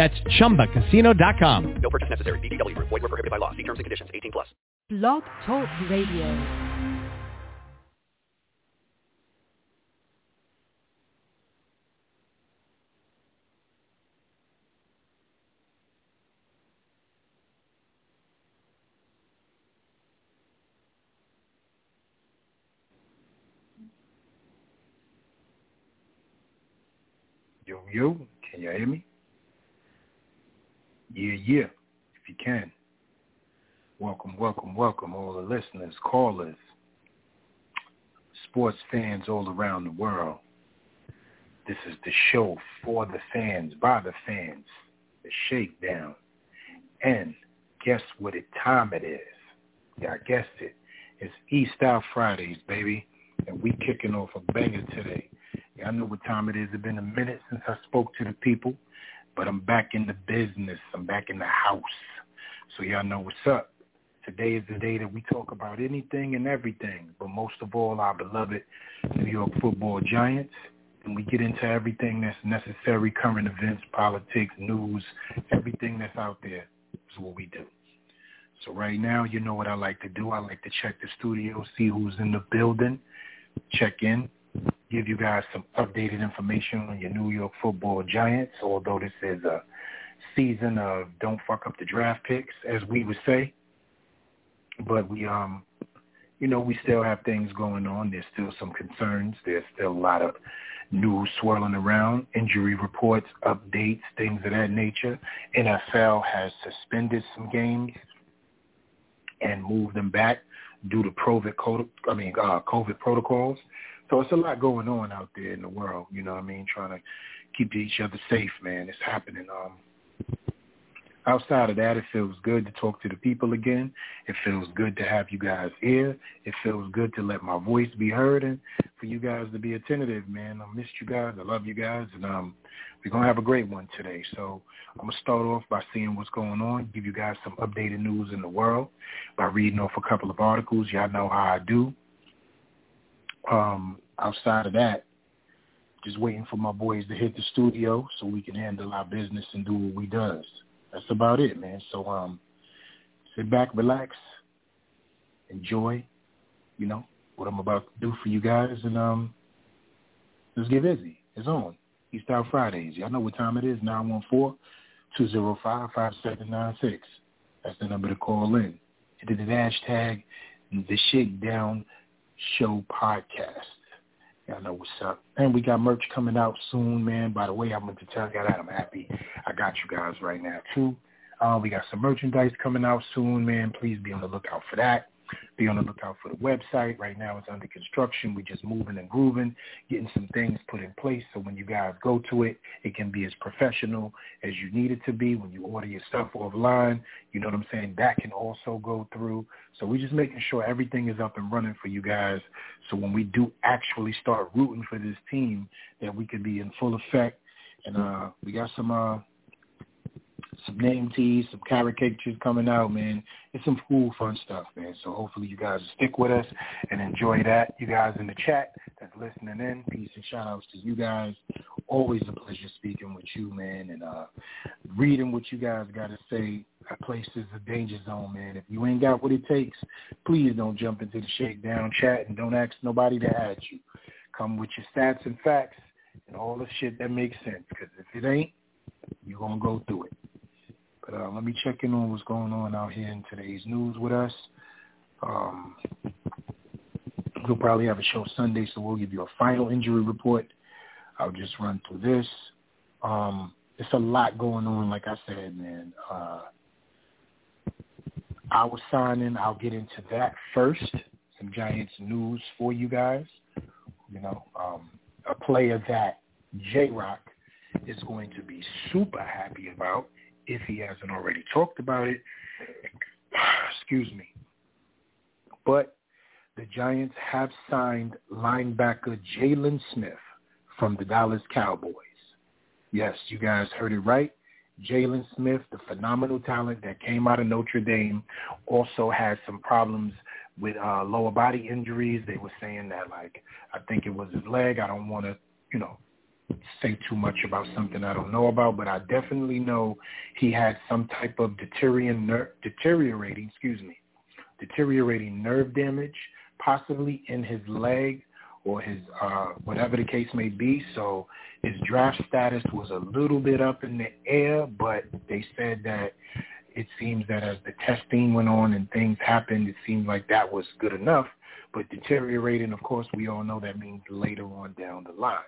That's ChumbaCasino.com. No purchase necessary. VGW. Void were prohibited by law. See terms and conditions. 18 plus. Blog Talk Radio. Yo, yo, can you hear me? Yeah, yeah, if you can. Welcome, welcome, welcome, all the listeners, callers, sports fans all around the world. This is the show for the fans, by the fans, the shakedown. And guess what it time it is? Yeah, I guessed it. It's E-Style Fridays, baby. And we kicking off a banger today. Yeah, I know what time it is. It's been a minute since I spoke to the people, but I'm back in the business. I'm back in the house. So y'all know what's up. Today is the day that we talk about anything and everything, but most of all, our beloved New York football giants. And we get into everything that's necessary, current events, politics, news, everything that's out there is what we do. So right now, you know what I like to do. I like to check the studio, see who's in the building, check in, give you guys some updated information on your New York football giants, although this is a season of don't fuck up the draft picks, as we would say. But we, um, you know, we still have things going on. There's still some concerns. There's still a lot of news swirling around, injury reports, updates, things of that nature. NFL has suspended some games and moved them back due to COVID, I mean, uh, COVID protocols. So it's a lot going on out there in the world, you know what I mean, trying to keep each other safe, man. It's happening. Um, outside of that, it feels good to talk to the people again. It feels good to have you guys here. It feels good to let my voice be heard and for you guys to be attentive, man. I missed you guys. I love you guys. And um, we're going to have a great one today. So I'm going to start off by seeing what's going on, give you guys some updated news in the world by reading off a couple of articles. Y'all know how I do. Um, outside of that, just waiting for my boys to hit the studio so we can handle our business and do what we does. That's about it, man. So um, sit back, relax, enjoy, you know, what I'm about to do for you guys, and um, let's get busy. It's on. E-Style Fridays. Y'all know what time it is, 914-205-5796. That's the number to call in. Hit the hashtag, the Shakedown Show Podcast. Y'all know what's up. And we got merch coming out soon, man. By the way, I going to tell you that I'm happy I got you guys right now, too. Uh, we got some merchandise coming out soon, man. Please be on the lookout for that. Be on the lookout for the website. Right now it's under construction. We're just moving and grooving, getting some things put in place so when you guys go to it, it can be as professional as you need it to be. When you order your stuff offline, you know what I'm saying? That can also go through. So we're just making sure everything is up and running for you guys. So when we do actually start rooting for this team, that we can be in full effect. And uh, we got some uh, some name tees, some caricatures coming out, man. It's some cool, fun stuff, man. So hopefully you guys stick with us and enjoy that. You guys in the chat that's listening in, peace and shout outs to you guys. Always a pleasure speaking with you, man, and uh reading what you guys got to say. That place is a danger zone, man. If you ain't got what it takes, please don't jump into the shakedown chat and don't ask nobody to add you. Come with your stats and facts and all the shit that makes sense. Because if it ain't, you're going to go through it. But uh, let me check in on what's going on out here in today's news with us. Um, we'll probably have a show Sunday, so we'll give you a final injury report. I'll just run through this. Um, it's a lot going on, like I said, man. Uh, our signing, I'll get into that first. Some Giants news for you guys. You know, um, a player that J-Rock is going to be super happy about if he hasn't already talked about it. excuse me. But the Giants have signed linebacker Jaylon Smith from the Dallas Cowboys. Yes, you guys heard it right. Jaylon Smith, the phenomenal talent that came out of Notre Dame, also had some problems with uh, lower body injuries. They were saying that, like, I think it was his leg. I don't want to, you know, say too much about something I don't know about, but I definitely know he had some type of deteriorating, deteriorating, excuse me, deteriorating nerve damage, possibly in his leg or his uh, whatever the case may be. So his draft status was a little bit up in the air, but they said that it seems that as the testing went on and things happened, it seemed like that was good enough. But deteriorating, of course, we all know that means later on down the line.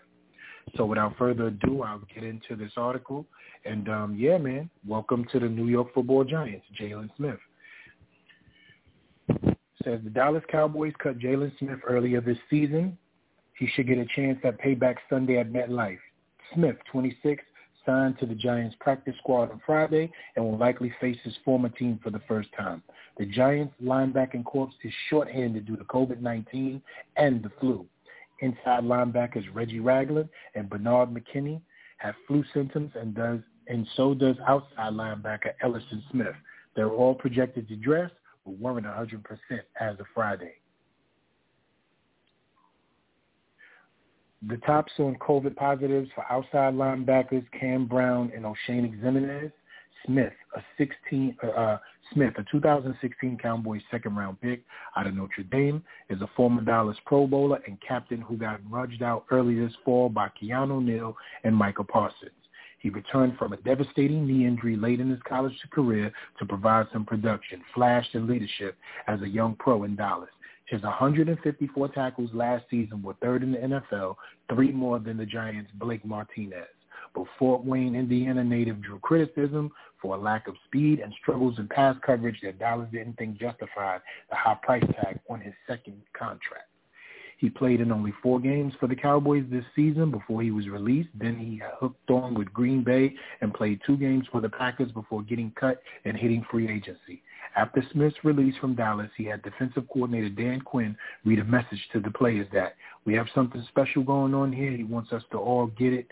So without further ado, I'll get into this article. And um, yeah, man, welcome to the New York Football Giants, Jaylon Smith. Says the Dallas Cowboys cut Jaylon Smith earlier this season. He should get a chance at payback Sunday at MetLife. Smith, 26, signed to the Giants practice squad on Friday and will likely face his former team for the first time. The Giants linebacking corps is shorthanded due to COVID-19 and the flu. Inside linebackers Reggie Ragland and Bernard McKinney have flu symptoms and does and so does outside linebacker Elerson Smith. They're all projected to dress, but weren't 100% as of Friday. The tops on COVID positives for outside linebackers Cam Brown and Oshane Ximines. Smith, a 16, uh, uh, Smith, a 2016 Cowboys second round pick out of Notre Dame, is a former Dallas Pro Bowler and captain who got nudged out early this fall by Keanu Neal and Micah Parsons. He returned from a devastating knee injury late in his college career to provide some production, flash, and leadership as a young pro in Dallas. His 154 tackles last season were third in the NFL, three more than the Giants' Blake Martinez. But Fort Wayne, Indiana native drew criticism for a lack of speed and struggles in pass coverage that Dallas didn't think justified the high price tag on his second contract. He played in only four games for the Cowboys this season before he was released. Then he hooked on with Green Bay and played two games for the Packers before getting cut and hitting free agency. After Smith's release from Dallas, he had defensive coordinator Dan Quinn read a message to the players that we have something special going on here. He wants us to all get it,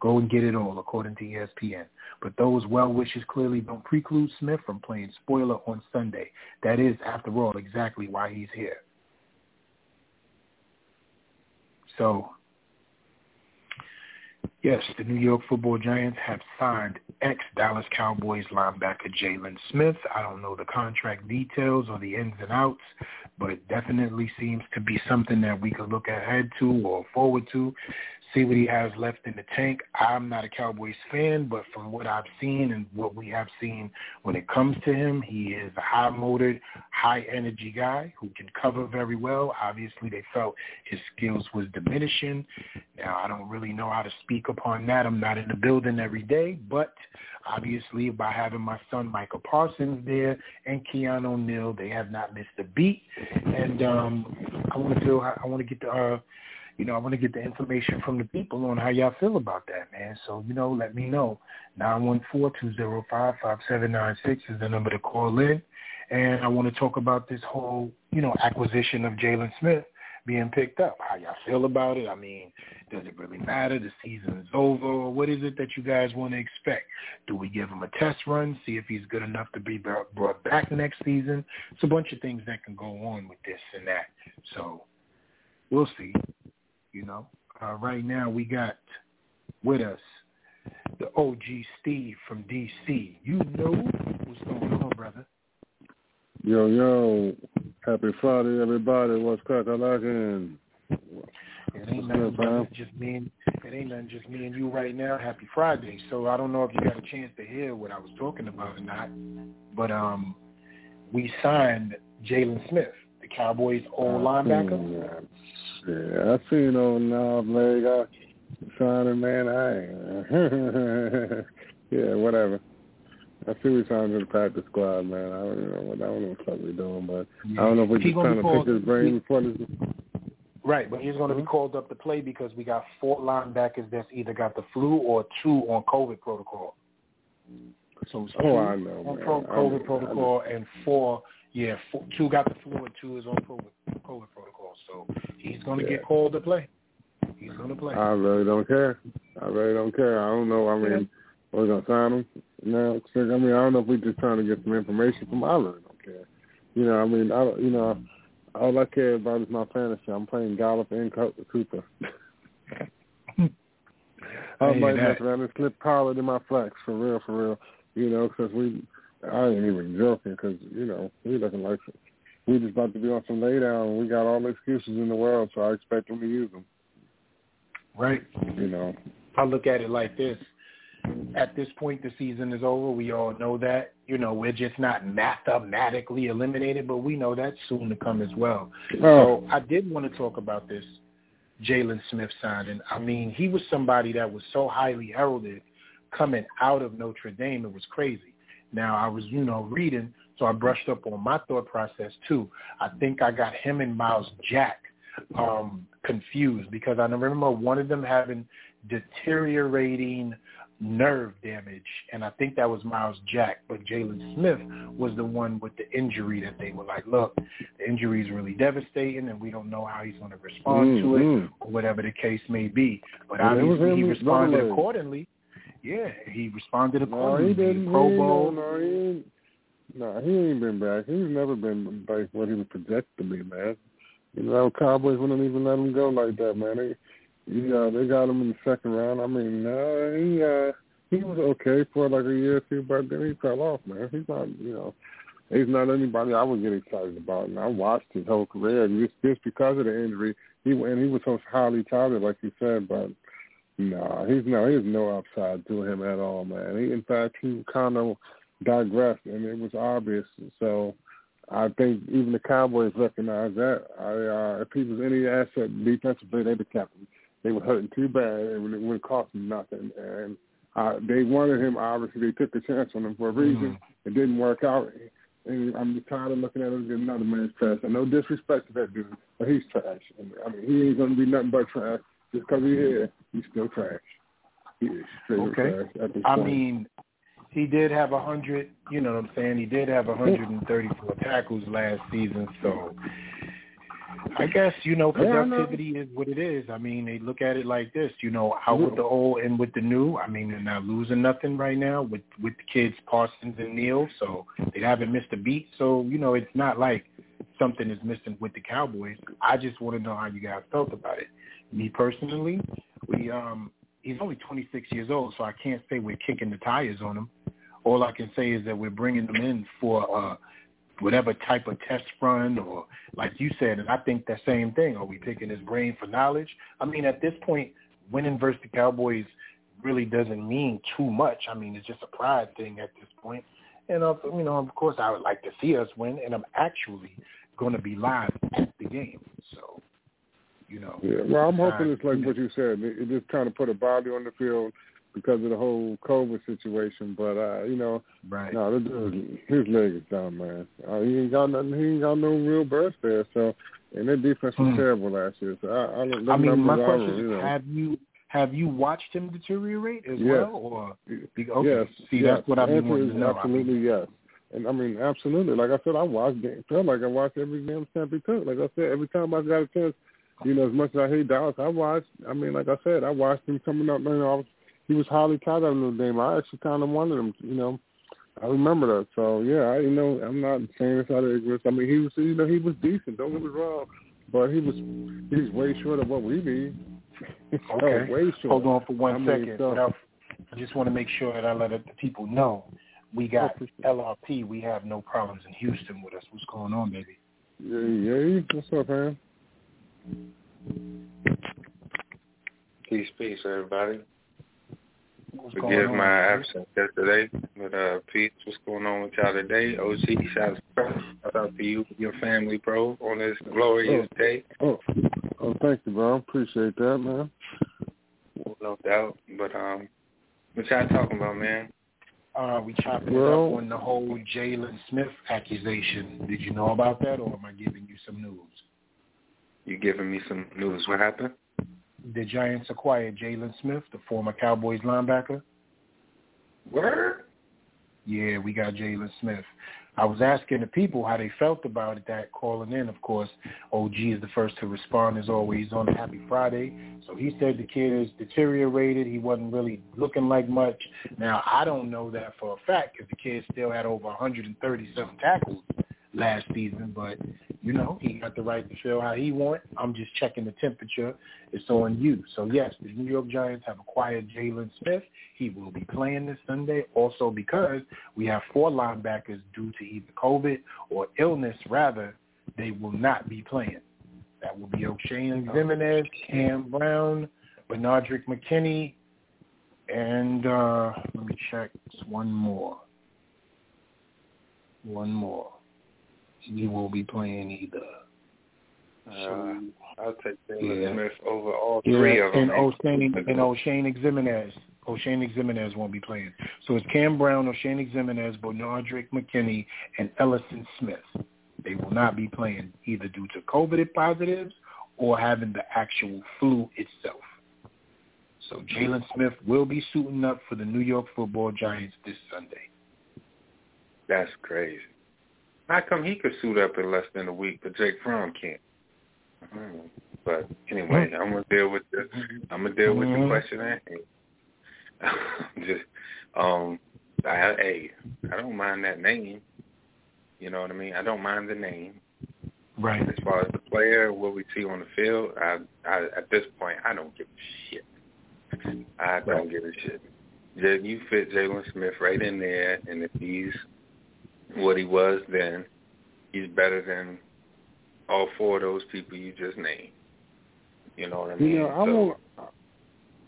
go and get it all, according to ESPN. But those well wishes clearly don't preclude Smith from playing spoiler on Sunday. That is, after all, exactly why he's here. So, yes, the New York Football Giants have signed ex-Dallas Cowboys linebacker Jaylon Smith. I don't know the contract details or the ins and outs, but it definitely seems to be something that we could look ahead to or forward to see what he has left in the tank. I'm not a Cowboys fan, but from what I've seen and what we have seen when it comes to him, he is a high-motored, high-energy guy who can cover very well. Obviously, they felt his skills was diminishing. Now, I don't really know how to speak upon that. I'm not in the building every day, but obviously by having my son Micah Parsons there and Keanu Neal, they have not missed a beat. And um, I want to feel, I want to get the uh, you know, I want to get the information from the people on how y'all feel about that, man. So, you know, let me know. Nine one four two zero five five seven nine six is the number to call in. And I want to talk about this whole, you know, acquisition of Jaylon Smith being picked up. How y'all feel about it? I mean, does it really matter? The season's over. What is it that you guys want to expect? Do we give him a test run, see if he's good enough to be brought back next season? It's a bunch of things that can go on with this and that. So we'll see. You know, uh, right now we got with us the OG Steve from DC. You know what's going on, brother. Yo, yo. Happy Friday, everybody. What's crackalacking? It ain't nothing just me and it ain't nothing just me and you right now. Happy Friday. So I don't know if you got a chance to hear what I was talking about or not, but um, we signed Jaylon Smith, the Cowboys' old linebacker. Yeah, I seen on knob leg. I signing man. I yeah, whatever. I see we signed to the practice squad, man. I don't know what I don't know what fuck we doing, but yeah. I don't know if we're just trying to called, pick his brain before this. Right, but he's going to be hmm? called up to play because we got four linebackers that's either got the flu or two on COVID protocol. So oh, two I know, on man. pro- COVID I protocol and four, yeah, four, two got the flu and two is on COVID, COVID protocol. So he's going to Yeah. get called to play. He's going to play. I really don't care. I really don't care. I don't know. I mean, we're gonna sign him now. I mean, I don't know if we're just trying to get some information from. I really don't care. You know, I mean, I you know, all I care about is my fantasy. I'm playing Gallup and Cooper. I hear might that. mess around and slip Pollard in my flex for real, for real. You know, because we, I ain't even joking because you know we looking like we just about to be on some lay down. and We got all the excuses in the world, so I expect them to use them. Right. You know. I look at it like this. At this point, the season is over. We all know that. You know, we're just not mathematically eliminated, but we know that's soon to come as well. Oh, So I did want to talk about this Jaylon Smith signing. I mean, he was somebody that was so highly heralded coming out of Notre Dame. It was crazy. Now I was, you know, reading, so I brushed up on my thought process too. I think I got him and Myles Jack um, confused because I remember one of them having deteriorating nerve damage, and I think that was Myles Jack. But Jaylon Smith was the one with the injury that they were like, look, the injury is really devastating, and we don't know how he's going to respond to it, Mhm. or whatever the case may be. But was obviously, he responded accordingly. Yeah, he responded No, accordingly. he didn't. Pro Bowl. No. No, he ain't been back. He's never been like what he was projected to be, man. You know, Cowboys wouldn't even let him go like that, man. They, yeah, they got him in the second round. I mean, no, he uh, he was okay for like a year or two, but then he fell off, man. He's not, you know, he's not anybody I would get excited about. And I watched his whole career, just just because of the injury, he and he was so highly touted, like you said, but. No, he's no, he has no upside to him at all, man. He, in fact, he kind of digressed, and it was obvious. So, I think even the Cowboys recognize that. I, uh, if he was any asset defensively, they'd have kept him. They were hurting too bad, and it would, it would cost them nothing. And uh, they wanted him. Obviously, they took a chance on him for a reason. It didn't work out. And I'm just tired of looking at him as another man's trash. And no disrespect to that dude, but he's trash. And, I mean, he ain't gonna be nothing but trash just because he's here. He's still trash. He is straight Okay. trash at this I point. mean, he did have a hundred. You know what I'm saying? He did have a hundred and thirty-four tackles last season. So, I guess you know Yeah, know. productivity is what it is. I mean, they look at it like this. You know, out with the old and with the new. I mean, they're not losing nothing right now with with the kids Parsons and Neal. So they haven't missed a beat. So you know, it's not like something is missing with the Cowboys. I just want to know how you guys felt about it. Me personally, we um he's only 26 years old, so I can't say we're kicking the tires on him. All I can say is that we're bringing him in for uh, whatever type of test run, or like you said, and I think the same thing. Are we picking his brain for knowledge? I mean, at this point, winning versus the Cowboys really doesn't mean too much. I mean, it's just a pride thing at this point. And uh, you know, of course, I would like to see us win, and I'm actually going to be live at the game. So, you know. Yeah, well, I'm hoping it's like what you said. It, just kind of put a body on the field because of the whole COVID situation. But uh, you know, Right. no, this dude, his leg is done, man. Uh, he ain't got nothing. He ain't got no real burst there. So, and their defense was Hmm. terrible last year. So I, I, don't- I mean, my numbers are, question you is: know, Have you have you watched him deteriorate as Yes. well, or okay? Yes. See, yes. that's what I've been wanting is to know. I Absolutely mean, yes. And I mean, absolutely. Like I said, I watched. game- Felt like I watched every damn snap he took. Like I said, every time I got a chance, you know, as much as I hate Dallas, I watched. I mean, like I said, I watched him coming up. You know, I was, he was highly touted in the game. I actually kind of wanted him. You know, I remember that. So yeah, I, you know, I'm not saying this out of ignorance. I mean, he was, you know, he was decent. Don't get me wrong, but he was, he's way short of what we need. So, Okay. way short. hold on for one I second. so- I just want to make sure that I let the people know we got Oh, LRP. We have no problems in Houston with us. What's going on, baby? Yeah, yeah. What's up, man? Peace, peace, everybody. What's going Forgive on? my absence yesterday, but uh, peace. What's going on with y'all today? OG, shout shout out to you, your family, bro, on this glorious day. Oh, oh, thank you, bro. Appreciate that, man. No doubt. But um, what y'all talking about, man? Uh, we chopping it Well- up on the whole Jaylon Smith accusation. Did you know about that, or am I giving you some news? You giving me some news? What happened? The Giants acquired Jaylon Smith, the former Cowboys linebacker. Word? Yeah, we got Jaylon Smith. I was asking the people how they felt about it, that calling in. Of course, OG is the first to respond as always on Happy Friday. So he said the kid is deteriorated. He wasn't really looking like much. Now, I don't know that for a fact because the kid still had over 137 tackles last season, but you know, he got the right to feel how he want. I'm just checking the temperature. It's on you. So yes, the New York Giants have acquired Jaylon Smith. He will be playing this Sunday. Also because we have four linebackers due to either COVID or illness, rather, they will not be playing. That will be Oshane Ximines, Cam Brown, Benardrick McKinney, and uh, let me check. One more. One more he won't be playing either. Uh, I'll take Jaylon Yeah. Smith over all three yeah, of them. and Oshane and Oshane Ximines. Oshane Ximines won't be playing. So it's Cam Brown, O'Shane Ximines, Benardrick McKinney, and Elerson Smith. They will not be playing either due to COVID positives or having the actual flu itself. So Jaylon Smith will be suiting up for the New York Football Giants this Sunday. That's crazy. How come he could suit up in less than a week, but Jake Fromm can't? Mhm. But anyway, I'm gonna deal with the I'm gonna deal with the Mhm. question at hand. Just um, I hey, I don't mind that name. You know what I mean? I don't mind the name. Right. As far as the player, what we see on the field, I, I at this point, I don't give a shit. I don't Right. give a shit. You fit Jaylon Smith right in there, and if he's what he was then, he's better than all four of those people you just named. You know what I mean? You know, I So- won't.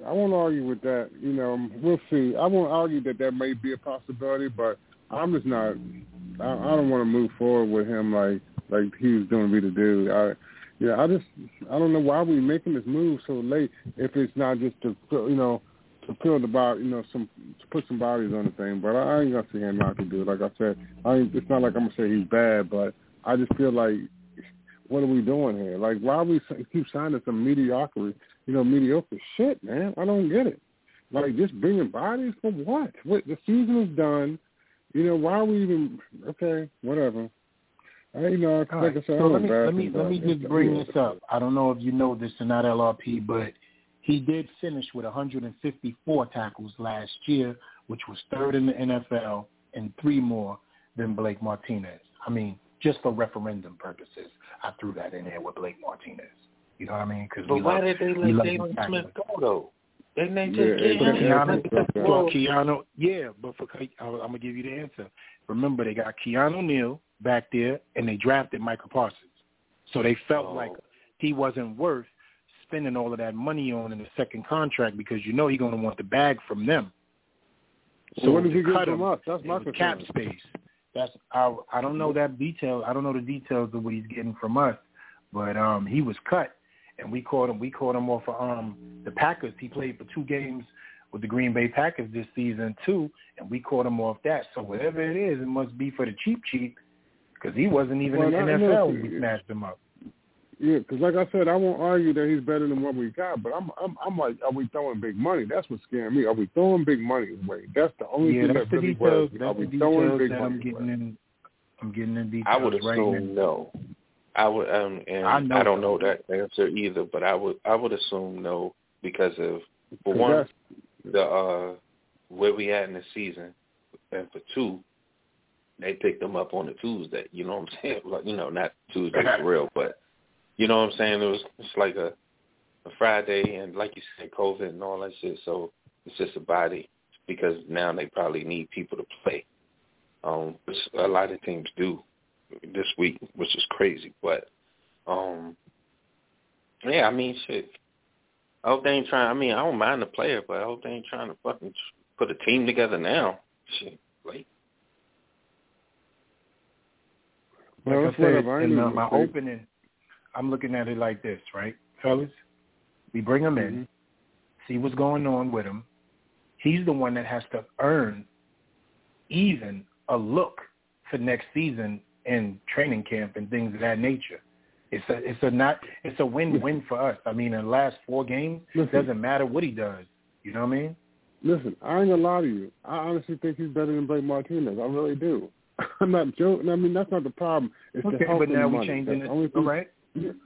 I won't argue with that. You know, we'll see. I won't argue that that may be a possibility, but I'm just not. I, I don't want to move forward with him like like he was going to be the dude. I, yeah, I just I don't know why we making this move so late if it's not just to you know to fill the body, you know, some to put some bodies on the thing. But I ain't gonna say him not to do it. Like I said, I ain't, it's not like I'm gonna say he's bad, but I just feel like what are we doing here? Like, why we keep signing some mediocre, you know, mediocre shit, man? I don't get it. Like, just bringing bodies for what? What the season is done. You know, why are we even? Okay, whatever. I, you know, like I said, So let me let me let me just bring this up. I don't know if you know this or not, LRP, but he did finish with 154 tackles last year, which was third in the NFL, and three more than Blake Martinez. I mean, just for referendum purposes, I threw that in there with Blake Martinez. You know what I mean? Because But we why love, did they let love Jaylon Smith go though? Didn't they just Yeah, get yeah, him? Keanu, yeah, yeah. well, Keanu, yeah, but for Ke- I'm gonna give you the answer. Remember, they got Keanu Neal back there, and they drafted Micah Parsons, so they felt Oh. like he wasn't worth spending all of that money on in the second contract because you know he's gonna want the bag from them. So to does he get cut him, us? That's my cap space. That's I I don't know that detail. I don't know the details of what he's getting from us, but um he was cut, and we caught him. We caught him off of um the Packers. He played for two games with the Green Bay Packers this season too, and we caught him off that. So whatever it is, it must be for the cheap cheap, because he wasn't even Well, in the NFL when we snatched him up. Yeah, because like I said, I won't argue that he's better than what we got, but I'm I'm I'm like, are we throwing big money? That's what's scaring me. Are we throwing big money away? That's the only Yeah, thing that's that the really details. worries me. Are we the throwing big that money I'm getting away? in. I'm getting in details I would assume now. no. I would, um, and I I, don't so. know that answer either. But I would, I would assume no because of for 'Cause one, the uh where we at in the season, and for two, they picked them up on a Tuesday. You know what I'm saying? Like, you know, not Tuesday for real, but you know what I'm saying. It was it's like a a Friday, and like you said, COVID and all that shit. So it's just a body because now they probably need people to play. Um, which a lot of teams do this week, which is crazy. But um, yeah, I mean, shit. I hope they ain't trying. I mean, I don't mind the player, but I hope they ain't trying to fucking put a team together now. Shit, like Well, like I said, whatever. I ain't in uh, my opening, I'm looking at it like this, right, fellas? We bring him in, Mhm. see what's going on with him. He's the one that has to earn even a look for next season in training camp and things of that nature. It's a it's a not it's a win win for us. I mean, in the last four games, it doesn't matter what he does. You know what I mean? listen, I ain't gonna lie to you. I honestly think he's better than Blake Martinez. I really do. I'm not joking. I mean, that's not the problem. It's okay, the but now we're changing That's it. All right.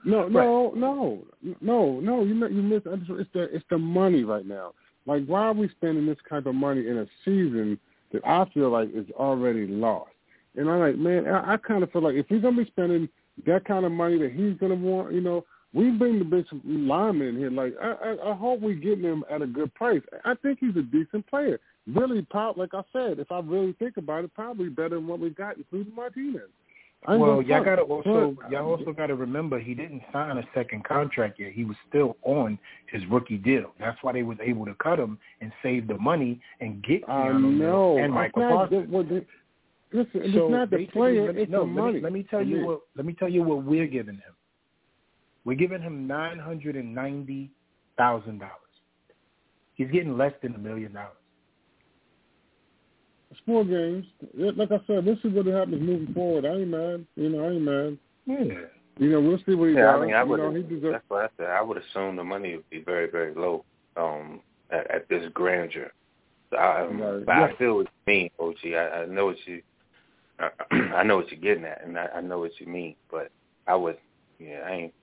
No, no, no, no, no. You you miss. It's the it's the money right now. Like, why are we spending this type of money in a season that I feel like is already lost? And I'm like, man, I, I kind of feel like if he's gonna be spending that kind of money that he's gonna want, you know, we bring the big lineman in here. Like, I, I, I hope we getting him at a good price. I think he's a decent player. Really, prob- like I said, if I really think about it, probably better than what we got, including Martinez. Well, y'all gotta also y'all also gotta remember he didn't sign a second contract yet. He was still on his rookie deal. That's why they was able to cut him and save the money and get I Keanu Neal know. and Micah not Parsons. the- what Listen, it's so not the player; let me, it's no, the let money. Me, let me tell you what. Let me tell you what we're giving him. We're giving him nine hundred and ninety thousand dollars. He's getting less than a million dollars. It's four games. Like I said, we'll see what happens moving forward. I ain't mad. You know, I ain't mad. Yeah. You know, we'll see what he Yeah, does. I mean, I you would. know, he deserves. That's what I said. I would assume the money would be very, very low um, at, at this grandeur. So I, Right. But Yeah. I feel what you mean, OG. I, I know what you. I know what you're getting at, and I, I know what you mean. But I would. Yeah, I ain't.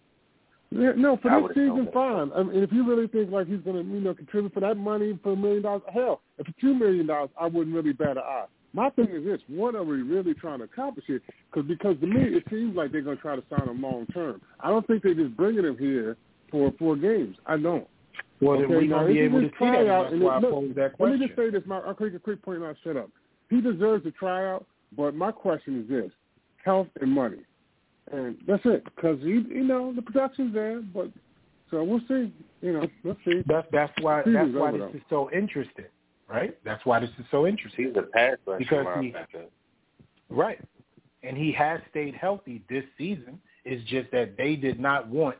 Yeah, no, for I this season, fine. I mean, if you really think like he's going to, you know, contribute for that money for a million dollars, hell, if for two million dollars, I wouldn't really bat an eye. My thing is this: what are we really trying to accomplish here? Cause, because to me, it seems like they're going to try to sign him long term. I don't think they're just bringing him here for four games. I don't. Well, then we're now, gonna be able to just see that. out That's and why it- look, posed that Let me just say this. My, I'll take a quick point and I'll shut up. He deserves a tryout, but my question is this: health and money, and that's it. Because you, you know, the production's there, but so we'll see. You know, let's see. That's that's why Season's that's why this though. is so interesting, right? That's why this is so interesting. He's a pass rusher Because he- linebacker. Right. And he has stayed healthy this season. It's just that they did not want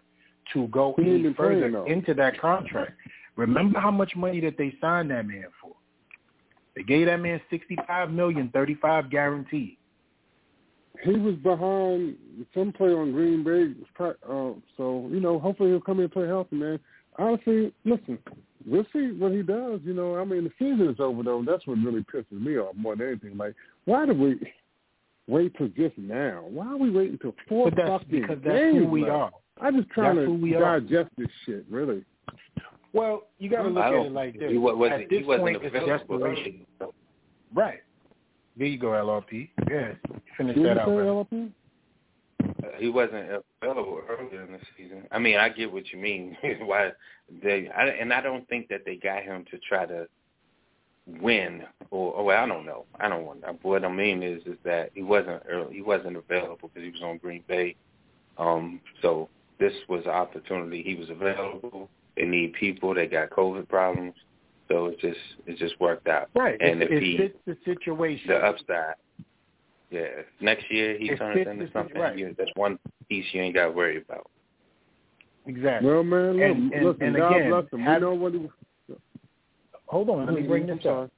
to go He any further playing, into that contract. Remember how much money that they signed that man for? They gave that man sixty-five million, thirty-five guaranteed. He was behind some play on Green Bay, uh, so you know, hopefully he'll come in and play healthy, man. Honestly, listen, we'll see what he does. You know, I mean, the season is over though. That's what really pisses me off more than anything. Like, why do we wait till just now? Why are we waiting until four But that's fucking because that's games who we left? are. I'm just trying That's who we are. to digest this shit, really. Well, you got to look at it like this. He, wasn't, At this he wasn't point, it's desperation. Right. There you go, LRP. Yeah, finish Did that out. say brother. LLP? Uh, he wasn't available earlier in the season. I mean, I get what you mean. Why they? I, and I don't think that they got him to try to win, or, or well, I don't know. I don't want. What I mean is, is that he wasn't early, he wasn't available because he was on Green Bay. Um, so this was an opportunity. He was available. They need people. They got COVID problems. So it just it just worked out. Right. And it, if it he fits the situation. the upside. Yeah, next year he It turns into something. right. You, that's one piece you ain't got to worry about. Exactly. Well, man, look, And- and- listen, and God again, bless him. have- we know what he. Hold on. Let me mm-hmm. bring I'm this sorry. up.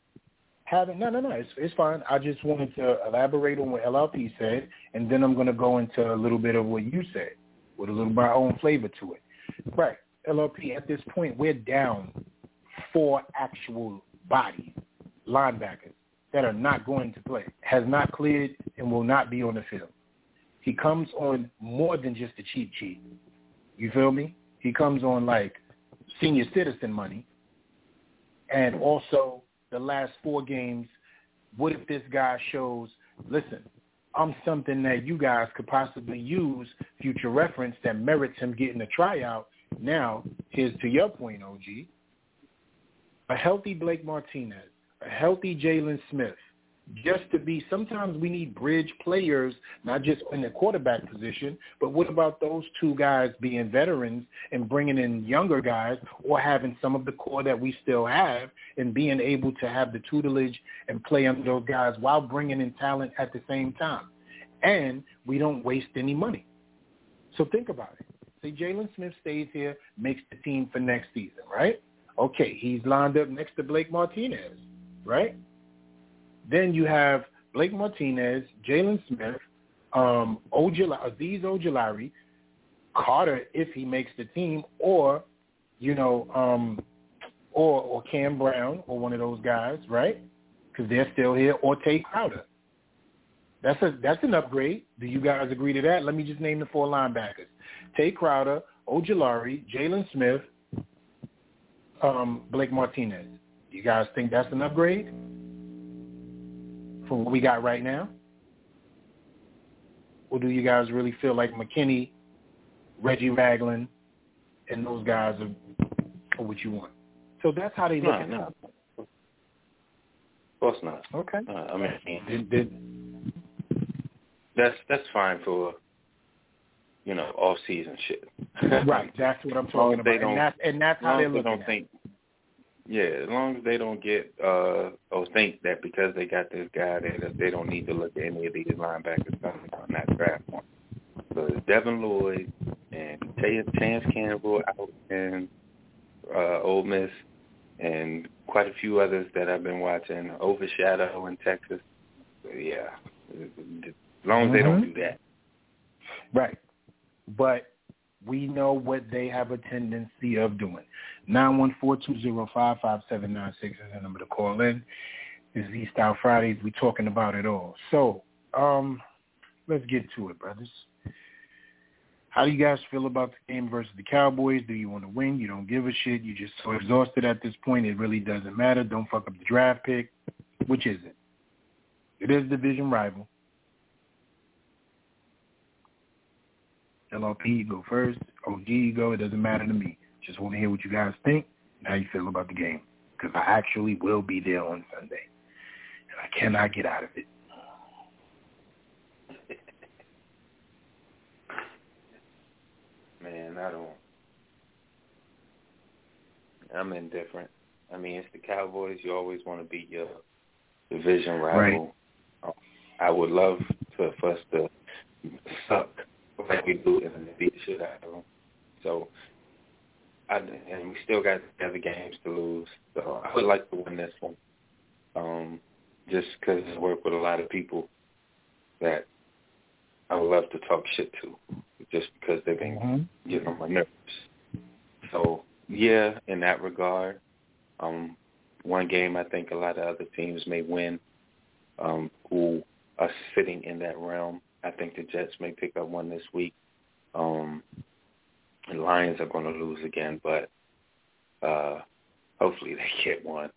Having no, no, no. It's it's fine. I just wanted to elaborate on what LLP said, and then I'm going to go into a little bit of what you said, with a little of my own flavor to it. Right. LLP. At this point, we're down four actual bodies, linebackers that are not going to play, has not cleared, and will not be on the field. He comes on more than just a cheap cheat. You feel me? He comes on like senior citizen money. And also the last four games, what if this guy shows, listen, I'm something that you guys could possibly use future reference that merits him getting a tryout. Now, here's to your point, OG. A healthy Blake Martinez, a healthy Jaylon Smith, just to be, sometimes we need bridge players, not just in the quarterback position, but what about those two guys being veterans and bringing in younger guys or having some of the core that we still have and being able to have the tutelage and play under those guys while bringing in talent at the same time. And we don't waste any money. So think about it. Say Jaylon Smith stays here, makes the team for next season, right? Okay, he's lined up next to Blake Martinez, right? Then you have Blake Martinez, Jaylon Smith, um, Ojala, Azeez Ojulari, Carter if he makes the team, or you know, um, or or Cam Brown or one of those guys, right? Because they're still here, or Tae Crowder. That's a that's an upgrade. Do you guys agree to that? Let me just name the four linebackers: Tae Crowder, Ojulari, Jaylon Smith, um, Blake Martinez. You guys think that's an upgrade from what we got right now? Or do you guys really feel like McKinney, Reggie Ragland, and those guys are, are what you want? So that's how they look No, at no. it. Of course not. Okay. Uh, I mean, Did, did, that's that's fine for you know off season shit. right. That's what I'm talking about. And that's, and that's how they don't at think, yeah, as long as they don't get uh or think that because they got this guy that they don't need to look at any of these linebackers coming on that draft one. So it's Devin Lloyd and Chance Campbell out in uh Ole Miss and quite a few others that I've been watching. Overshadow in Texas. So, yeah. As long as they don't Mhm. do that. Right. But we know what they have a tendency of doing. Nine one four two zero five five seven nine six is the number to call in. This is E-Style Fridays. We're talking about it all. So, um, let's get to it, brothers. How do you guys feel about the game versus the Cowboys? Do you want to win? You don't give a shit. You're just so exhausted at this point. It really doesn't matter. Don't fuck up the draft pick. Which is it? It is division rival. LLP, you go first. OG, you go. It doesn't matter to me. Just want to hear what you guys think and how you feel about the game. Because I actually will be there on Sunday. And I cannot get out of it. Man, I don't. I'm indifferent. I mean, it's the Cowboys. You always want to beat your division rival. Uh, I would love to, for us to suck like we do and beat the shit out of them. So, I, and we still got other games to lose. So I would like to win this one. Um, just because I work with a lot of people that I would love to talk shit to, just because they've been getting on my nerves. So yeah, in that regard, um, one game I think a lot of other teams may win, um, who are sitting in that realm. I think the Jets may pick up one this week. Um, the Lions are going to lose again, but uh, hopefully they get one.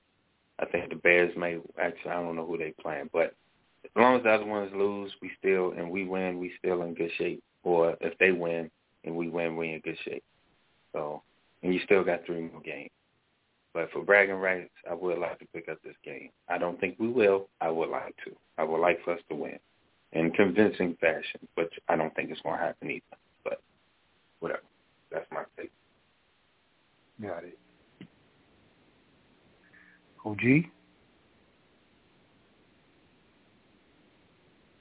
I think the Bears may actually. I don't know who they playing, but as long as the other ones lose, we still and we win, we still in good shape. Or if they win and we win, we in good shape. So, and you still got three more games. But for bragging rights, I would like to pick up this game. I don't think we will. I would like to. I would like for us to win in convincing fashion, but I don't think it's going to happen either. But whatever. That's my take. Got it. OG?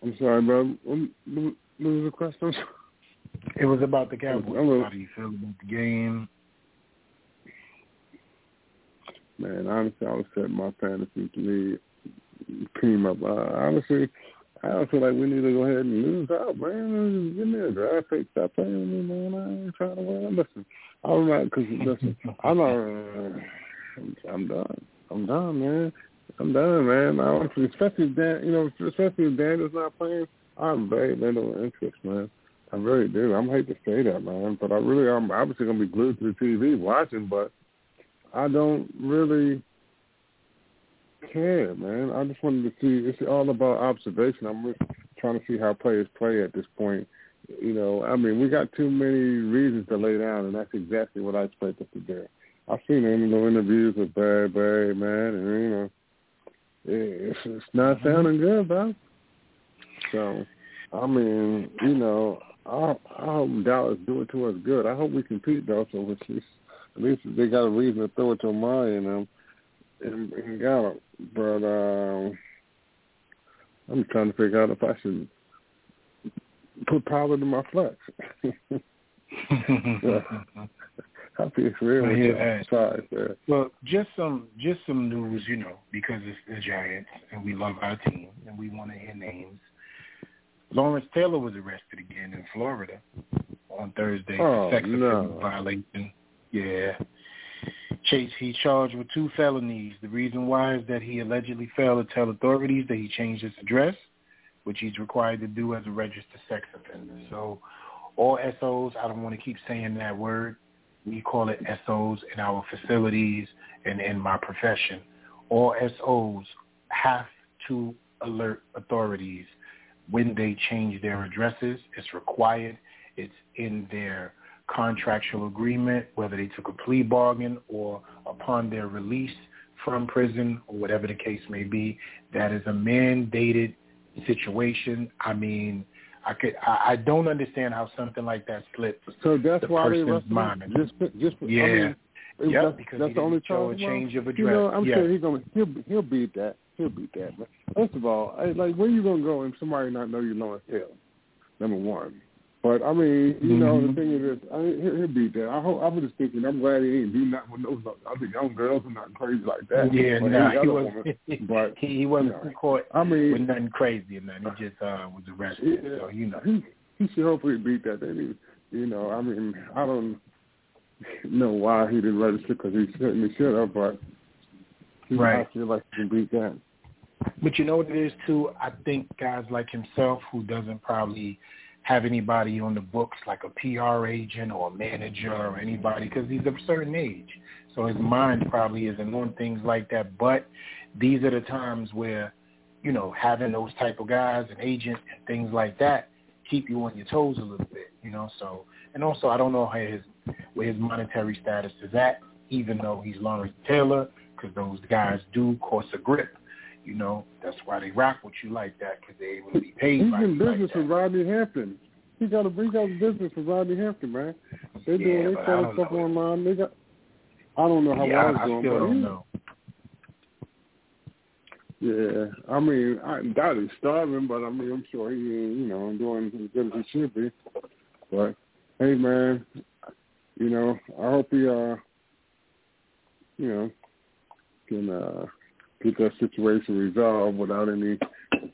I'm sorry, bro. What, what was the question? It was about the Cowboys. How do you feel about the game? Man, honestly, I was setting my fantasy league team up. Uh, honestly, I don't feel like we need to go ahead and lose out, man. Give me a draft pick. Stop playing with me, man. I ain't trying to win. Listen, I'm not because listen, I'm not. I'm, done. I'm done, man. I'm done, man. I honestly, especially if Dan, you know, especially if Daniel's not playing, I'm very little interest, man. I really do. I'm hate to say that, man, but I really, I'm obviously gonna be glued to the TV watching, but I don't really care, man. I just wanted to see. It's all about observation. I'm just trying to see how players play at this point. You know, I mean, we got too many reasons to lay down, and that's exactly what I expect us to do. I've seen in the interviews with Barry, Barry, man, and you know, it's it's not mm-hmm. sounding good, bro. So, I mean, you know, I I hope Dallas do it to us good. I hope we compete though, so at least at least they got a reason to throw it to Maya and them and, and got it. But um, I'm trying to figure out if I should put Pollard in my flex. I feel real I with hear size there. Well, just some just some news, you know, because it's the Giants and we love our team and we want to hear names. Lawrence Taylor was arrested again in Florida on Thursday Oh, for sex no. violation. Yeah. Chase, he's charged with two felonies. The reason why is that he allegedly failed to tell authorities that he changed his address, which he's required to do as a registered sex offender. So all SOs, I don't want to keep saying that word. We call it SOs in our facilities and in my profession. All SOs have to alert authorities when they change their addresses. It's required. It's in their contractual agreement, whether they took a plea bargain or upon their release from prison or whatever the case may be. That is a mandated situation. I mean, I could I, I don't understand how something like that slips. So that's the why they person's arrested mind. him. Just, just Yeah. I mean, Yep, that's, because that's he the only show a change of You address. know, I'm Yes. sure he's gonna he'll he'll beat that. He'll beat that. But first of all, I, like where you gonna go and somebody not know you Lawrence Hill? Number one. But I mean, you know, the Mhm. thing is, I he'll, he'll beat that. I hope. I was just thinking. I'm glad he ain't do nothing with those other young girls and nothing crazy like that. Yeah, Or nah, he was woman. But he, he wasn't you know, caught I mean, with nothing crazy or nothing. He just uh was arrested. Yeah. So you know. he he should hopefully beat that. Then he, you know, I mean, I don't know why he didn't register because he certainly should have, but he, Right. I feel like he can beat that. But you know what it is too? I think guys like himself who doesn't probably have anybody on the books like a PR agent or a manager or anybody because he's of a certain age. So his mind probably isn't on things like that. But these are the times where, you know, having those type of guys, an agent and things like that, keep you on your toes a little bit, you know. So and also I don't know how his where his monetary status is at, even though he's Lawrence Taylor, because those guys do cost a grip. You know, that's why they rock with you like that because they're able to be paid. He's in like business that. with Rodney Hampton. He got a he got a business with Rodney Hampton, man. They Yeah, doing they selling stuff know. online. They got. I don't know how yeah, well I, I it's going, still but don't know. Yeah, I mean, I doubt he's starving, but I mean, I'm sure he, you know, doing as good as he should be. But hey, man, you know, I hope he, uh, you know, can uh get that situation resolved without any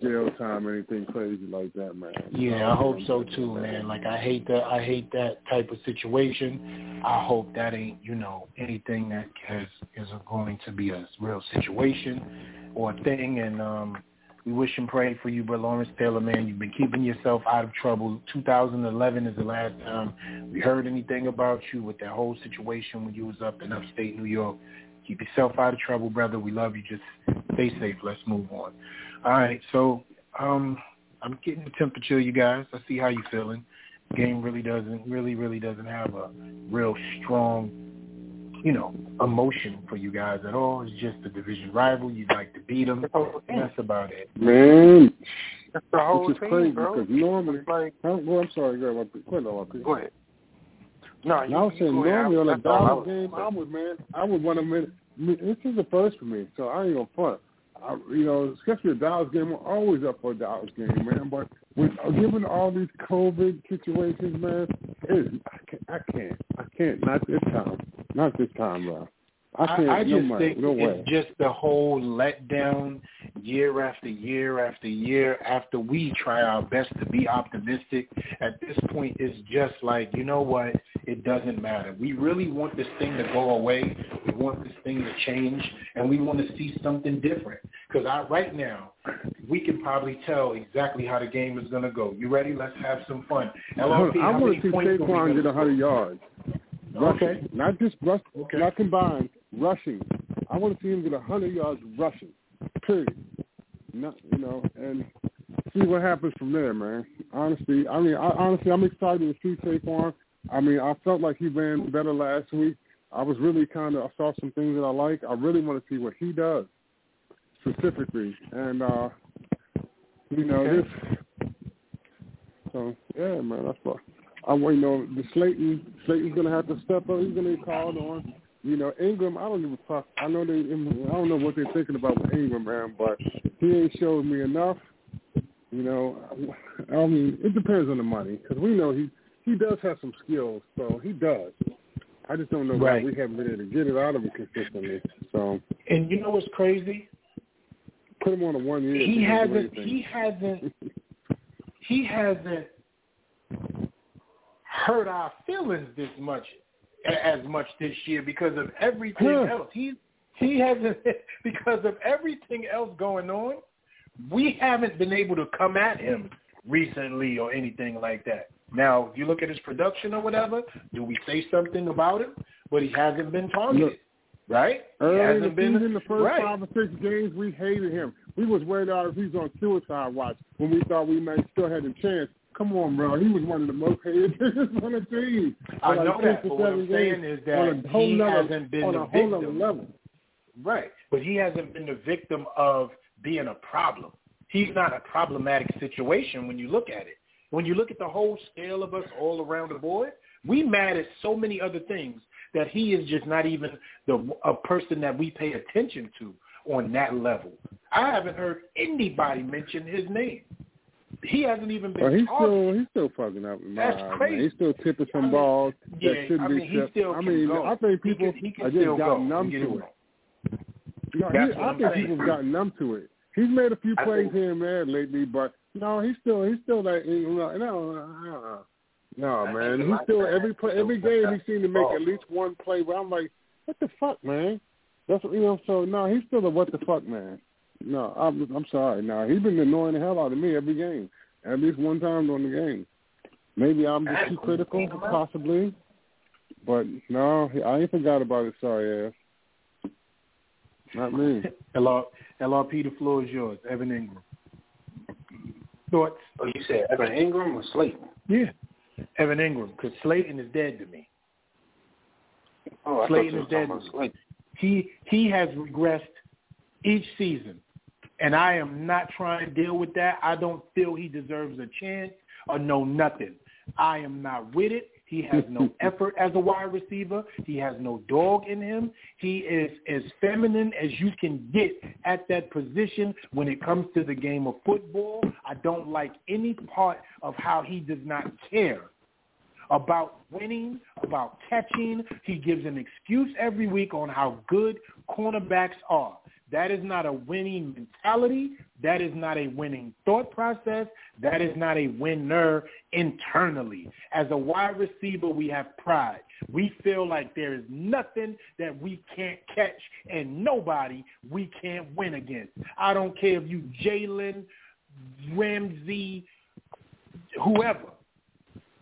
jail time or anything crazy like that, man. Yeah, I hope so too, man. Like I hate that. I hate that type of situation. I hope that ain't you know anything that has is going to be a real situation or thing. And um, we wish and pray for you, but Lawrence Taylor, man, you've been keeping yourself out of trouble. 2011 is the last time we heard anything about you with that whole situation when you was up in upstate New York. Keep yourself out of trouble, brother. We love you. Just stay safe. Let's move on. All right, so um, I'm getting the temperature, you guys. I see how you're feeling. Game really doesn't, really, really doesn't have a real strong, you know, emotion for you guys at all. It's just a division rival. You'd like to beat them. And that's about it. Man, That's the whole it's just team, crazy bro. because normally, It's like, huh? well, I'm sorry, ahead, go ahead, go ahead. No, you, I was saying normally on a That's all I Dallas game, I would man, I would want to min This is the first for me, so I ain't gonna front. I, you know, especially a Dallas game, I'm always up for a Dallas game, man. But with given all these COVID situations, man, it, I can't, I can't, I can't. Not this time, not this time, bro. I can't. I, I just way, think no it's just the whole letdown year after year after year after we try our best to be optimistic. At this point, it's just like, you know what? It doesn't matter. We really want this thing to go away. We want this thing to change, and we want to see something different. Because right now, we can probably tell exactly how the game is going to go. You ready? Let's have some fun. I want to see Saquon get 100 yards. Rushing, Okay. not just rush, Okay. not combined, rushing. I want to see him get 100 yards rushing. Period. Not, you know, and see what happens from there, man. Honestly, I mean, I, honestly, I'm excited to see Saquon. I mean, I felt like he ran better last week. I was really kind of, I saw some things that I like. I really want to see what he does specifically, and uh, you know, Okay. this. So yeah, man, that's what I'm waiting on. The Slayton, Slayton's gonna have to step up. He's gonna be called on. You know, Engram, I don't give a fuck. I know they, I don't know what they're thinking about with Engram, man, but he ain't showed me enough. You know, I mean, it depends on the money because we know he he does have some skills, so he does. I just don't know Right. why we haven't been able to get it out of him consistently. So And you know what's crazy? put him on a one year. he hasn't he hasn't he hasn't hurt our feelings this much as much this year because of everything Huh. else. He he hasn't because of everything else going on. We haven't been able to come at him recently or anything like that. Now, if you look at his production or whatever, do we say something about him? But he hasn't been targeted, Look, right? He Early in the hasn't been season, the first right. five or six games, we hated him. We was worried out if he's on suicide watch when we thought we might still had a chance. Come on, bro. He was one of the most hated players on the team. I like know that, but what I'm saying is that on a whole he nother, hasn't been the victim. level. Right. But he hasn't been the victim of being a problem. He's not a problematic situation when you look at it. When you look at the whole scale of us all around the board, we mad at so many other things that he is just not even the a person that we pay attention to on that level. I haven't heard anybody mention his name. He hasn't even been But he's still he's still fucking up. In my That's eyes, crazy. Man. He's still tipping some I mean, balls yeah, that shouldn't I be mean, he still I mean, go. I think He people can- he can are just still go. gotten numb to it it. No, he, I I'm think saying. people have gotten numb to it. He's made a few I plays think- here and there lately, but no, he's still he's still that you know, no no no I man. He's still every play every game he seemed to make at least one play where I'm like, what the fuck, man? That's what you know. So no, he's still a what the fuck man. No, I'm I'm sorry. No, he's been annoying the hell out of me every game, at least one time during the game. Maybe I'm just too critical, possibly. But no, I ain't forgot about it. Sorry ass. Not me. LR, LRP, the floor is yours. Evan Engram. Thoughts? Oh, you said Evan Engram or Slayton? Yeah. Evan Engram, because Slayton is dead to me. Oh, I Slayton thought you is were dead. talking about Slayton. He he has regressed each season, and I am not trying to deal with that. I don't feel he deserves a chance or no nothing. I am not with it. He has no effort as a wide receiver. He has no dog in him. He is as feminine as you can get at that position when it comes to the game of football. I don't like any part of how he does not care about winning, about catching. He gives an excuse every week on how good cornerbacks are. That is not a winning mentality. That is not a winning thought process. That is not a winner internally. As a wide receiver, we have pride. We feel like there is nothing that we can't catch and nobody we can't win against. I don't care if you Jalen, Ramsey, whoever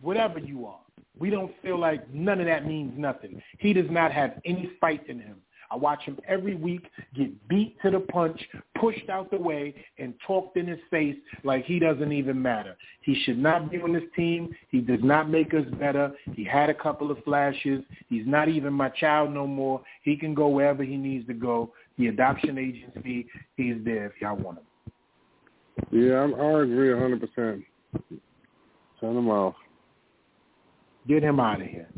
whatever you are. We don't feel like none of that means nothing. He does not have any fight in him. I watch him every week get beat to the punch, pushed out the way, and talked in his face like he doesn't even matter. He should not be on this team. He does not make us better. He had a couple of flashes. He's not even my child no more. He can go wherever he needs to go. The adoption agency, he's there if y'all want him. Yeah, I'm, I agree a hundred percent. Turn him off. Get him out of here.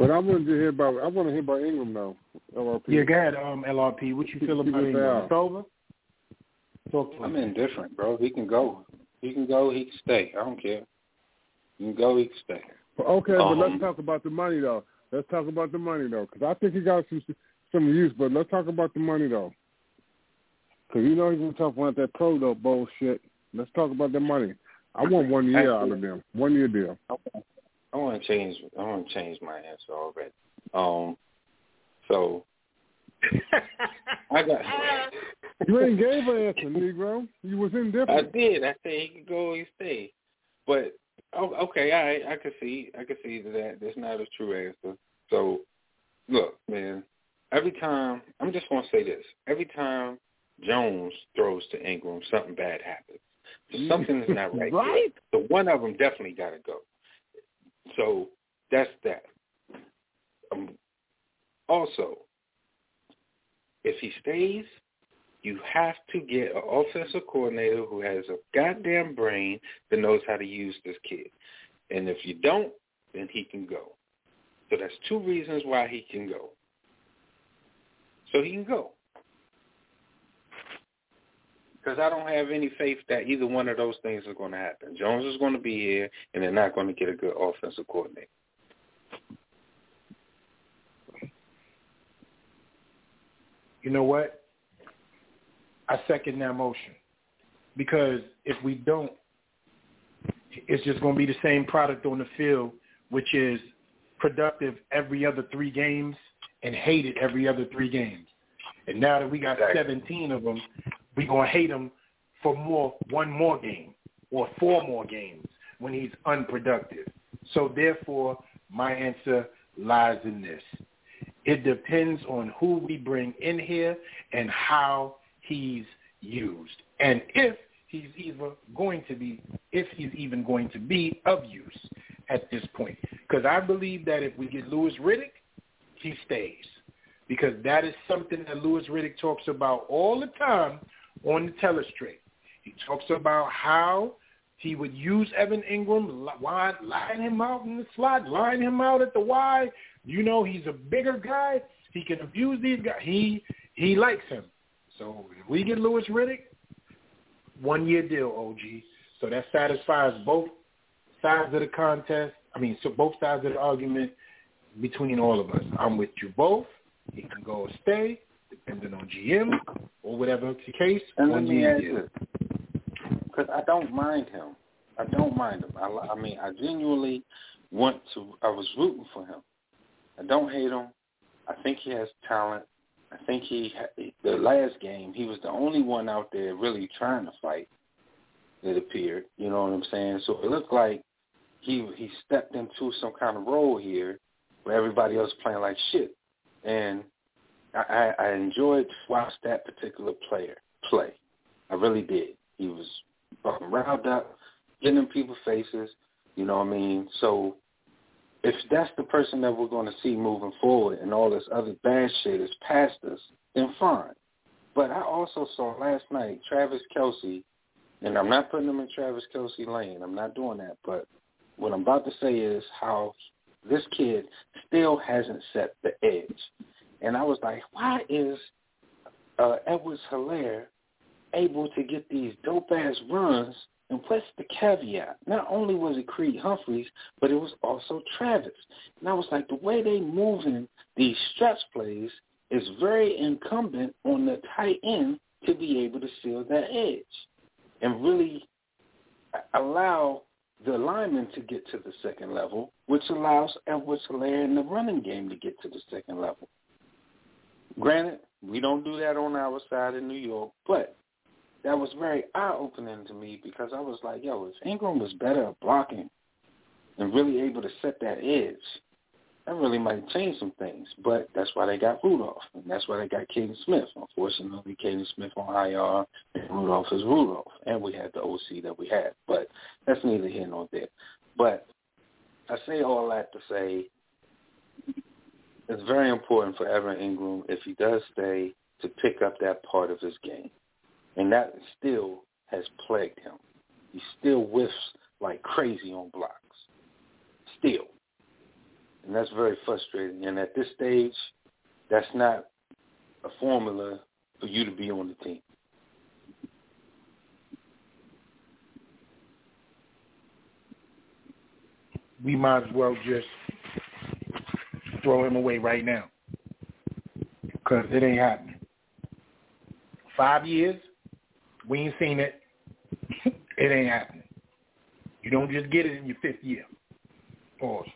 But I wanted to hear about I want to hear about Engram though. LRP. Yeah, go ahead, um, LRP. What you feel about it Engram? It's over? Talk to I'm us. indifferent, bro. He can go. He can go. He can stay. I don't care. He can go. He can stay. Okay, but Um, let's talk about the money though. Let's talk about the money though, because I think he got some some use. But let's talk about the money though, because you know he's gonna talk about that pro though bullshit. Let's talk about the money. I want one year out of them, one year deal. Okay. I want to change. I want to change my answer already. Um. So I got. You ain't gave an answer, Negro. You was indifferent. I did. I said he could go. He stay. But oh, okay, I I could see. I could see that that's not a true answer. So look, man. Every time I'm just gonna say this. Every time Jones throws to Engram, something bad happens. So something is not right. there. Right. So one of them definitely got to go. So that's that. Um, also, if he stays, you have to get an offensive coordinator who has a goddamn brain that knows how to use this kid. And if you don't, then he can go. So that's two reasons why he can go. So he can go. Because I don't have any faith that either one of those things is going to happen. Jones is going to be here, and they're not going to get a good offensive coordinator. You know what? I second that motion. Because if we don't, it's just going to be the same product on the field, which is productive every other three games and hated every other three games. And now that we got Exactly. 17 of them, we going to hate him for more one more game or four more games when he's unproductive. So therefore, my answer lies in this. It depends on who we bring in here and how he's used. And if he's even going to be, if he's even going to be of use at this point. Because I believe that if we get Louis Riddick, he stays. Because that is something that Louis Riddick talks about all the time on the telestrate. He talks about how he would use Evan Engram, line, line him out in the slot, line him out at the Y. You know, he's a bigger guy. He can abuse these guys. He he likes him. So if we get Louis Riddick, one year deal, OG. So that satisfies both sides of the contest. I mean, so both sides of the argument between all of us. I'm with you both. He can go stay, depending on GM or whatever the case. And let me ask this, because I don't mind him. I don't mind him. I, I mean, I genuinely want to. I was rooting for him. I don't hate him. I think he has talent. I think he. The last game, he was the only one out there really trying to fight. It appeared, you know what I'm saying. So it looked like he he stepped into some kind of role here, where everybody else playing like shit, and I, I enjoyed watch that particular player play. I really did. He was fucking riled up, getting in people's faces. You know what I mean? So if that's the person that we're going to see moving forward, and all this other bad shit is past us, then fine. But I also saw last night Travis Kelce, and I'm not putting him in Travis Kelce lane. I'm not doing that. But what I'm about to say is how this kid still hasn't set the edge. And I was like, why is uh, Edwards Helaire able to get these dope ass runs? And what's the caveat? Not only was it Creed Humphreys, but it was also Travis. And I was like, the way they moving these stretch plays is very incumbent on the tight end to be able to seal that edge and really allow the lineman to get to the second level, which allows Edwards Helaire in the running game to get to the second level. Granted, we don't do that on our side in New York, but that was very eye-opening to me because I was like, yo, if Engram was better at blocking and really able to set that edge, that really might change some things. But that's why they got Rudolph, and that's why they got Kaden Smith. Unfortunately, Kaden Smith on IR, and Rudolph is Rudolph, and we had the OC that we had. But that's neither here nor there. But I say all that to say it's very important for Evan Engram, if he does stay, to pick up that part of his game. And that still has plagued him. He still whiffs like crazy on blocks. Still. And that's very frustrating. And at this stage, that's not a formula for you to be on the team. we might as well just throw him away right now because it ain't happening. Five years, we ain't seen it. it ain't happening. You don't just get it in your fifth year. Pause.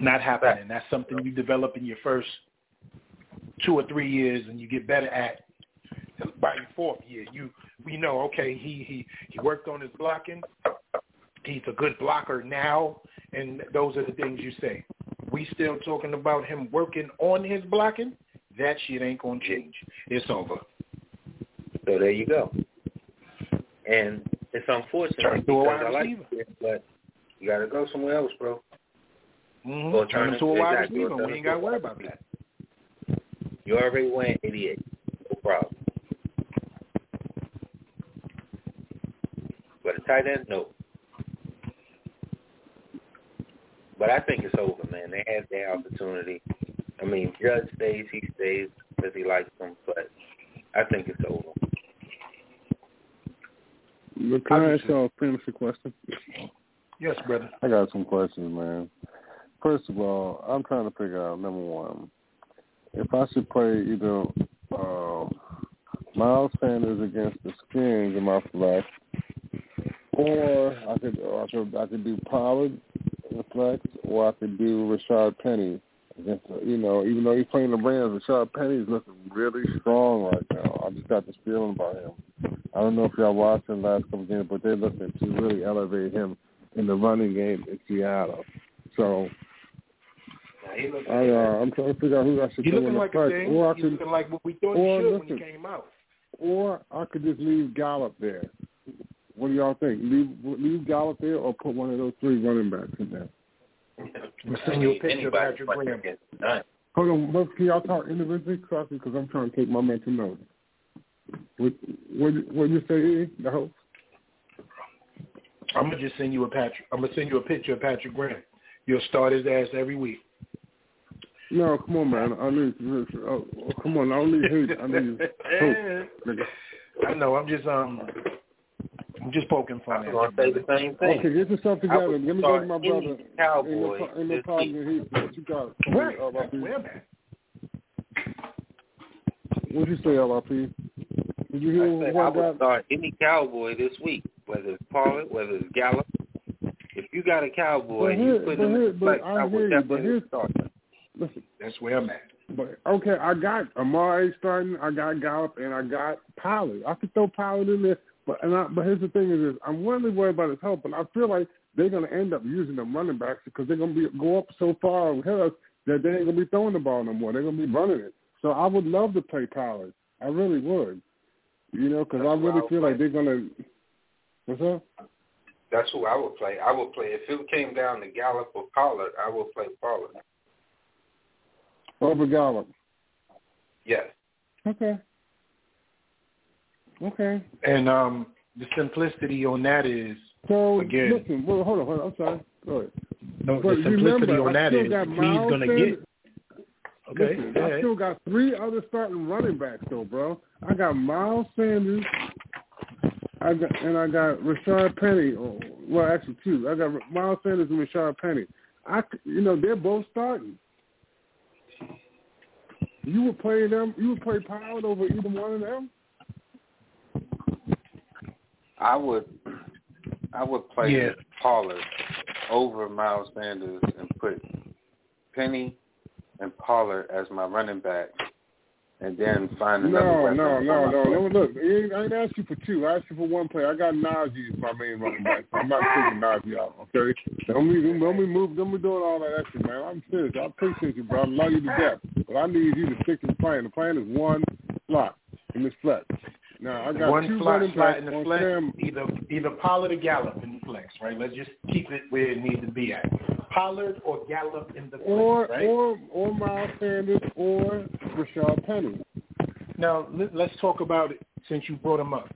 Not happening. That's something you develop in your first two or three years, and you get better at by your fourth year. You we know okay he he he worked on his blocking. He's a good blocker now, and those are the things you say. We still talking about him working on his blocking. That shit ain't gonna change. It's over. So there you go. And it's unfortunate Turn to a because I like it, but you got to go somewhere else, bro. Mm-hmm. Or Turn turn him to a wide exactly, receiver. We ain't got to worry about that. You already went 88. No problem. But a tight end, no. But I think it's over, man. They had their opportunity. I mean, Judge stays, he stays because he likes them, but I think it's over. But can I ask y'all a fantasy question? Yes, brother. I got some questions, man. First of all, I'm trying to figure out number one, if I should play either uh, Miles Sanders against the Skins in my flex, Or I could, or I could, I could do Pollard in flex, or I could do Rashard Penny against, you know, even though he's playing the Rams, Rashard Penny is looking really strong right now. I just got this feeling about him. I don't know if y'all watched the last couple games, but they're looking to really elevate him in the running game in Seattle. So Now, he looking, I, uh, I'm trying to figure out who I should he looking in the like a thing. or I He could, looking like what we thought he should listen. when he came out. or I could just leave Gallup there. What do y'all think? Leave leave Gallup there, or put one of those three running backs in there? I'm sending you a picture of Patrick Graham. Hold on, but can y'all talk individually, because I'm trying to take my mental notes. What what what you say? The host? I'm gonna just send you a Patrick. I'm gonna send you a picture of Patrick Graham. You'll start his ass every week. No, come on, man. I need. Oh, oh, come on, I don't need hate. I need hope, nigga. I know. I'm just um. I'm just poking I fun was at going to say the same thing. Okay, get yourself I together. would Let me go to my brother. Cowboy in the, in the this problem week. heat. What you got? Right. Uh, LRP? That's where I'm at. What'd you say, uh, LRP? Did you hear I said what I I would got? start any Cowboy this week, whether it's Pollard, whether it's Gallup. If you got a Cowboy, But you put him here- in the but flex, I I hear would you, but definitely here's- start him. Listen, That's where I'm at. but okay, I got Amari starting, I got Gallup, and I got Pollard. I could throw Pollard in there, but and I, but here's the thing: is this, I'm really worried about his health, but I feel like they're going to end up using the running backs because they're going to be go up so far ahead of us that they ain't going to be throwing the ball no more. They're going to be running it. So I would love to play Pollard. I really would. You know, because I really I feel would like they're going to. What's up? That's who I would play. I would play if it came down to Gallup or Pollard. I would play Pollard. Over Gallup. Yes. Okay. Okay. And um, the simplicity on that is So Again. listen, well, hold on, hold on. I'm sorry. Go ahead. no. But the simplicity remember, on that is he's gonna get. Okay. Listen, I still got three other starting running backs though, bro. I got Miles Sanders. I got and I got Rashard Penny. Oh, well, actually two. I got Miles Sanders and Rashard Penny. I, you know, they're both starting. You would play them. You would play Pollard over either one of them. I would I would play Yeah. Pollard over Miles Sanders and put Penny and Pollard as my running back and then find another No, weapon. no, for no, my no, no. Look, I ain't I asked you for two. I asked you for one player. I got Najee as my main running back. So I'm not taking Najee out. Okay, don't be don't be move, don't be doing all that extra, man. I'm serious. I appreciate you, bro. I love you to death, but I need you to stick to the plan. The plan is one slot in this flex. Now I got One two slot, running slot in the flex, Sam. either either Pollard or Gallup in the flex, right? Let's just keep it where it needs to be at. Pollard or Gallup in the flex, Or right? or or Miles Sanders or Rashard Penny. Now let, let's talk about it since you brought him up.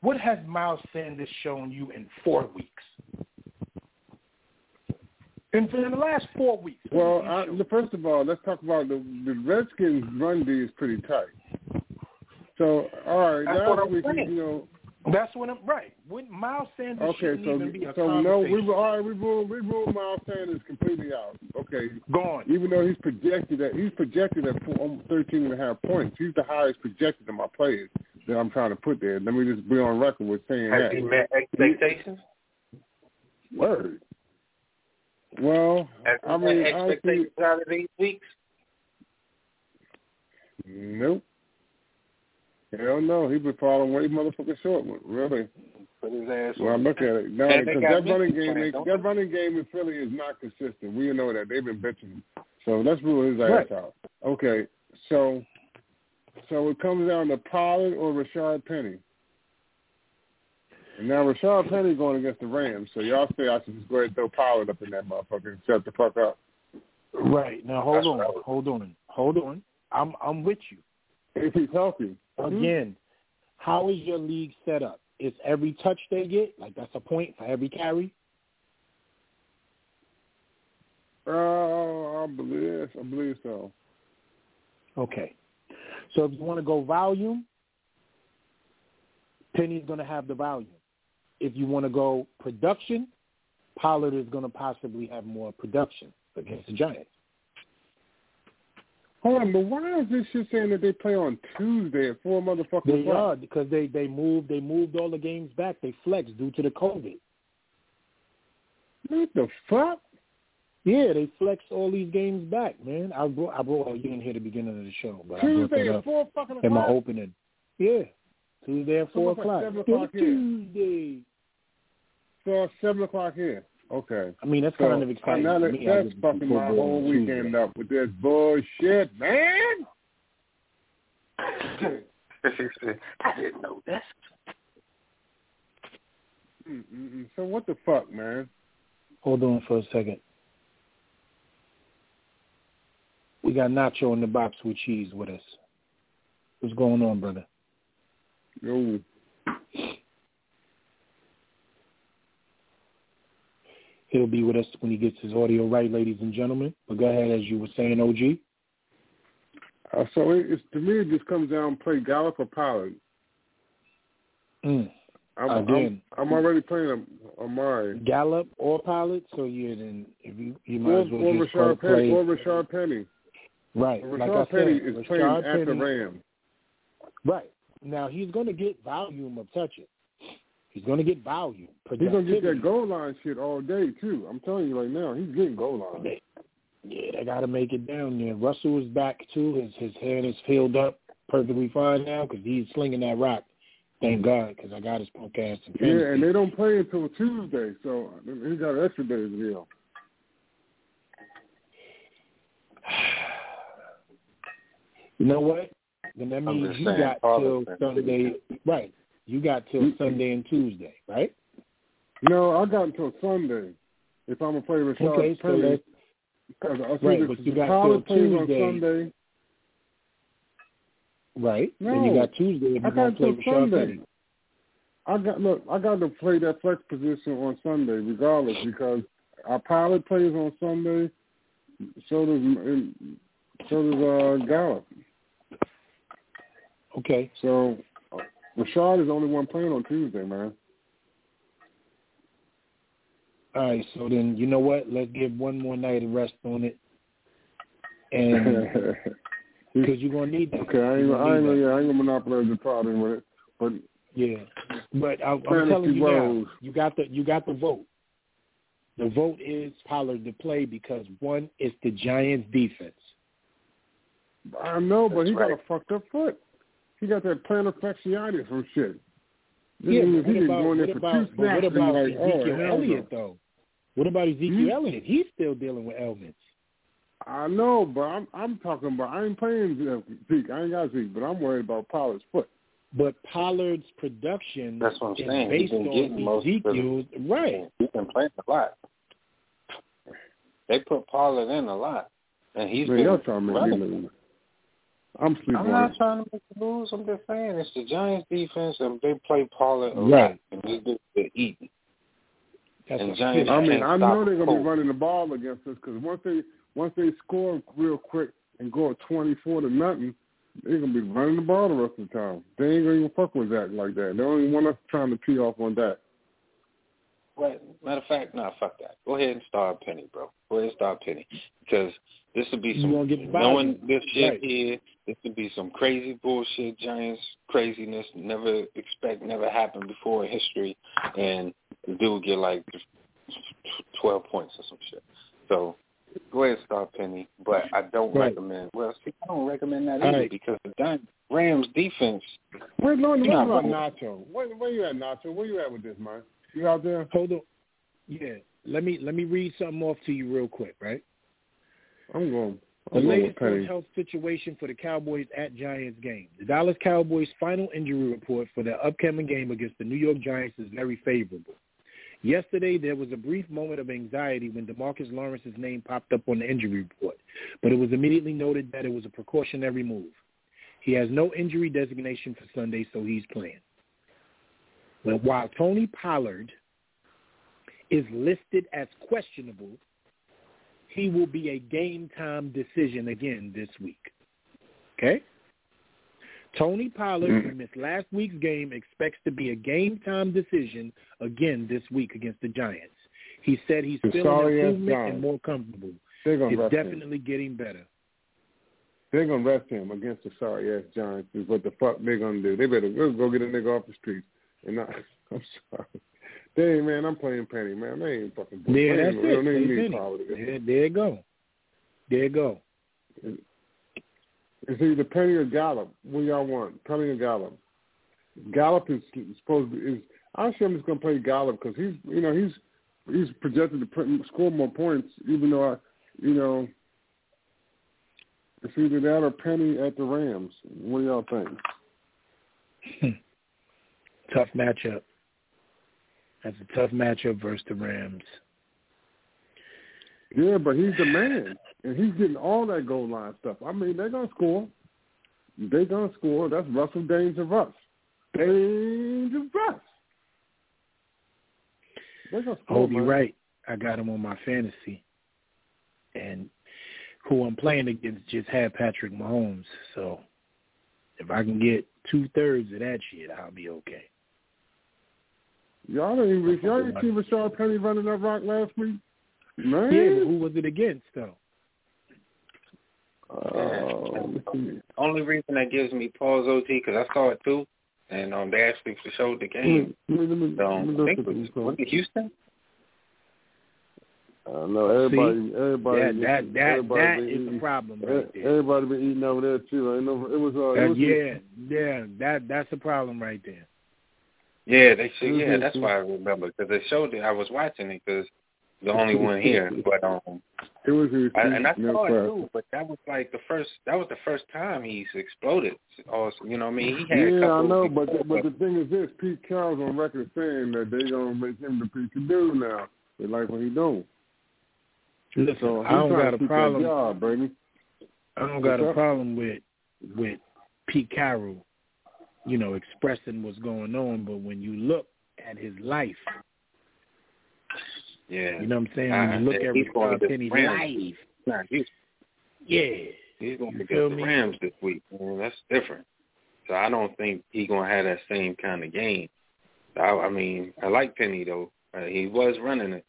What has Miles Sanders shown you in four weeks? In, in the last four weeks. Well, I, he shown? the- first of all, let's talk about the the Redskins' run D is pretty tight. So, all right, That's what last I'm you know, that's what I'm right. When Miles Sanders okay, shouldn't so even be a so no, we conversation. all right, we ruled we ruled Miles Sanders completely out. Okay, gone. even though he's projected at he's projected at four, um, 13 and a half points, he's the highest projected of my players that I'm trying to put there. Let me just be on record with saying Has he that. met expectations? Word. Well, Has he I mean, expectations out of these weeks? nope. Hell no, he been falling way motherfucking short. Really. Put his ass When I on. look at it, no, they because that running game, playing, ain't- don't that running game in Philly is not consistent. We know that they've been bitching. So let's rule his ass Right. out. Okay, so so it comes down to Pollard or Rashard Penny. And now Rashard Penny going against the Rams, so y'all say I should just go ahead and throw Pollard up in that motherfucker and shut the fuck up. Right now, hold That's on, what hold on, hold on. I'm I'm with you. If he's healthy. Again, how is your league set up? Is every touch they get like that's a point for every carry? Uh, I believe I believe so. Okay. So if you want to go volume, Penny's going to have the volume. If you want to go production, Pollard is going to possibly have more production against the Giants. Hold on, but why is this shit saying that they play on Tuesday at four motherfucking They o'clock? are because they they moved they moved all the games back. They flexed due to the COVID. What the fuck? Yeah, they flexed all these games back, man. I brought I brought oh, you didn't hear the beginning of the show, but I brought Tuesday that at up four fucking in my opening. Yeah, Tuesday at four So it's like o'clock. o'clock. Tuesday. So seven o'clock here. Okay. I mean, that's So, kind of exciting. now to that, me. That's just fucking football my whole on weekend up with this bullshit, man. I didn't know that. Mm-mm-mm. So what the fuck, man? Hold on for a second. We got Nacho in the box with cheese with us. What's going on, brother? Yo, He'll be with us when he gets his audio right, ladies and gentlemen. But go ahead, as you were saying, OG. uh, so it, it's to me, it just comes down to play Gallup or Pollard. Mm. I'm, Again. I'm, I'm already playing a, a Mari. Gallup or Pollard. So yeah, then if you you might Or, as well or just Rashard Penny. play. Or Rashard Penny. right, Rashard like Penny said, is playing Rashard at the Penny- Rams. Right now, he's going to get volume of touches. He's going to get volume. He's gonna get that goal line shit all day too. I'm telling you right now, he's getting goal line. They, yeah, they got to make it down there. Russell is back too. His his hand is healed up perfectly fine now because he's slinging that rock. Thank God, because I got his podcast and fantasy. Yeah, and they don't play until Tuesday, so he got an extra day to deal. You know what? Then that means just you got till been- Sunday, right? You got till Mm-hmm. Sunday and Tuesday, right? No, I got until Sunday. If I'm gonna play Rashard Okay, Penny, because I Right, but you got till plays on Sunday. right. And you got Tuesday if I you're got gonna play until Sunday. Penny. I got look. I got to play that flex position on Sunday, regardless, because our pilot plays on Sunday. So does so does uh, Gallup. Okay. So Rashard is the only one playing on Tuesday, man. All right. So then you know what? Let's give one more night of rest on it, and because you're gonna need that. okay, I ain't, I ain't, gonna- yeah, I ain't gonna monopolize the problem with it, but Yeah, but I, I'm telling you now, you got the you got the vote. The vote is Pollard to play because one, it's the Giants' defense. I know, but That's he got a fucked up foot. He got that plantar fasciitis or shit. This Yeah, what he been about going what there for about, two but snaps what about like, oh, Ezekiel hell Elliott though? What about Ezekiel Hmm? Elliott? He's still dealing with ailments. I know, but I'm I'm talking about I ain't playing Zeke. I ain't got Zeke, but I'm worried about Pollard's foot. But Pollard's production That's what I'm is saying. He's based been on getting most of Ezekiel's right. He's been playing a lot. They put Pollard in a lot, and he's Man, been. y'all trying to make me running. lose. I'm sleeping I'm not it. trying to make you lose. I'm just saying it's the Giants' defense, and they play Pollard a lot, Right. and they do the eating. That's And a Giants- fit. I mean, I know they're gonna be running the ball against us because once they once they score real quick and go at twenty four to nothing, they're gonna be running the ball the rest of the time. They ain't gonna even fuck with that like that. They don't even want us trying to pee off on that. Well, matter of fact, nah, fuck that. Go ahead and start Penny, bro. Go ahead and start Penny because this would be some gonna get knowing this shit Right. here. This would be some crazy bullshit, Giants craziness. Never expect, never happened before in history, and the dude get like twelve points or some shit. So go ahead and start Penny, but I don't Right. recommend. Well, see, I don't recommend that All either right. because the Giants, Rams defense. Wait, no, You're what not about Nacho? Where, where you at, Nacho? Where you at with this, man? You out there? Hold on. Yeah. Let me let me read something off to you real quick, right? I'm going. The I'm going with latest on health situation for the Cowboys at Giants game. The Dallas Cowboys' final injury report for their upcoming game against the New York Giants is very favorable. Yesterday, there was a brief moment of anxiety when DeMarcus Lawrence's name popped up on the injury report, but it was immediately noted that it was a precautionary move. He has no injury designation for Sunday, so he's playing. But while Tony Pollard is listed as questionable, he will be a game time decision again this week. Okay? Tony Pollard, Mm. who missed last week's game, expects to be a game time decision again this week against the Giants. He said he's The feeling improvement and more comfortable. It's rest him. definitely getting better. they're gonna rest him against the sorry ass Giants. Is what the fuck they're gonna do. They better go, get a nigga off the streets. And I, I'm sorry. Ain't man. I'm playing Penny, man. They ain't fucking. Yeah, they that's it. They need to There, there you go. There you go. It's either Penny or Gallup. What y'all want? Penny or Gallup? Gallup is supposed to is. Actually, I'm just gonna play Gallup because he's you know he's he's projected to put, score more points. Even though I, you know, it's either that or Penny at the Rams. What do y'all think? Tough matchup. That's a tough matchup versus the Rams. Yeah, but he's the man, and he's getting all that goal line stuff. I mean, they're gonna score. They're gonna score. That's Russell Dangerous. Dangerous. They're gonna I score. hope you're right. I got him on my fantasy, and who I'm playing against just had Patrick Mahomes. So if I can get two thirds of that shit, I'll be okay. Y'all didn't even, y'all didn't see Rashard Penny running that rock last week? Man. Yeah, but who was it against though? Oh, Only reason that gives me pause OT because I saw it too, and um, they actually showed the game. Let me, So let me I think it was, was it Houston? I know everybody, everybody, that that that everybody that been the problem right there. Everybody been eating over there too. I know it was. Uh, it was yeah, yeah, that that's the problem right there. Yeah, they should. Yeah, Mhm. that's why I remember because they showed it. I was watching it because the only one here. But um, It was Houston. I, and I no saw it too. But that was like the first. That was the first time he's exploded. Also, you know, what I mean, he had. a Yeah, couple I know, of- but the, but the thing is this: Pete Carroll's on record saying that they gonna make him the Pikachu now. They like what he doing. Listen, So I don't got a problem. Job, baby. I don't got What's a up? problem with with Pete Carroll, you know, expressing what's going on. But when you look at his life, yeah, you know what I'm saying. When you look at he's going Rashard against Penny's life, Nah, he's yeah, he's gonna feel get the me? Rams this week. Man, that's different. So I don't think he's going to have that same kind of game. I, I mean, I like Penny though. Uh, he was running it,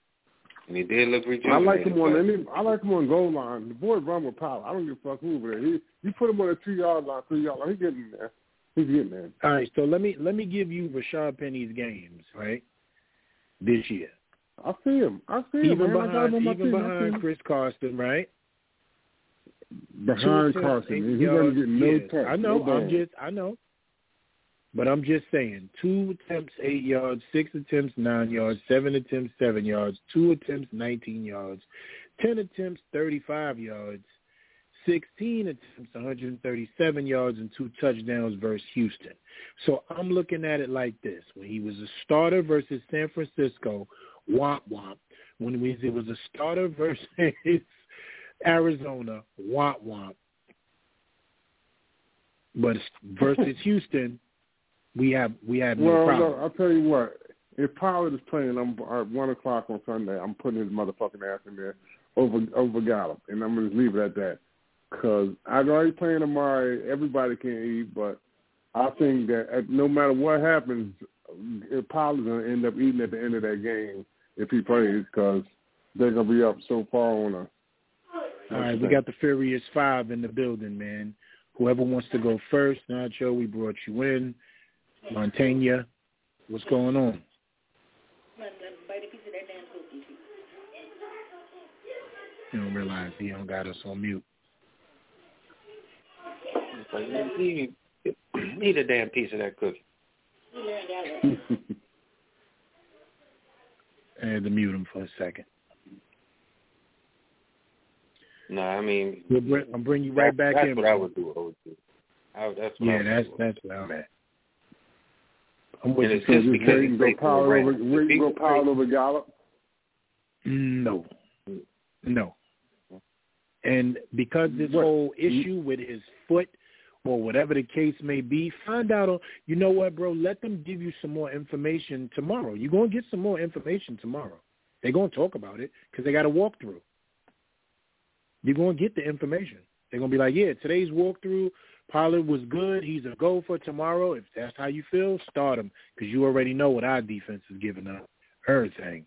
and he did look I like him on but- any. I like him on goal line. The boy run with power. I don't give a fuck who over there. He, you put him on a two yard line, three yard line. He's getting there. He's getting there. All right, so let me let me give you Rashaad Penny's games right this year. I see him. I see him. Even man. Behind even team. Behind him. Chris Carson, right? behind Two Carson. attempts, and eight He's gonna get no Yeah, touch. I know. No I'm just. I know. But I'm just saying, two attempts, eight yards, six attempts, nine yards, seven attempts, seven yards, two attempts, 19 yards, ten attempts, 35 yards, 16 attempts, 137 yards, and two touchdowns versus Houston. So I'm looking at it like this: when he was a starter versus San Francisco, womp womp. When he was, it was a starter versus Arizona, womp womp. But versus Houston, we have we had no Well, problem. look, I'll tell you what. If Pollard is playing, I'm at one o'clock on Sunday. I'm putting his motherfucking ass in there over over Gallup, and I'm gonna just leave it at that. Cause I'd already playing Amari. Everybody can eat, but I think that at, no matter what happens, Pollard's gonna end up eating at the end of that game if he plays, because they're gonna be up so far on us. All right, we got the Furious Five in the building, man. Whoever wants to go first, Nacho, we brought you in. Montaigne, what's going on? You don't realize he don't got us on mute. But he, eat a damn piece of that cookie. I had to mute him for a second. No, I mean, We'll bring, I'll bring you right back that's in. what I would do. OT. I, that's what I Yeah, would that's do. that's where I'm at. I'm with And you. it's just just because you go played for the Pollard over, Rams. you he go was Pollard over Gallup. No, no. And because this What? whole issue with his foot or whatever the case may be, find out. On, you know what, bro? Let them give you some more information tomorrow. You're gonna get some more information tomorrow. They're gonna talk about it because they got a walkthrough. You're gonna get the information. They're gonna be like, yeah, today's walkthrough, Pollard was good. He's a go for tomorrow. If that's how you feel, start him because you already know what our defense is giving up. Everything.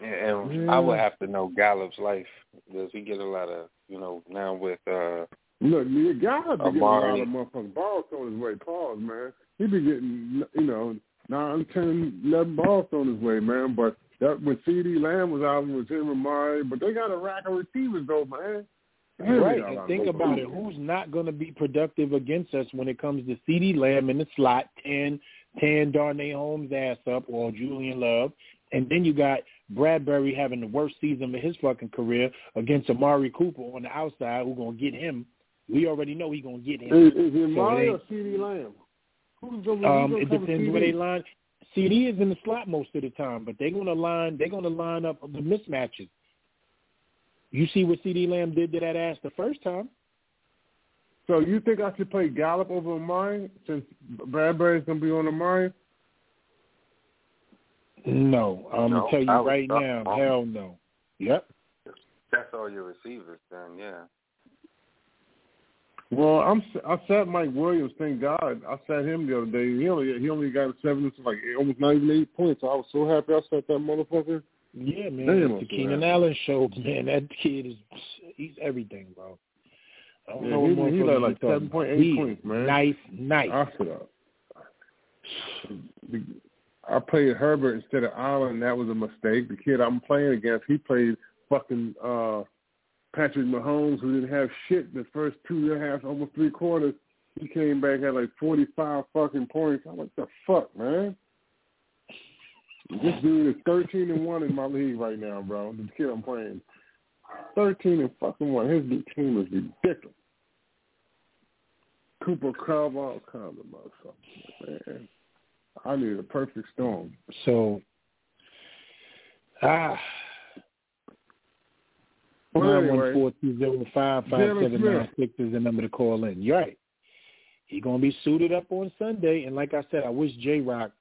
Yeah, And I would have to know Gallup's life because he get a lot of, you know, now with uh Look, you gotta be getting a lot of motherfucking balls thrown his way. Pause, man. He be getting, you know, nine, ten, eleven balls thrown his way, man. But that when CeeDee Lamb was out, it was him and Murray. But they got a rack of receivers, though, man. Man, they Right, got a lot and think about it. Who's not going to be productive against us when it comes to CeeDee Lamb in the slot, ten, ten Darnay Holmes ass up, or Julian Love, and then you got Bradberry having the worst season of his fucking career against Amari Cooper on the outside, who's going to get him. We already know he's going to get him. Is, is it So or CeeDee Lamb? Who's gonna, Um, who's it gonna cover depends CeeDee? where they line. CeeDee is in the slot most of the time, but they're gonna line. They're gonna line up the mismatches. You see what CeeDee Lamb did to that ass the first time. So you think I should play Gallup over Amari since Bradberry's gonna be on Amari? No, I'm No, gonna tell you right now. Amari. Hell no. Yep. that's all your receivers then, yeah. Well, I'm I sat Mike Williams. Thank God, I sat him the other day. He only he only got seven, to like almost not even eight points. I was so happy I sat that motherfucker. Yeah, man. Damn, it's the Keenan. Allen show, man. That kid is he's everything, bro. I don't Yeah, know he- what he motherfuckers like- you like 7.8 about. He is points, man. Nice, nice. I said I played Herbert instead of Allen. That was a mistake. The kid I'm playing against, he played fucking uh Patrick Mahomes, who didn't have shit the first two and a half, almost three quarters. He came back had like 45 fucking points. I'm like, the fuck, man. This dude is 13 and one in my league right now, bro. The kid I'm playing, 13 and fucking one. His team is ridiculous. Cooper Kupp, all kinds of motherfuckers, man. I need a perfect storm. So ah Well, Nine one four two zero five five seven nine six is the number to call in. You're right. He gonna be suited up on Sunday, and like I said, I wish J Rock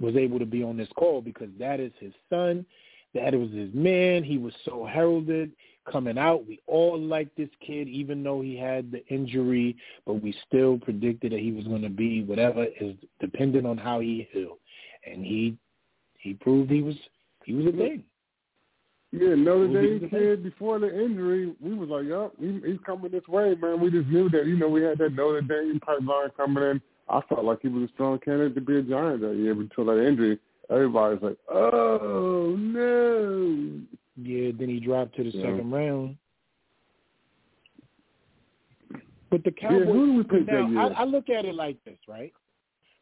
was able to be on this call because that is his son. That was his man. He was so heralded coming out. We all liked this kid, even though he had the injury, but we still predicted that he was going to be whatever is dependent on how he healed, and he he proved he was he was a thing. Yeah, Notre Dame kid before the injury, we was like, yup, he, he's coming this way, man. We just knew that, you know, we had that Notre Dame pipeline coming in. I felt like he was a strong candidate to be a Giant that year until that injury. Everybody's like, oh, no. Yeah, then he dropped to the Yeah. second round. But the Yeah, Cowboys, who do we pick now, that year? I, I look at it like this, right?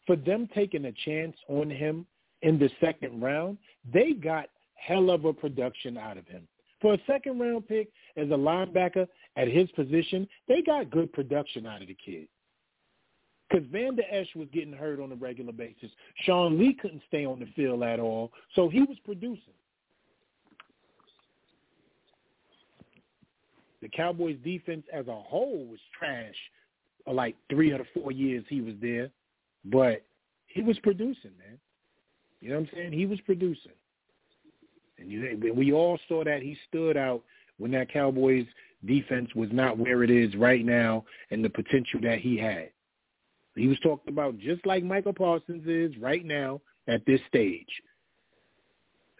For them taking a chance on him in the second round, they got hell of a production out of him. For a second round pick as a linebacker at his position, they got good production out of the kid. Because Vander Esch was getting hurt on a regular basis. Sean Lee couldn't stay on the field at all, so he was producing. The Cowboys defense as a whole was trash like three of four years he was there. But he was producing, man. You know what I'm saying? He was producing. And you we all saw that he stood out when that Cowboys defense was not where it is right now and the potential that he had. He was talked about just like Micah Parsons is right now at this stage.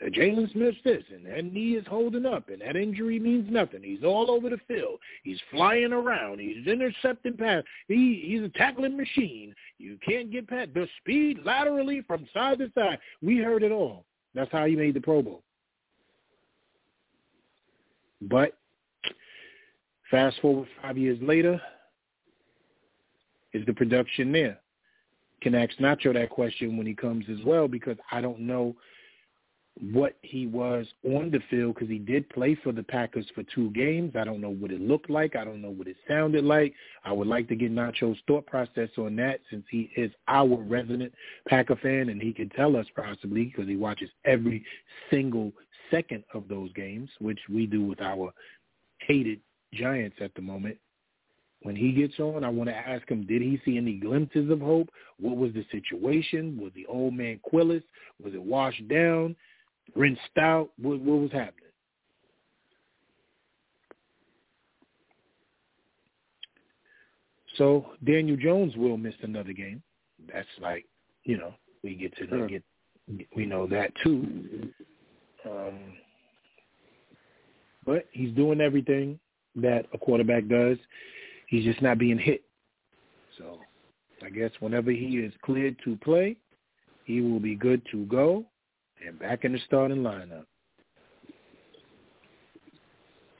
Uh, Jaylon Smith's this, and that knee is holding up, and that injury means nothing. He's all over the field. He's flying around. He's intercepting pass. He he's a tackling machine. You can't get past the speed laterally from side to side. We heard it all. That's how he made the Pro Bowl. But fast forward five years later, is the production there? Can ask Nacho that question when he comes as well because I don't know what he was on the field because he did play for the Packers for two games. I don't know what it looked like. I don't know what it sounded like. I would like to get Nacho's thought process on that since he is our resident Packer fan and he can tell us possibly because he watches every single second of those games, which we do with our hated Giants at the moment. When he gets on, I want to ask him, did he see any glimpses of hope? What was the situation? Was the old man Quillis? Was it washed down? Rinsed out? What, what was happening? So Daniel Jones will miss another game. That's like, you know, we get to Sure. get we know that too. Um, but he's doing everything that a quarterback does. He's just not being hit. So I guess whenever he is cleared to play, he will be good to go and back in the starting lineup.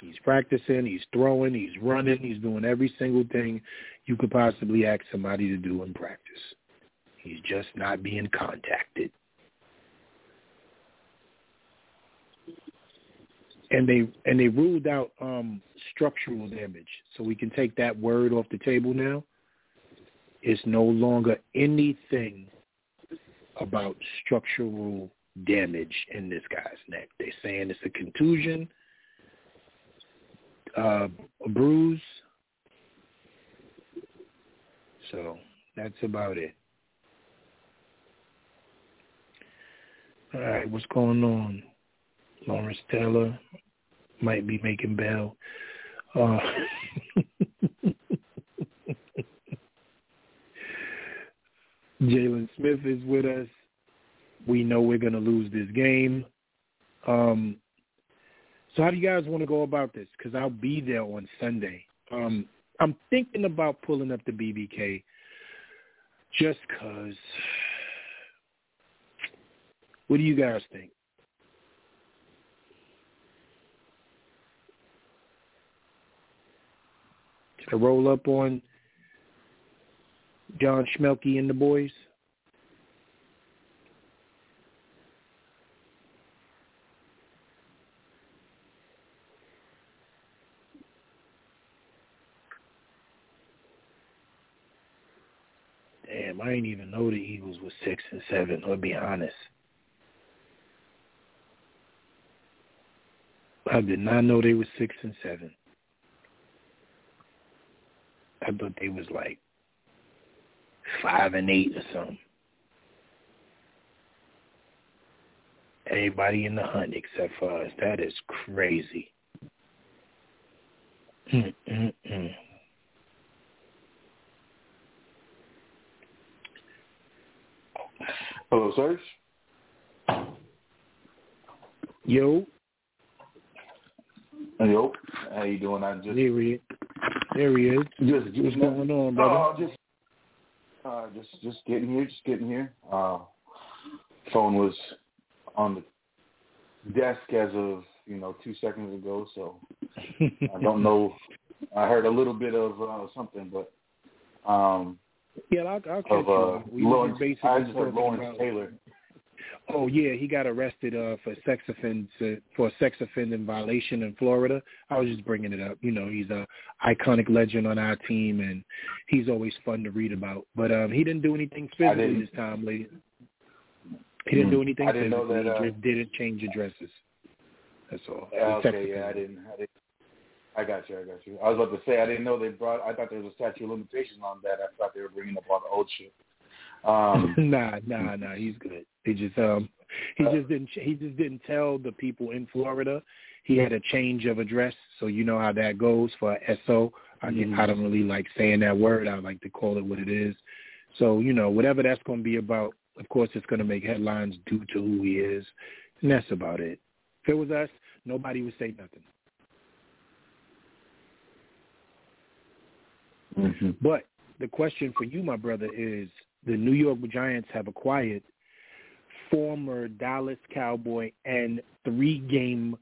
He's practicing, he's throwing, he's running, he's doing every single thing you could possibly ask somebody to do in practice. He's just not being contacted. And they and they ruled out um, structural damage, so we can take that word off the table now. It's no longer anything about structural damage in this guy's neck. They're saying it's a contusion, uh, a bruise. So that's about it. All right, what's going on? Lawrence Taylor might be making bail. Uh, Jaylon Smith is with us. We know we're going to lose this game. Um, so how do you guys want to go about this? Because I'll be there on Sunday. Um, I'm thinking about pulling up the BBK just because. What do you guys think? Should I roll up on John Schmelke and the boys? Damn, I didn't even know the Eagles was six and seven. I'll be honest. I did not know they were six and seven. I thought they was like five and eight or something. Everybody in the hunt except for us. That is crazy. Mm-mm-mm. Hello, Serge. Yo. Yo. How you doing? I just there he is. There he is. Just, just What's going on, brother? Oh, just, uh, just, just getting here. Just getting here. Uh, phone was on the desk as of you know two seconds ago, so I don't know. I heard a little bit of uh, something, but um, yeah, I'll, I'll catch of uh, you. We Lawrence. basically I just heard talking Lawrence about- Taylor. Oh yeah, he got arrested uh, for sex offense uh, for a sex offending violation in Florida. I was just bringing it up. You know, he's a iconic legend on our team, and he's always fun to read about. But um, he didn't do anything physically this time, lady. He didn't do Mm. anything I didn't know physically. that, uh, he just didn't change addresses. That's all. Yeah, okay, yeah, I didn't, I didn't. I got you. I got you. I was about to say I didn't know they brought. I thought there was a statute of limitations on that. I thought they were bringing up all the old shit. Um, nah, nah, nah. He's good. He just um, he just didn't. He just didn't tell the people in Florida he had a change of address. So you know how that goes for SO. I Mhm. I don't really like saying that word. I like to call it what it is. So you know, whatever that's going to be about, of course, it's going to make headlines due to who he is, and that's about it. If it was us, nobody would say nothing. Mhm. But the question for you, my brother, is the New York Giants have acquired former Dallas Cowboy and three-game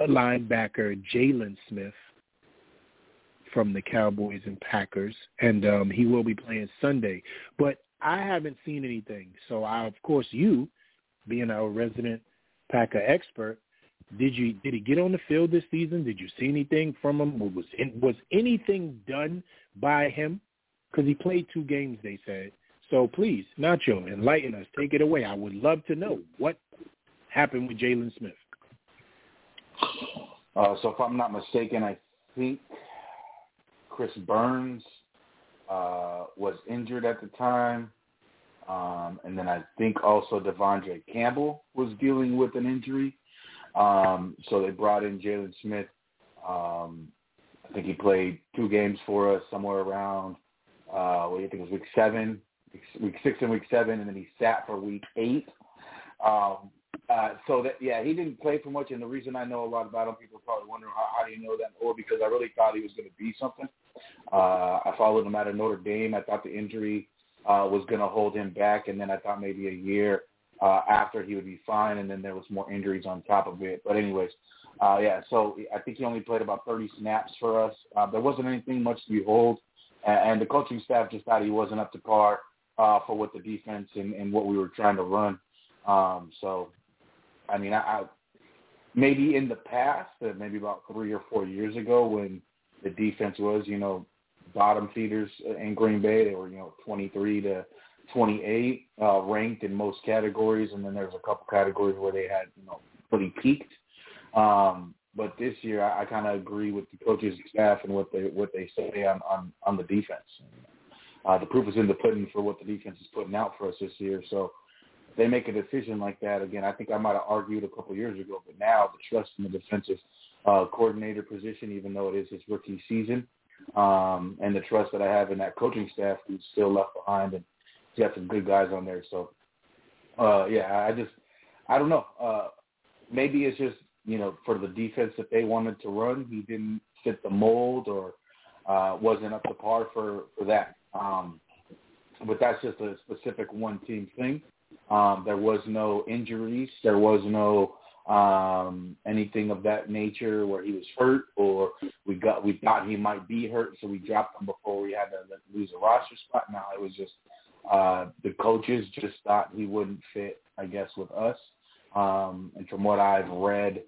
linebacker Jaylon Smith from the Cowboys and Packers, and um, he will be playing Sunday. But I haven't seen anything, so I, of course, you, being our resident Packer expert, did you did he get on the field this season? Did you see anything from him? Was was anything done by him? Because he played two games, they said. So please, Nacho, enlighten us. Take it away. I would love to know what happened with Jaylon Smith. Uh, so if I'm not mistaken, I think Krys Barnes uh, was injured at the time. Um, and then I think also De'Vondre Campbell was dealing with an injury. Um, so they brought in Jaylon Smith. Um, I think he played two games for us somewhere around, uh, what do you think it was week seven, week six and week seven, and then he sat for week eight. Um, Uh, so that yeah, he didn't play for much, and the reason I know a lot about him, people probably wondering how, how do you know that, or because I really thought he was going to be something. Uh, I followed him out of Notre Dame. I thought the injury uh, was going to hold him back, and then I thought maybe a year uh, after he would be fine, and then there was more injuries on top of it. But anyways, uh, yeah, so I think he only played about 30 snaps for us. Uh, there wasn't anything much to behold, and, and the coaching staff just thought he wasn't up to par uh, for what the defense and, and what we were trying to run. Um, so I mean, I, I maybe in the past, uh, maybe about three or four years ago, when the defense was, you know, bottom feeders in Green Bay, they were, you know, 23 to 28 uh, ranked in most categories, and then there's a couple categories where they had, you know, pretty peaked. Um, but this year, I, I kind of agree with the coaches and staff and what they what they say on on, on the defense. Uh, the proof is in the pudding for what the defense is putting out for us this year. So if they make a decision like that, again, I think I might have argued a couple years ago, but now the trust in the defensive uh, coordinator position, even though it is his rookie season, um, and the trust that I have in that coaching staff who's still left behind, and he's got some good guys on there. So, uh, yeah, I just, I don't know. Uh, maybe it's just you know for the defense that they wanted to run, he didn't fit the mold or uh, wasn't up to par for for that. Um, but that's just a specific one team thing. Um, there was no injuries. There was no um, anything of that nature where he was hurt or we got we thought he might be hurt, so we dropped him before we had to lose a roster spot. Now it was just uh, the coaches just thought he wouldn't fit, I guess, with us. Um, and from what I've read,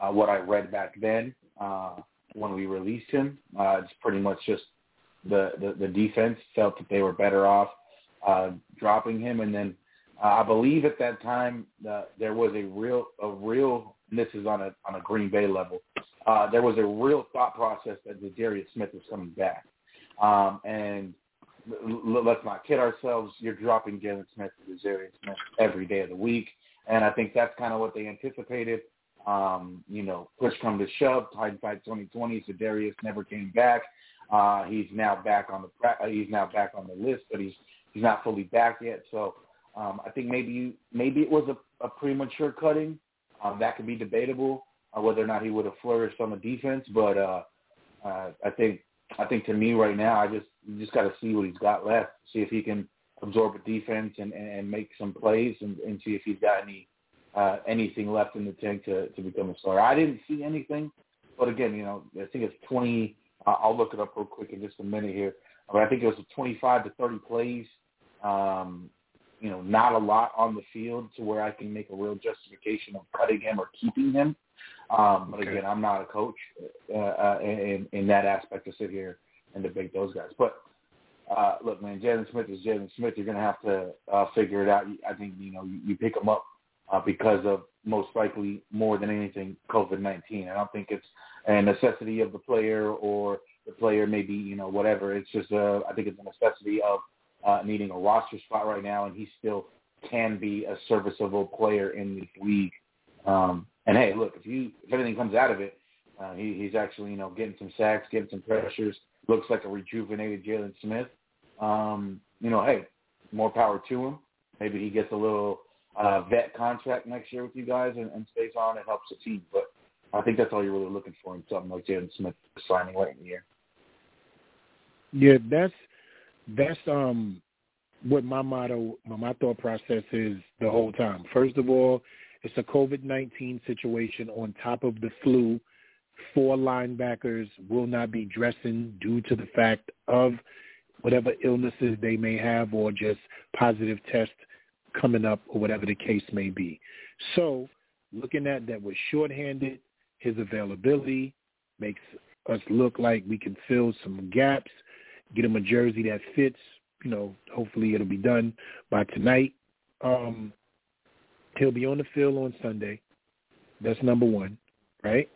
uh, what I read back then uh, when we released him, uh, it's pretty much just the, the the defense felt that they were better off uh, dropping him, and then uh, I believe at that time uh, there was a real, a real. And this is on a on a Green Bay level. Uh, there was a real thought process that Darius Smith was coming back, um, and let's not kid ourselves. You're dropping Jaylon Smith to Darius Smith every day of the week, and I think that's kind of what they anticipated. Um, you know, push come to shove, hindsight 2020. So Darius never came back. Uh, he's now back on the pra- he's now back on the list, but he's he's not fully back yet. So um, I think maybe maybe it was a, a premature cutting. Um, that could be debatable uh, whether or not he would have flourished on the defense. But uh, uh, I think I think to me right now, I just you just got to see what he's got left, see if he can absorb a defense and, and, make some plays, and, and see if he's got any uh, anything left in the tank to, to become a starter. I didn't see anything, but again, you know, I think it's 20. Uh, I'll look it up real quick in just a minute here. But I think it was 25 to 30 plays. Um, you know, not a lot on the field to where I can make a real justification of cutting him or keeping him. Um, but okay. again, I'm not a coach uh, uh, in, in that aspect to sit here and debate those guys. But uh, look, man, Jaylon Smith is Jaylon Smith. You're going to have to uh, figure it out. I think you know you, you pick him up uh, because of most likely more than anything COVID-19. I don't think it's a necessity of the player or the player maybe you know whatever. It's just a, I think it's a necessity of uh, needing a roster spot right now, and he still can be a serviceable player in this league. Um, and hey, look, if you if anything comes out of it, uh, he, he's actually you know getting some sacks, getting some pressures. Looks like a rejuvenated Jaylon Smith. Um, you know, hey, more power to him. Maybe he gets a little uh, vet contract next year with you guys and, and stays on and helps the team. But I think that's all you're really looking for in something like Jaylon Smith signing late in the year. Yeah, that's that's um what my motto, my thought process is the whole time. First of all, it's a COVID nineteen situation on top of the flu. Four linebackers will not be dressing due to the fact of whatever illnesses they may have or just positive tests coming up or whatever the case may be. So looking at that we're shorthanded, his availability makes us look like we can fill some gaps get him a jersey that fits. You know, hopefully it'll be done by tonight. Um, he'll be on the field on Sunday. That's number one, right?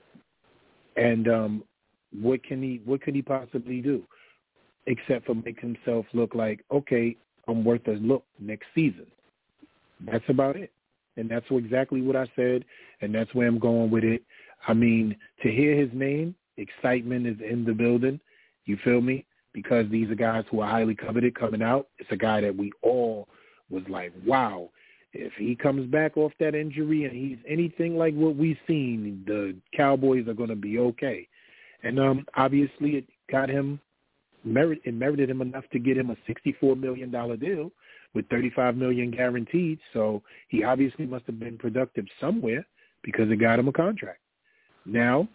And um, what can he what could he possibly do except for make himself look like okay, I'm worth a look next season. That's about it. And that's exactly what I said, and that's where I'm going with it. I mean, to hear his name, excitement is in the building. You feel me? because these are guys who are highly coveted coming out. It's a guy that we all was like, wow, If he comes back off that injury and he's anything like what we've seen, the Cowboys are going to be okay. And um obviously, it got him merit. It merited him enough to get him a sixty-four million dollar deal with thirty-five million guaranteed. So he obviously must have been productive somewhere because it got him a contract. Now,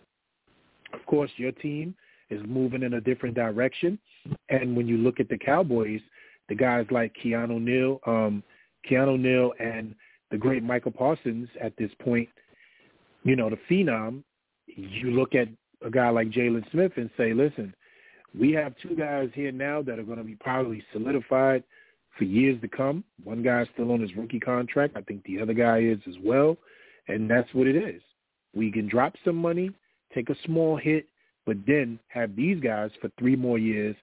of course, your team is moving in a different direction. And when you look at the Cowboys, the guys like Keanu Neal, um, Keanu Neal and the great Micah Parsons at this point, you know, the phenom, you look at a guy like Jaylon Smith and say, listen, we have two guys here now that are going to be probably solidified for years to come. One guy's still on his rookie contract. I think the other guy is as well. And that's what it is. We can drop some money, take a small hit, but then have these guys for three more years,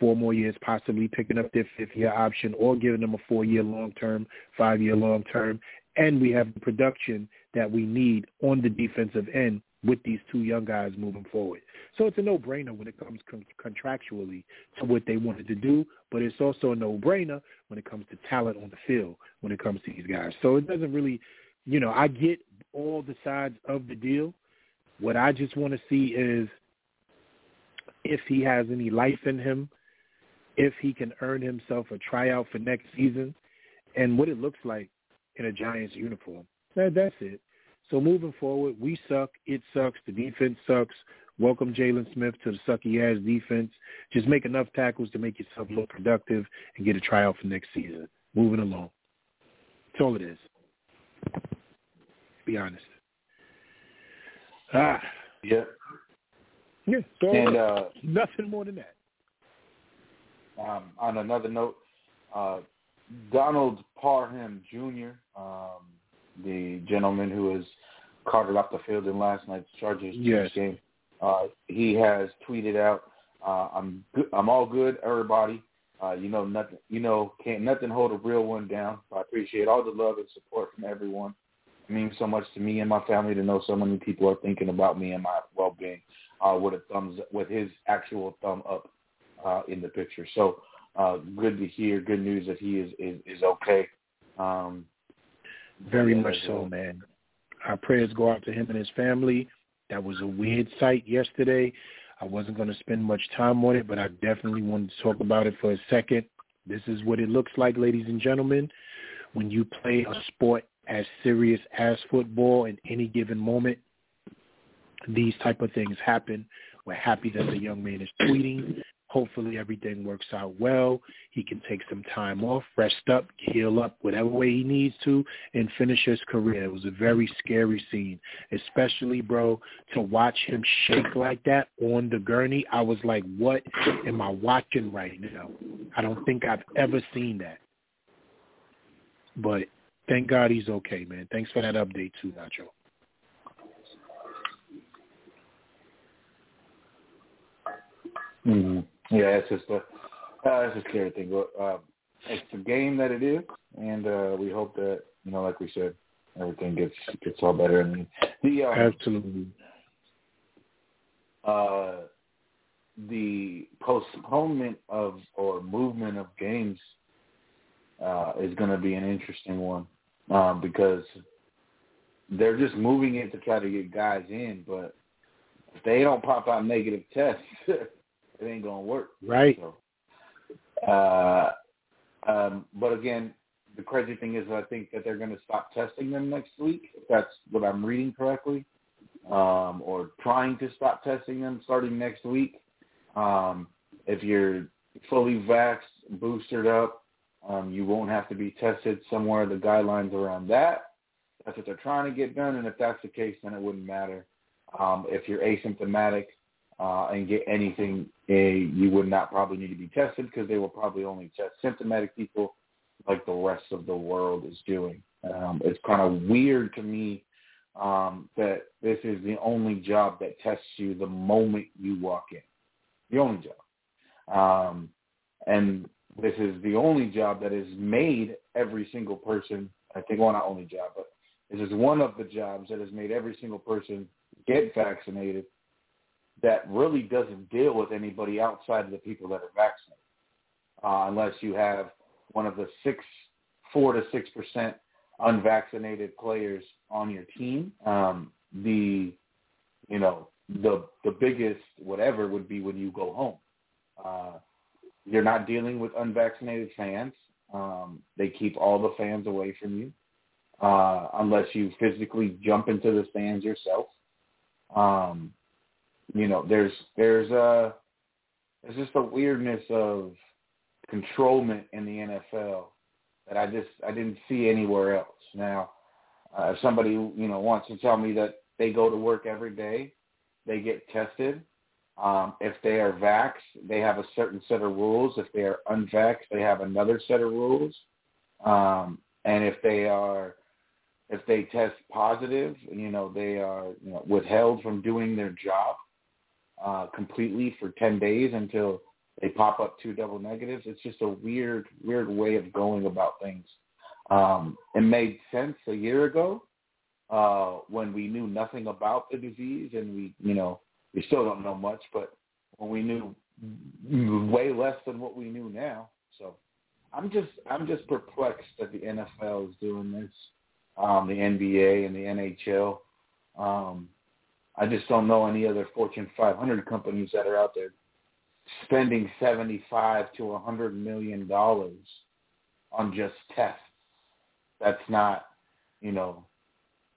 four more years, possibly picking up their fifth year option or giving them a four year long term, five year long term. And we have the production that we need on the defensive end with these two young guys moving forward. So it's a no-brainer when it comes con- contractually to what they wanted to do, but it's also a no-brainer when it comes to talent on the field when it comes to these guys. So it doesn't really, you know, I get all the sides of the deal. What I just want to see is if he has any life in him, if he can earn himself a tryout for next season, and what it looks like in a Giants uniform. That, that's it. So moving forward, we suck. It sucks. The defense sucks. Welcome Jaylon Smith to the sucky ass defense. Just make enough tackles to make yourself look productive and get a tryout for next season. Moving along. That's all it is. Be honest. Ah. Yeah. Yeah. So And uh, nothing more than that. Um, on another note, uh, Donald Parham Jr., um, the gentleman who was carted off the field in last night's Chargers Yes. game, uh, he has tweeted out, uh, "I'm good, I'm all good, everybody. Uh, you know nothing. You know can't nothing hold a real one down. I appreciate all the love and support from everyone. It means so much to me and my family to know so many people are thinking about me and my well-being." Uh, with a thumbs with his actual thumb up uh, in the picture. So uh, good to hear. Good news that he is is, is okay. Um, Very yeah, much so, uh, man. Our prayers go out to him and his family. That was a weird sight yesterday. I wasn't going to spend much time on it, but I definitely wanted to talk about it for a second. This is what it looks like, ladies and gentlemen, when you play a sport as serious as football in any given moment. These type of things happen. We're happy that the young man is tweeting. Hopefully everything works out well. He can take some time off, rest up, heal up whatever way he needs to, and finish his career. It was a very scary scene, especially, bro, to watch him shake like that on the gurney. I was like, what am I watching right now? I don't think I've ever seen that. But thank God he's okay, man. Thanks for that update too, Nacho. hmm Yeah, it's just a uh, it's a scary thing. But uh, it's the game that it is, and uh, we hope that you know, like we said, everything gets gets all better. And the um, Absolutely. uh, the postponement of or movement of games uh, is going to be an interesting one um, because they're just moving it to try to get guys in, but if they don't pop out negative tests, it ain't to work. Right. So, uh, um, but again, the crazy thing is, I think that they're going to stop testing them next week. If that's what I'm reading correctly, um, or trying to stop testing them starting next week. Um, if you're fully vaxxed, boosted up, um, you won't have to be tested. Somewhere the guidelines around that. That's what they're trying to get done, and if that's the case, then it wouldn't matter. Um, if you're asymptomatic uh, and get anything, uh, you would not probably need to be tested because they will probably only test symptomatic people like the rest of the world is doing. Um, it's kind of weird to me um, that this is the only job that tests you the moment you walk in. The only job. Um, and this is the only job that has made every single person, I think, well, not only job, but this is one of the jobs that has made every single person get vaccinated that really doesn't deal with anybody outside of the people that are vaccinated, uh, unless you have one of the six, four to six percent unvaccinated players on your team. Um, the you know the the biggest whatever would be when you go home. Uh, you're not dealing with unvaccinated fans. Um, they keep all the fans away from you uh, unless you physically jump into the stands yourself. Um, you know, there's there's a there's just a weirdness of controlment in the NFL that I just I didn't see anywhere else. Now, uh, if somebody you know wants to tell me that they go to work every day, they get tested. Um, if they are vaxxed, they have a certain set of rules. If they are unvaxxed, they have another set of rules. Um, and if they are, if they test positive, you know, they are you know, withheld from doing their job uh, completely for 10 days until they pop up two double negatives. It's just a weird, weird way of going about things. Um, it made sense a year ago uh, when we knew nothing about the disease and we, you know, we still don't know much, but when we knew way less than what we knew now. So I'm just, I'm just perplexed that the NFL is doing this, um, the NBA and the NHL. Um, I just don't know any other Fortune 500 companies that are out there spending 75 to 100 million dollars on just tests. That's not, you know,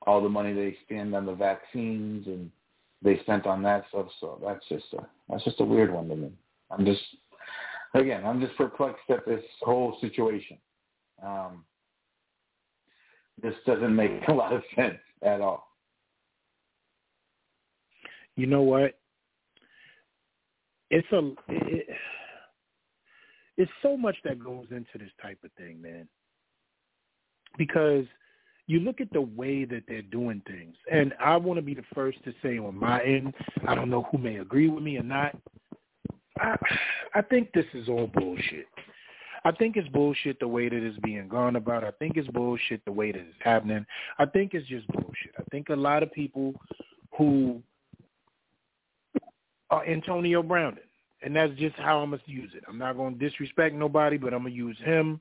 all the money they spend on the vaccines and they spent on that stuff. So that's just a that's just a weird one to me. I'm just again, I'm just perplexed at this whole situation. Um, this doesn't make a lot of sense at all. You know what? It's a it, it's so much that goes into this type of thing, man. Because you look at the way that they're doing things, and I want to be the first to say on my end, I don't know who may agree with me or not. I I think this is all bullshit. I think it's bullshit the way that it's being gone about. I think it's bullshit the way that it's happening. I think it's just bullshit. I think a lot of people who are Antonio Brown, and that's just how I'm gonna use it. I'm not gonna disrespect nobody, but I'm gonna use him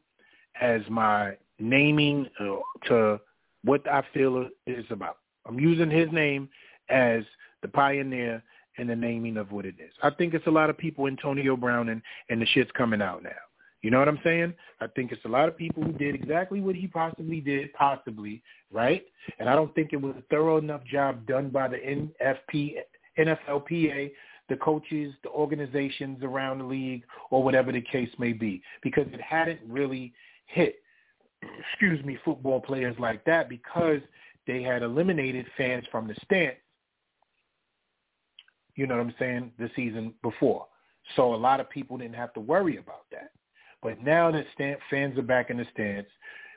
as my naming uh, to what I feel is about. I'm using his name as the pioneer and the naming of what it is. I think it's a lot of people, Antonio Brown, and, and the shit's coming out now. You know what I'm saying? I think it's a lot of people who did exactly what he possibly did, possibly, right? And I don't think it was a thorough enough job done by the NFP, NFLPA, the coaches, the organizations around the league, or whatever the case may be, because it hadn't really hit excuse me, football players like that because they had eliminated fans from the stands. You know what I'm saying? The season before. So a lot of people didn't have to worry about that. But now that fans are back in the stands,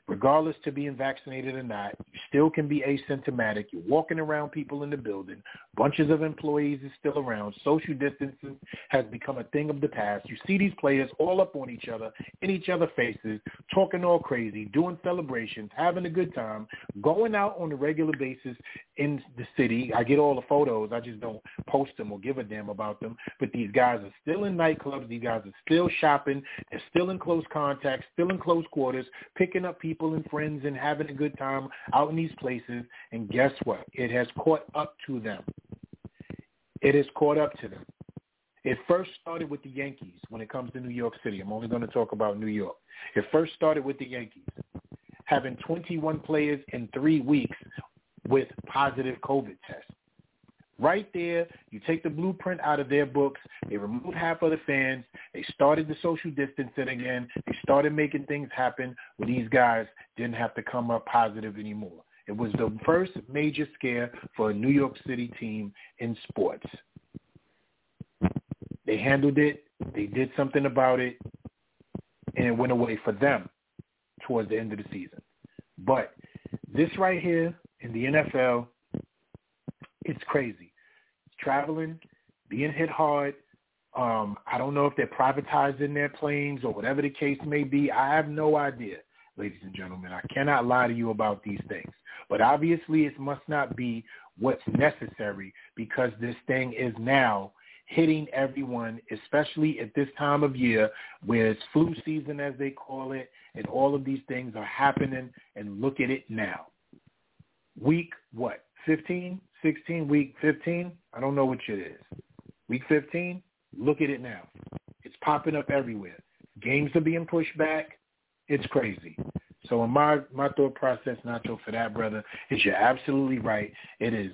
regardless to being vaccinated or not, you still can be asymptomatic. You're walking around people in the building. Bunches of employees are still around. Social distancing has become a thing of the past. You see these players all up on each other, in each other's faces, talking all crazy, doing celebrations, having a good time, going out on a regular basis in the city. I get all the photos. I just don't post them or give a damn about them. But these guys are still in nightclubs. These guys are still shopping. They're still in close contact, still in close quarters, picking up people people and friends and having a good time out in these places. And guess what? It has caught up to them. It has caught up to them. It first started with the Yankees when it comes to New York City. I'm only going to talk about New York. It first started with the Yankees having 21 players in three weeks with positive COVID tests. Right there, you take the blueprint out of their books. They removed half of the fans. They started the social distancing again. They started making things happen where these guys didn't have to come up positive anymore. It was the first major scare for a New York City team in sports. They handled it. They did something about it, and it went away for them towards the end of the season. But this right here in the NFL it's crazy. It's Traveling, being hit hard. Um, I don't know if they're privatizing their planes or whatever the case may be. I have no idea, ladies and gentlemen. I cannot lie to you about these things. But obviously it must not be what's necessary because this thing is now hitting everyone, especially at this time of year where it's flu season, as they call it, and all of these things are happening. And look at it now. Week what? 15, 16, week 15? I don't know which it is. Week 15? Look at it now. It's popping up everywhere. Games are being pushed back. It's crazy. So in my my thought process, Nacho, for that brother, is you're absolutely right. It is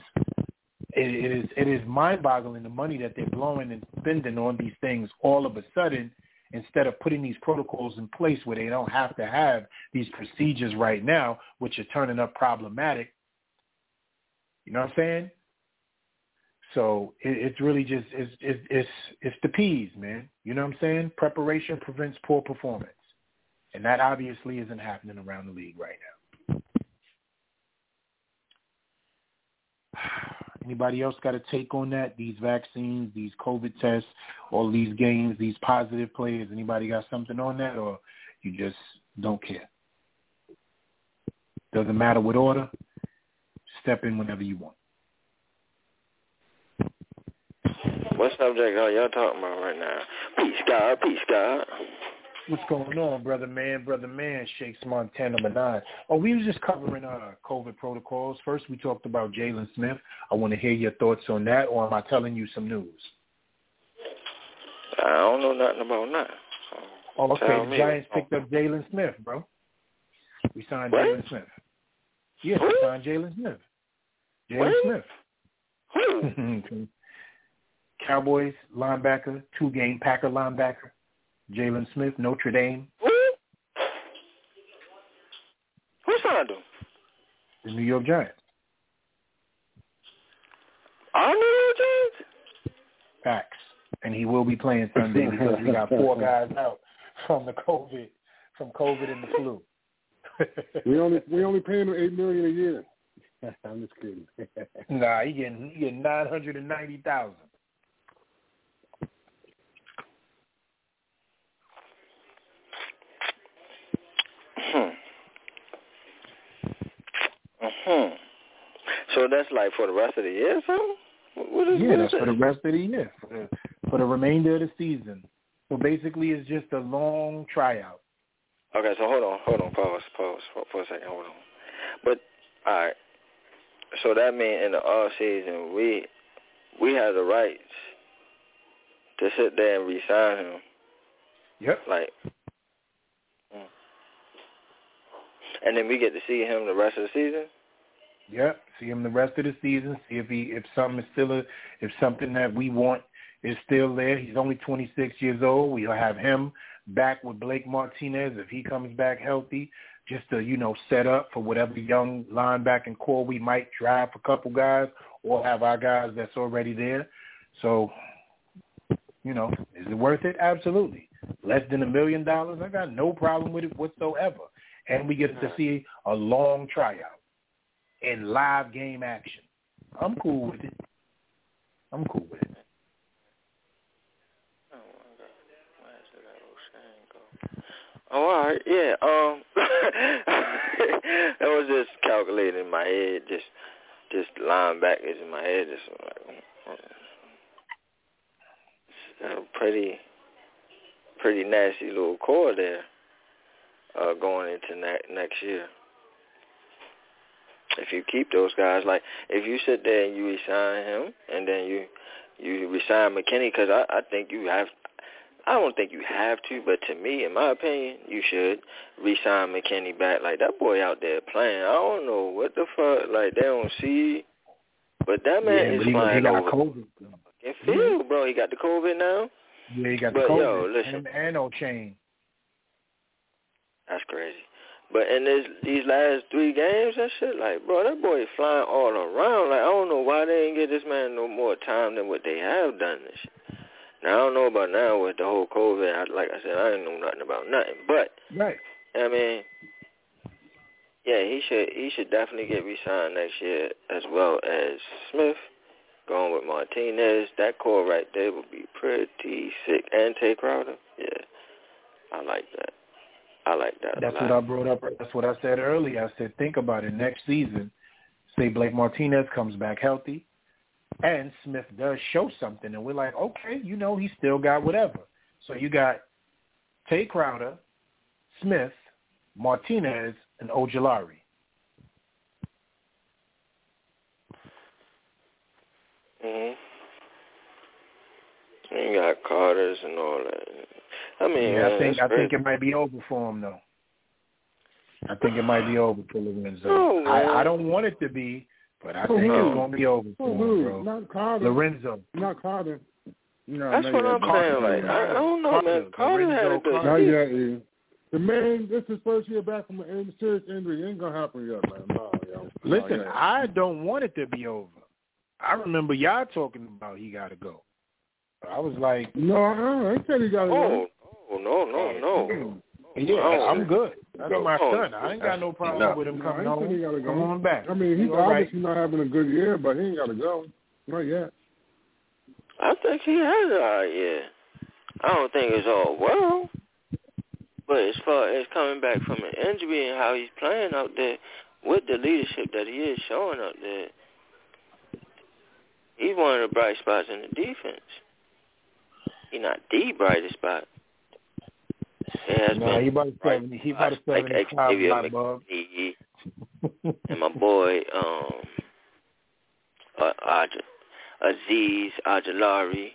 it, it is it is mind boggling the money that they're blowing and spending on these things all of a sudden instead of putting these protocols in place where they don't have to have these procedures right now, which are turning up problematic. You know what I'm saying? So it, it's really just it's, it's it's it's the P's, man. You know what I'm saying? Preparation prevents poor performance, and that obviously isn't happening around the league right now. Anybody else got a take on that? These vaccines, these COVID tests, all these games, these positive players. Anybody got something on that, or you just don't care? Doesn't matter what order. Step in whenever you want. What subject are y'all talking about right now? Peace, God. Peace, God. What's going on, brother man, brother man, Shakes Montana nine. Oh, we was just covering uh COVID protocols. First we talked about Jaylon Smith. I want to hear your thoughts on that, or am I telling you some news? I don't know nothing about that. Oh, okay. Tell The me. Giants picked up Jaylon Smith, bro. We signed? Jaylon Smith. Yes, we signed Jaylon Smith. Jaylon What? Smith. Who? Cowboys linebacker, two game Packer linebacker. Jaylon Smith, Notre Dame, Who? Who signed him? the New York Giants. Our New York Giants? Facts. And he will be playing Sunday because we got four guys out from the COVID, from COVID and the flu. We only we only paying him eight million a year. I'm just kidding. nah, he getting he getting nine hundred and ninety thousand. Hmm. Hmm. So that's like for the rest of the year or something? What- What is, Yeah, what that's is for the rest of the year, for the, for the remainder of the season. So basically, it's just a long tryout. Okay, so hold on, hold on, pause, pause for, for a second, hold on. But all right, so that means in the off season we we have the rights to sit there and resign him, Yep. like, mm. and then we get to see him the rest of the season. Yep. See him the rest of the season. See if he if something is still a, if something that we want is still there. He's only 26 years old. We'll have him back with Blake Martinez if he comes back healthy, just to you know set up for whatever young linebacking core we might draft a couple guys or have our guys that's already there. So, you know, is it worth it? Absolutely. Less than a million dollars, I got no problem with it whatsoever. And we get to see a long tryout in live game action. I'm cool with it. I'm cool with it. Oh, all right, yeah. Um, I was just calculating in my head, just just linebackers in my head, just like it's a pretty pretty nasty little core there uh, going into ne- next year. If you keep those guys, like if you sit there and you resign him, and then you you resign McKinney, because I, I think you have I don't think you have to, but to me, in my opinion, you should re-sign McKinney back. Like that boy out there playing, I don't know what the fuck. Like they don't see, but that man yeah, is he, flying he got over COVID. fucking mm-hmm. field, bro. He got the COVID now. Yeah, he got the But, COVID. yo, listen. and, and no chain. That's crazy. But in this these last three games and shit, like bro, that boy is flying all around. Like I don't know why they didn't give this man no more time than what they have done this shit. Now I don't know about now with the whole COVID. I, like I said, I didn't know nothing about nothing. But Right. I mean, yeah, he should he should definitely get re-signed next year as well as Smith. Going with Martinez, that core right there would be pretty sick. And Tae Crowder, yeah, I like that. I like that. That's what. I brought up. That's what I said earlier. I said, think about it. Next season, say Blake Martinez comes back healthy. And Smith does show something, and we're like, okay, you know, he still got whatever. So you got Tae Crowder, Smith, Martinez, and Ojulari. Mhm. You got Carter's and all that. I mean, yeah, I think I think it might be over for him though. I think it might be over for Lorenzo. Oh. I, I don't want it to be, but I For think who? it's gonna be over for For him, bro. Not Carter. Lorenzo. Not Carter. No, That's what. I'm saying. Like, I, I don't know, man. Carter had a good Not season. yet, E. The man, this is first year back from a serious injury. It ain't gonna happen yet, man. No, yo. Listen, no, yeah. I don't want it to be over. I remember y'all talking about he got to go. I was like, No, uh-uh. I ain't said he got to Oh, oh no, no, oh, no. Yeah, Oh. I'm good. That's Go. my son. I ain't got no problem No. with him coming I ain't he home. gotta go. Come on back. I mean, he's He all right. obviously not having a good year, but he ain't got to go. Not yet. I think he has it all right, yeah. I don't think it's all well. But as far as coming back from an injury and how he's playing out there with the leadership that he is showing out there, he's one of the bright spots in the defense. He's not the brightest spot. It has Nah, he about a bright seventy. He about a spots like seventy-five Xavier light bulb. And my boy um uh, Aj- Azeez Ojulari.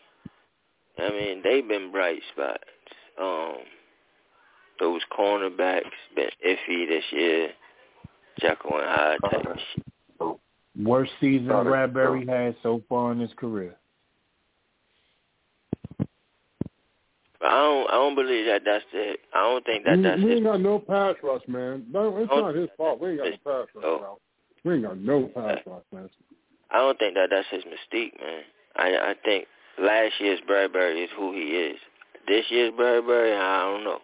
I mean, they've been bright spots. Um, those cornerbacks been iffy this year. Jekyll and Hyde type of shit. Worst season Got. Bradberry had so far in his career. I don't, I don't believe that that's it. I don't think that that's we his. ain't got no pass rush, man. No, it's not his fault. We ain't got no pass rush, Oh. We ain't got no pass rush, man. I don't think that that's his mystique, man. I I think last year's Bradberry is who he is. This year's Bradberry, I don't know.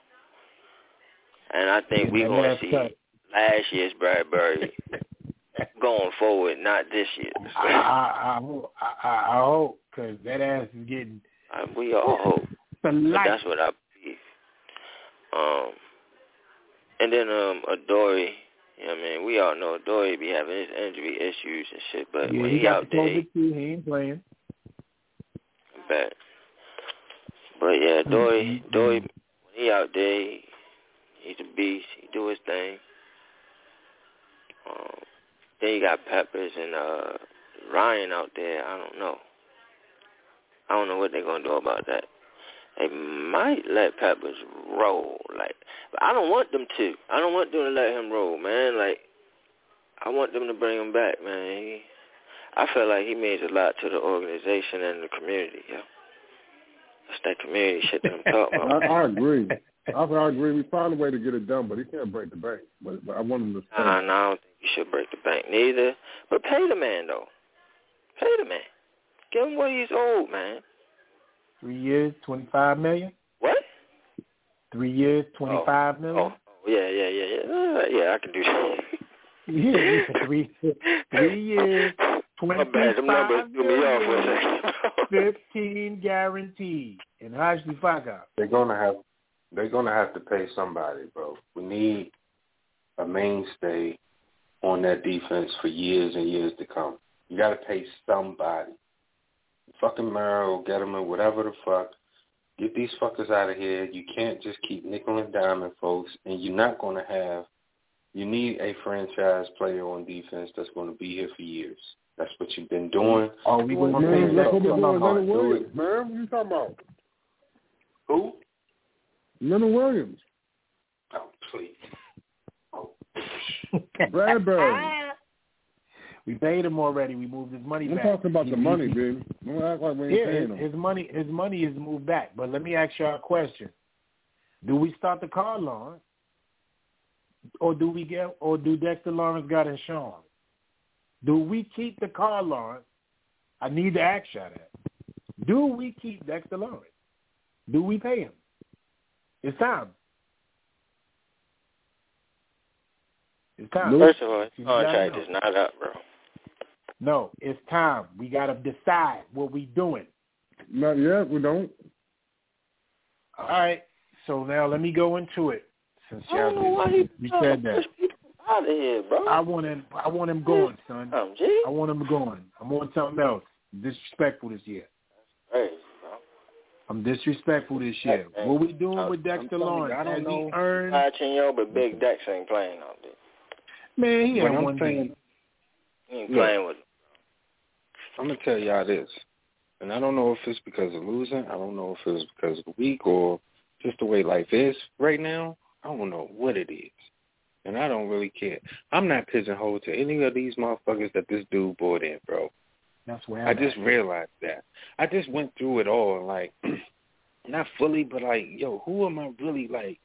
And I think we're going to see cut. last year's Bradberry going forward, not this year. I, I, I, hope- I, I I hope because that ass is getting Uh, we all hope. But light. that's what I believe. Um, and then um, Adore, you know what I mean? We all know Adore be having his injury issues and shit, but yeah, when he he out there, He ain't playing. bad. But yeah, Adore, Mhm. Adore, when he out there, he, he's a beast. He do his thing. Um, then you got Peppers and uh Ryan out there. I don't know. I don't know what they're gonna do about that. They might let Peppers roll, like, but I don't want them to. I don't want them to let him roll, man. Like, I want them to bring him back, man. He, I feel like he means a lot to the organization and the community, yo. That's that community shit that I'm talking about. I I agree. I, I agree. We found a way to get it done, but he can't break the bank. But, but I want him to stay. Nah, nah, I don't think you should break the bank neither. But pay the man though. Pay the man. Give him what he's owed, man. Three years, twenty five million. What? Three years, twenty five million. Oh, oh yeah, yeah, yeah, yeah. Uh, yeah, I can do that. Yeah, three three years, My bad, them numbers twenty-five threw me off for a second. million, fifteen guaranteed, and Hashley Faga. They're gonna have they're gonna have to pay somebody, bro. We need a mainstay on that defense for years and years to come. You gotta pay somebody. Fucking Merrill, Gettleman, whatever the fuck. Get these fuckers out of here. You can't just keep nickel and diming folks and you're not gonna have you need a franchise player on defense that's gonna be here for years. That's what you've been doing. Are we going to man, pay that? we're doing. Do it. Man. What you talking about? Who? Leonard Williams. Oh, please. Oh. Bradberry. we paid him already. We moved his money I'm back. talking about He- the he- money, baby. Don't act like we ain't Yeah, paying his, him. his money, his money is moved back. But let me ask you a question: Do we start Dexter Lawrence, or do we get, or do Dexter Lawrence got insurance? Do we keep Dexter Lawrence? I need to ask you that. Do we keep Dexter Lawrence? Do we pay him? It's time. It's time. First of all, his contract is not up, bro. No, it's time. We got to decide what we doing. Not yet. We don't. All right. So now let me go into it. Since I don't know why y'all he you said that, out of here, bro. I want him. I want him going, son. Um, G. I want him going. I'm on something else. Disrespectful this year. Crazy, bro. I'm disrespectful this year. Hey, What we doing I'm- with Dexter telling you, Lawrence? I don't Has know. he earned? Watching yo, but Big Dex ain't playing out there. Man, he ain't had I'm one saying. He ain't Look. playing with. I'm gonna tell y'all this, and I don't know if it's because of losing. I don't know if it's because of the week or just the way life is right now. I don't know what it is, and I don't really care. I'm not pigeonholed to any of these motherfuckers that this dude brought in, bro. That's where I'm I'm just at. realized that. I just went through it all, like, not fully, but like, yo, who am I really like?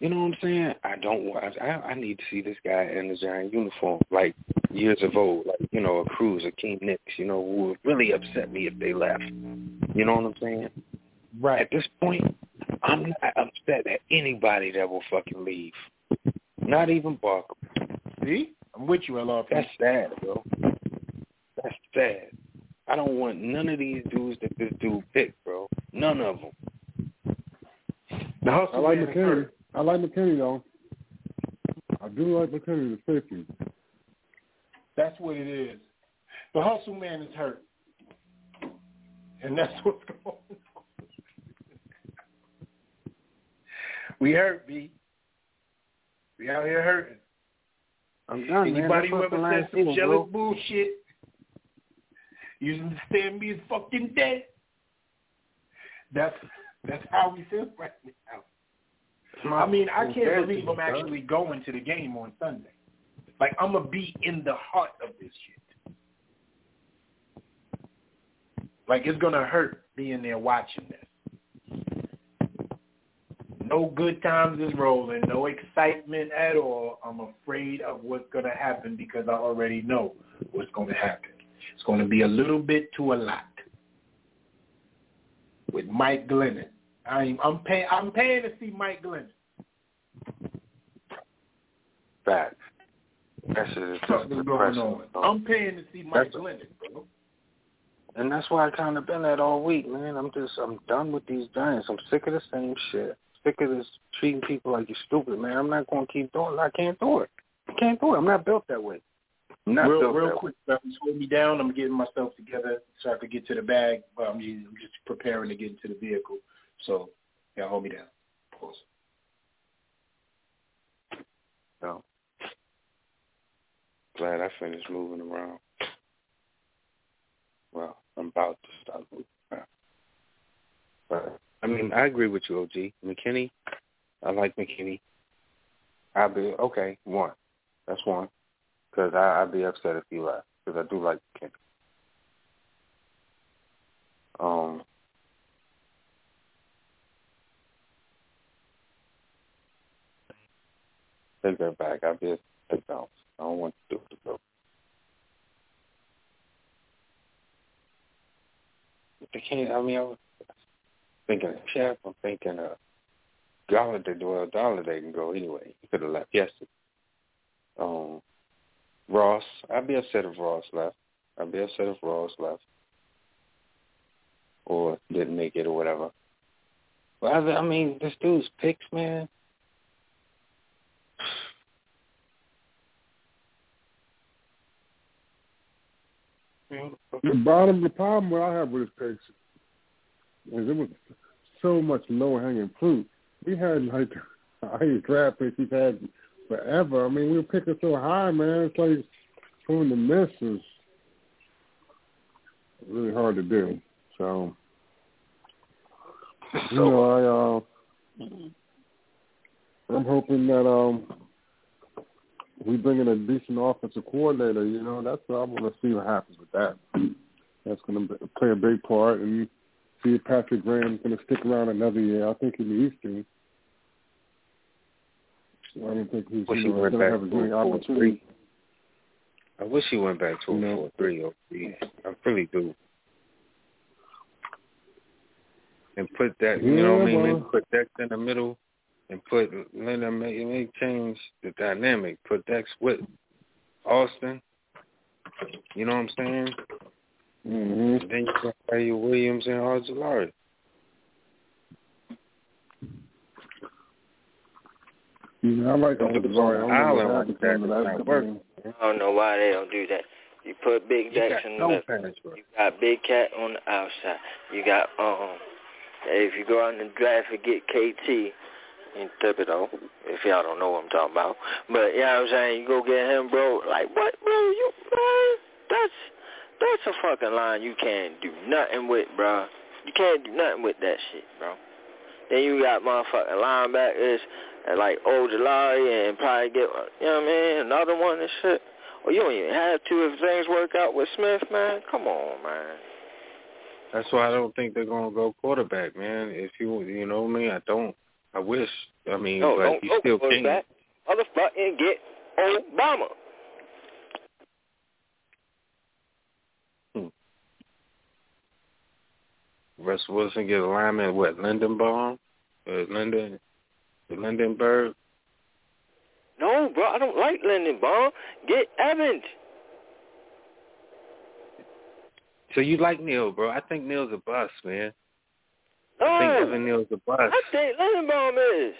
You know what I'm saying? I don't want. I I need to see this guy in the giant uniform, like years of old, like you know, a Cruz, a King Nix, you know, who would really upset me if they left. You know what I'm saying? Right. At this point, I'm not upset at anybody that will fucking leave. Not even Barker. See? I'm with you, LRP. That's sad, bro. That's sad. I don't want none of these dudes that this dude picked, bro. None of them. the hustle I like man is McKinney. hurt. I like McKinney though. I do like McKinney, the safety. That's what it is. The hustle man is hurt. And that's what's going on. we hurt, B. We out here hurting. I'm done, Anybody man. who That's what the ever said some jealous bro. bullshit, you understand me is fucking dead. That's that's how we feel right now. I mean, I can't believe I'm actually going to the game on Sunday. Like I'm gonna be in the heart of this shit. Like it's gonna hurt being there watching this. No good times is rolling, no excitement at all. I'm afraid of what's gonna happen because I already know what's gonna happen. It's gonna be a little bit to a lot. With Mike Glennon. I'm I'm paying I'm paying to see Mike Glennon. Fact. That shit is just depressing. I'm paying to see Mike That's- Glennon, bro. And that's why I kind of been that all week, man. I'm just, I'm done with these Giants. I'm sick of the same shit. Sick of this treating people like you're stupid, man. I'm not going to keep doing it. I can't do it. I can't do it. I'm not built that way. I'm not real, built real that quick, fellas, hold me down. I'm getting myself together so I can get to the bag. I'm I'm just preparing to get into the vehicle. So, yeah, hold me down. Pause. So, glad I finished moving around. Well, I'm about to stop moving around. But, I mean, I agree with you, OG. McKinney, I like McKinney. I'll be, okay, one. That's one. Because I'd be upset if he left. Because I do like McKinney. Um, take that back. I'd be take bounce. I don't want to do it though. They can't. I mean, I was thinking of Chef. I'm thinking of Golladay. Well, Golladay can go anyway. He could have left yesterday. Um, Ross. I'd be upset if Ross left. I'd be upset if Ross left or didn't make it or whatever. But I, I mean, this dude's picks, man. The bottom, the problem what I have with his picks is it was so much low hanging fruit. We had like the highest draft picks we've had forever. I mean, we were picking so high, man. It's like pulling the miss is really hard to do. So, you know, I uh, I'm hoping that um we bring in a decent offensive coordinator. You know, that's what I want to see what happens with that. That's going to play a big part, and see if Patrick Graham's going to stick around another year. I think he needs to. I don't think he's Wish you he know, went going to have a four opportunities. I wish he went back to a four three or three. I really do. And put that, you know what I mean? Well. put Dex in the middle, and put let them make, make change the dynamic. Put Dex with Austin. You know what I'm saying? Mm-hmm. Then you can play your Williams and Ojulari. You know, I like Don't the put them on the I don't know what island like that. in not working. I don't know why they don't do that. You put Big You Dex got in the no left. pass. You got Big Cat on the outside. You got um. If you go out in the draft and get KT in Thibodeaux, if y'all don't know what I'm talking about, but you know I'm saying, you go get him, bro. Like what, bro? You man, that's that's a fucking line you can't do nothing with, bro. You can't do nothing with that shit, bro. Then you got motherfucking linebackers and like Ojulari and probably get uh, you know what I mean, another one and shit. Or you don't even have to if things work out with Smith, man. Come on, man. That's why I don't think they're gonna go quarterback, man. If you you know mean, I don't. I wish. I mean, No, but you still can't. quarterback. Motherfucking get Obama. Russ Wilson get a lineman. What Lindenbaum? Uh, Linden, Lindenberg. No, bro, I don't like Lindenbaum. Get Evans. So you like Neal, bro? I think Neal's a bust, man. Oh, I think Evan Neal's a bust. I think Lindenbaum is.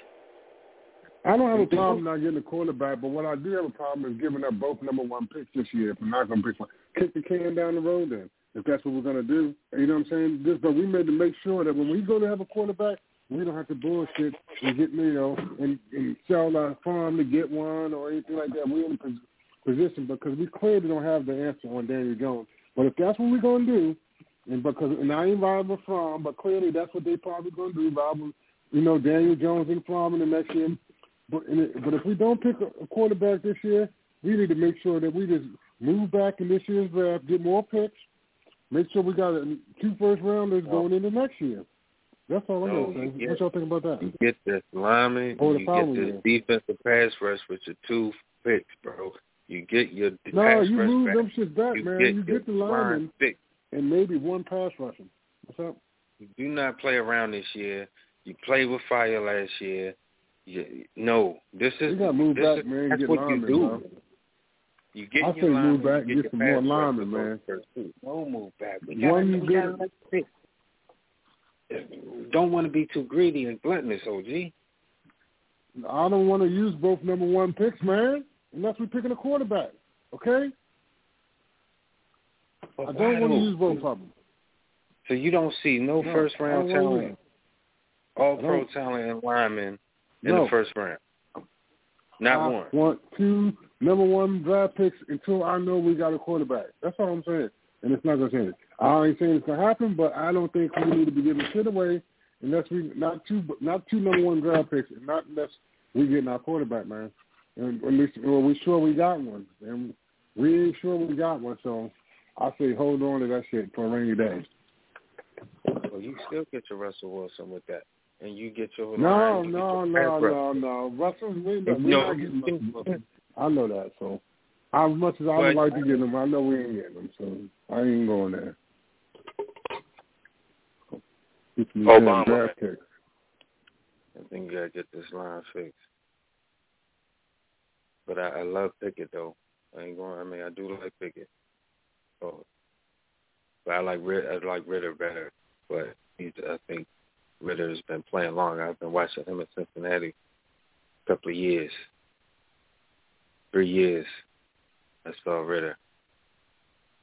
I don't have a problem not getting a quarterback, but what I do have a problem is giving up both number one picks this year. If we're not going to pick one, kick the can down the road then. If that's what we're going to do, you know what I'm saying? This, but we made to make sure that when we go to have a quarterback, we don't have to bullshit and get you know and, and sell our farm to get one or anything like that. We're in a position because we clearly don't have the answer on Daniel Jones. But if that's what we're going to do, and because and I ain't riding with Fromm, but clearly that's what they probably going to do. Rob, you know, Daniel Jones and Fromm in the next year. But it, but if we don't pick a, a quarterback this year, we need to make sure that we just move back in this year's draft, get more picks, make sure we got a, two first rounders going into next year. That's all I'm No, gonna you say. get- What y'all think about that? You get this lineman, the you get this defensive pass rush with your two picks, bro. You get your No, pass you rush move back. them shit back, you man. get you get the line lineman pick. And maybe one pass rushing. What's up? You do not play around this year. You played with fire last year. You, no, this is You gotta move back, is, man. That's Get what linemen, you do. bro. You get I your say move back, you get your some more linemen, man. No move back. We One gotta, you get- gotta let it- Don't want to be too greedy and gluttonous, OG. I don't want to use both number one picks, man, unless we're picking a quarterback. Okay? I don't want to use both of them. So you don't see no, No, first round talent, all pro talent and linemen in No. the first round. Not I one. want two number one draft picks until I know we got a quarterback. That's all I'm saying. And it's not gonna change. I ain't saying it's gonna happen, but I don't think we need to be giving shit away unless we not two not two number one draft picks, and not unless we getting our quarterback, man. And at least well, we sure we got one, and we ain't sure we got one. So I say hold on to that shit for a rainy day. Well, you still get your Russell Wilson with that, and you get your No, you no, your no, no, no. Russell, we not, No, not getting Russell. I know that. So as much as I would like to get him, I know we ain't getting him. So I ain't going there. Obama. draft picks. I think you gotta get this line fixed. But I, I love Pickett though. I ain't going. I mean, I do like Pickett. So, but I like Rid- I like Ridder better. But he's, I think Ridder's been playing long. I've been watching him in Cincinnati a couple of years, three years. I saw Ridder.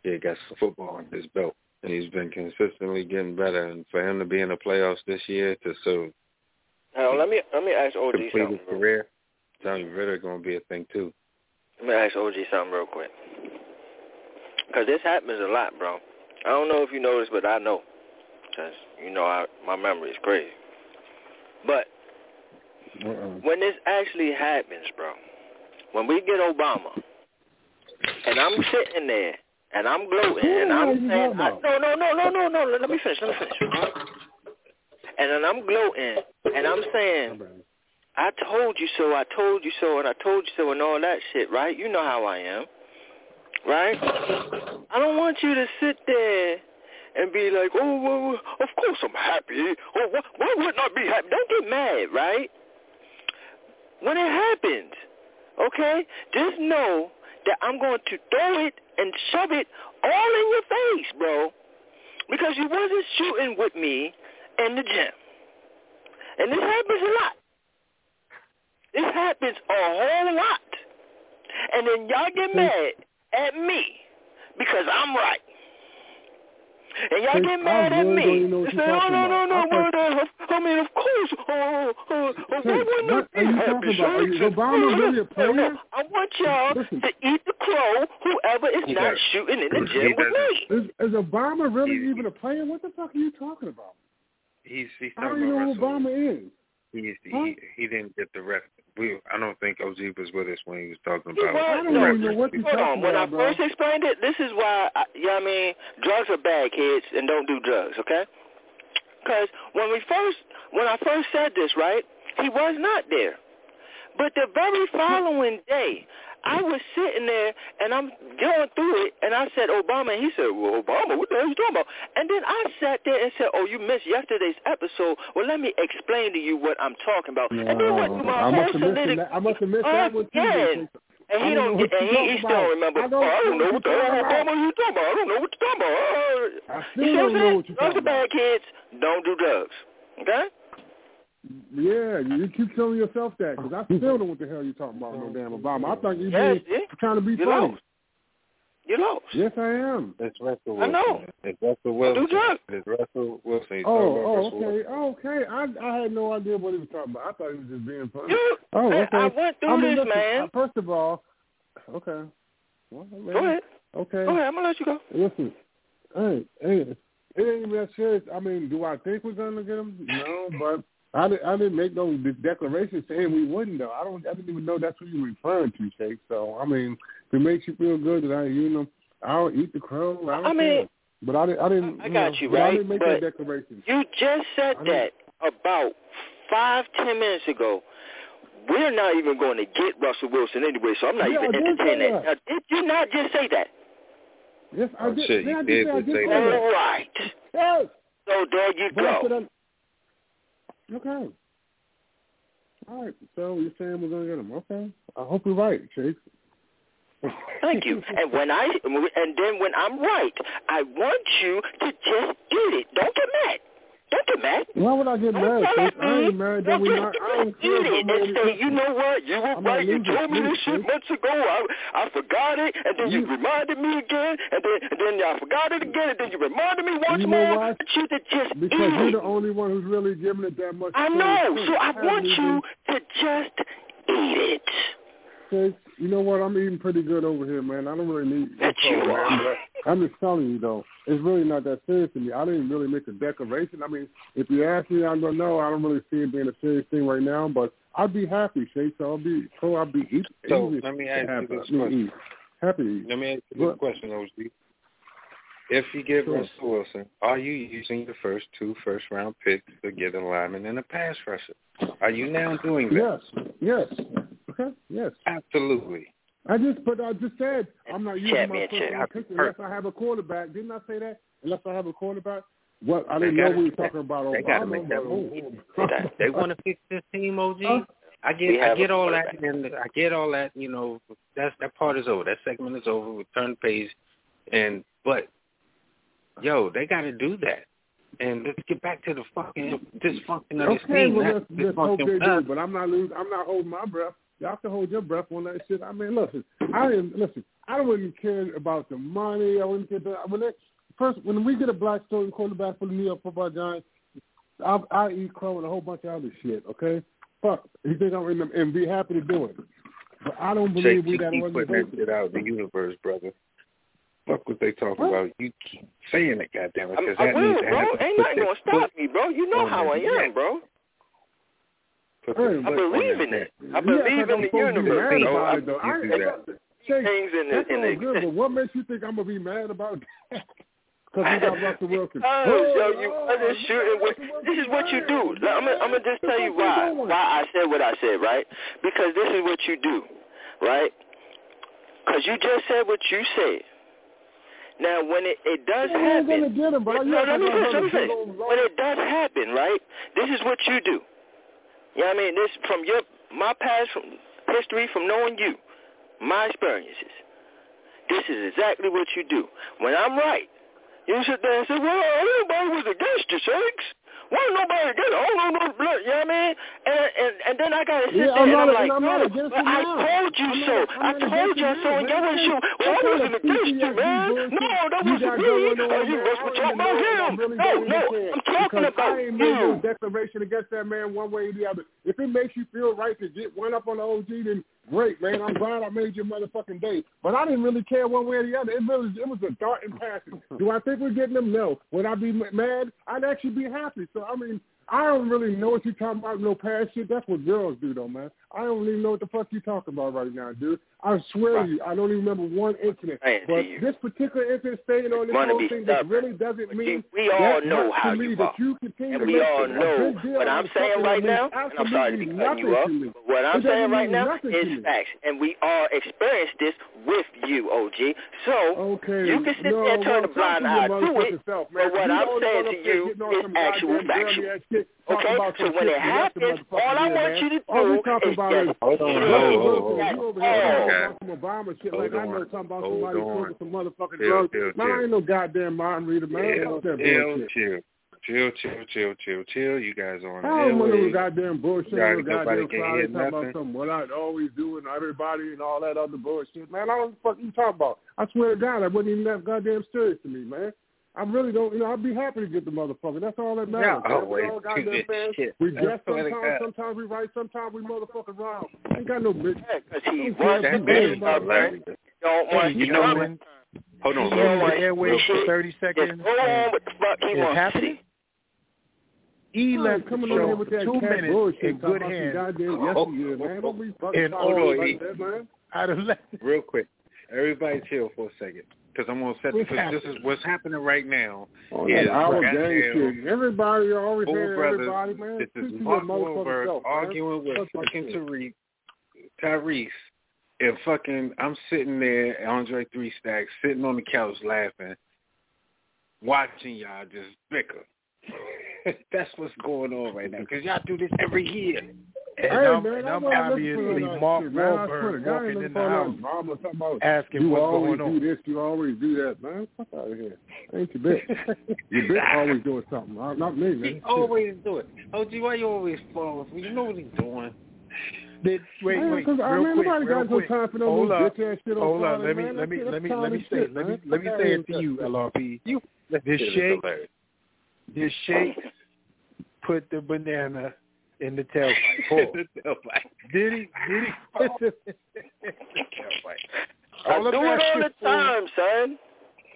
He got some football on his belt, and he's been consistently getting better. And for him to be in the playoffs this year to so Hell, let me let me ask OG complete something. his career, you, Ridder gonna be a thing too. Let me ask OG something real quick. Because this happens a lot, bro. I don't know if you know this, but I know. Because, you know, I, my memory is crazy. But Uh-uh. when this actually happens, bro, when we get Obama, and I'm sitting there, and I'm gloating, and I'm saying, I, no, no, no, no, no, no, let me finish, let me finish. And then I'm gloating, and I'm saying, I told you so, I told you so, and I told you so, and all that shit, right? You know how I am, right? I don't want you to sit there and be like, oh, well, of course I'm happy. Oh, why, why wouldn't I be happy? Don't get mad, right? When it happens, okay, just know that I'm going to throw it and shove it all in your face, bro, because you wasn't shooting with me in the gym. And this happens a lot. This happens a whole lot. And then y'all get mm. mad at me because I'm right. And y'all get I mad at me. don't even know what and you're say, oh, talking no, no, about. no, I well, thought- I mean, of course. Oh, oh, oh, why Chase, wouldn't what I are be you happy, talking about? Are you- Shakes? Obama really a No, player? no, I want y'all Listen. to eat the crow, whoever is He not does. shooting in the He gym with doesn't. me. Is, is Obama really He- even a player? What the fuck are you talking about? He's he's I don't talking even know about who Russell. Obama is. He's, Huh? he he didn't get the ref. We I don't think OG was with us when he was talking about. was. I don't No, know what you're Hold on. talking When I bro. first explained it, this is why, I, you know what I mean? Drugs are bad, kids, and don't do drugs, okay? Because when we first, when I first said this, right, he was not there. But the very following day, I was sitting there and I'm going through it, and I said Obama, and he said, "Well, Obama, what the hell are you talking about?" And then I sat there and said, "Oh, you missed yesterday's episode. Well, let me explain to you what I'm talking about." and then went through my I must have missed that. I must have missed that one too. And he don't don't know get, what and he, he still don't remember. I don't don't, I don't know know what the hell Obama you talking about. I don't know what you're talking about. I still you see don't what I'm know saying? what you're Drugs talking are bad, kids. Don't do drugs. Okay? Yeah, you keep telling yourself that because I still don't know what the hell you're talking about. No damn Obama. I thought you Yes, being see? trying to be You funny. lost. You lost. Yes, I am. It's Russell I know. It's Russell Do Wilson. drugs. It's Russell Wilson. He's Oh, talking oh, okay, Wilson. okay. I I had no idea what he was talking about. I thought he was just being funny. You, Oh, okay. I went through I mean, this, listen, man. uh, First of all, okay. Well, Go ahead. Okay. Go ahead. I'm gonna let you go. Listen, hey, hey, it ain't even that serious. I mean, do I think we're gonna get him? No, but I didn't. I didn't make no declaration saying we wouldn't. Though I don't. I didn't even know that's what you were referring to, Shake. So I mean, if it makes you feel good that I, you know, I'll eat the crow. I, don't I mean, care. but I didn't. I didn't. I got know, you, but I didn't make But that declaration. You just said I that about five, ten minutes ago. We're not even going to get Russell Wilson anyway, so I'm not Yeah, even entertaining that. that. Now, did you not just say that? Yes, I Oh, did. shit, yeah, you I did say I just say say that. All right. Yes. So there you But go. Okay. All right. So you're saying we're gonna get him? Okay. I hope you're right, Chase. Thank you. And when I and then when I'm right, I want you to just eat it. Don't get mad. Get. Why would I get mad, yell I ain't mad that we not. I just don't eat it and say, you know what? You were I'm right. You told me this shit months ago. I I forgot it, and then you, You- reminded me again, and then and then I forgot it again, and then you reminded me once You know more. why? I want you to just Because eat you're it. the only one who's really giving it that much. I know. So I want you to just eat it. You know what? I'm eating pretty good over here, man. I don't really need no you are. But I'm just telling you, though, it's really not that serious to me. I didn't really make a declaration. I mean, if you ask me, I'm gonna know. I don't really see it being a serious thing right now, but I'd be happy, Chase. So I'll be, so I'll be eat, So, easy let me ask you this I mean, question. eat. Happy. Let me ask you this What? question, OG. If you get Sure. Russell Wilson, are you using the first two first round picks to get a lineman and a pass rusher? Are you now doing that? Yes, yes, okay, yes. Absolutely. I just, but I just said I'm not using my first Championship. round pick unless I have a quarterback. Didn't I say that? Unless I have a quarterback. What I didn't know gotta we were talking about they gotta Obama, make that oh. move. They want to fix this team, OG. Huh? I get, I get all that, and I get all that. You know, that's that part is over. That segment is over. We turn the page, and but, yo, they got to do that. And let's get back to the fucking dysfunction of this Okay, team. well not let's, let's hope they do. But I'm not losing. I'm not holding my breath. Y'all can hold your breath on that shit. I mean, listen, I didn't listen. I don't even care about the money. I wouldn't care. About, when they, first, when we get a black starting quarterback for the New York Football Giants, I I eat crow and a whole bunch of other shit. Okay, fuck. You think I'm in the, and be happy to do it. But I don't Shake, believe we you that keep putting that organization. shit out in the universe, brother. Fuck what they talking What? about. You keep saying it, goddammit, I, because I that will, means they bro. have Ain't nothing gonna stop foot- me, bro. You know how I am, bro. I believe in it. I believe in the universe. So about I it, though. I, You do that. Things in the that's in the good, but what makes you think I'm gonna be mad about that? Because we got Russell oh, Wilson. Because, Oh, yo, you oh, wasn't shooting with. This is what you do. I'm gonna, I'm gonna just tell you why. Why I said what I said, right? Because this is what you do, right? Because you just said what you said. Now, when it, it does You happen, him. You no, act let me like finish. I'm Let me gonna finish. get on When it does happen, right? This is what you do. You know I mean? This from your my past from history, from knowing you, my experiences. This is exactly what you do. When I'm right, you sit there and say, "Well, everybody was against you, Shakes." Why nobody get? Oh no, no, look, you know what I mean? And and and then I gotta sit Yeah, there I'm and not- I'm like, I'm not no, against but it I told you I'm so. not- I told you so, and y'all man. was you. What Well, I wasn't against you, man. No, that wasn't me. Oh, you must be talking about him. No, no. I'm talking about I ain't made no you. declaration against that man one way or the other. If it makes you feel right to get one up on the OG, then great, man. I'm glad I made your motherfucking day. But I didn't really care one way or the other. It really, it was a dart and passing. Do I think we're getting them? No. Would I be mad? I'd actually be happy. So I mean, I don't really know what you're talking about. No past shit. That's what girls do, though, man. I don't even know what the fuck you're talking about right now, dude. I swear to you, I don't even remember one incident. But this particular incident, staying on this whole thing, that really doesn't mean we all that know how you that are. you continue And we all know what I'm saying right now, and I'm sorry to be cutting you nothing up, to me. but what I'm saying right now is facts, and we all experienced this with you, OG. So Okay. you can sit no, there and turn a blind eye to, it, motherfucking self, but what You I'm saying to you is actual factual. Girly-ass shit, talking Okay, about so when it the rest of happens, all I want you to All we do talking is about just is Hold on, get Russell hold, Wilson. hold, You over here hold talking on, about some Obama shit like Hold I know on. talking about Hold somebody on. smoking some motherfucking Chill, drugs. chill, Man, I chill. ain't no goddamn mind reader, man. Chill, Fuck that chill, bullshit. chill, chill, chill, chill, chill, chill. You guys are on the I don't want no goddamn bullshit, Nah, no nobody goddamn can Friday hear talking about nothing. something, what I always do and everybody and all that other bullshit. Man, I don't know what fuck you talking about. I swear to God, that wasn't even that goddamn serious to me, man. I really don't, you know, I'd be happy to get the motherfucker. That's all that matters. Yeah, man. We always all goddamn do fans. shit. We I guess sometimes, sometimes we right, sometimes we motherfucking wrong. Ain't got no bitch. because he Okay, wants to that be man, stubborn. hilarious. Don't Hey, want you to know come. when Hold on, He real don't the want quick. airwaves Real for quick. 30 Just seconds go on what the fuck he is wants to happening? see. E Right, left the coming on here show with for that two cat minutes bullshit, in talking good about some hands. Goddamn oh. yesteryear, man. Don't be fucking And talking all like he- that, man. I'd have left. real quick. Everybody chill for a second. Because I'm going to set What's because this is what's happening right now. Oh, on is that our gang goddamn shit. Everybody always Four hearing brothers. everybody, man. This is to your Mark motherfucking Wahlberg self, man. arguing with Fuck that fucking shit. Tariq, Tyrese, and fucking I'm sitting there, Andre Three Stacks, sitting on the couch laughing, watching y'all just bicker. That's what's going on right now because y'all do this every year. And Hey, I'm, man, and I I'm obviously looking for that Mark shit. I swear to Wahlberg walking in the for no house drama talking about asking you what's always do this, you always do that, man. Fuck out of here. Ain't your bitch. your bitch always doing something. Uh, Not me, man. He always do it. OG, why you always fall? You know what he's doing. Did, wait, Man, wait, 'cause, I real mean, quick, nobody real got no quick. time for no Hold little up, shit on hold up. Let me, man. let me, let me, let me say, shit, let me, let me say it to you, LRP. You This shit shake, this shake, put the banana in the tailpipe. Pause. Did he? Did he? Put I do it all the for- time, son.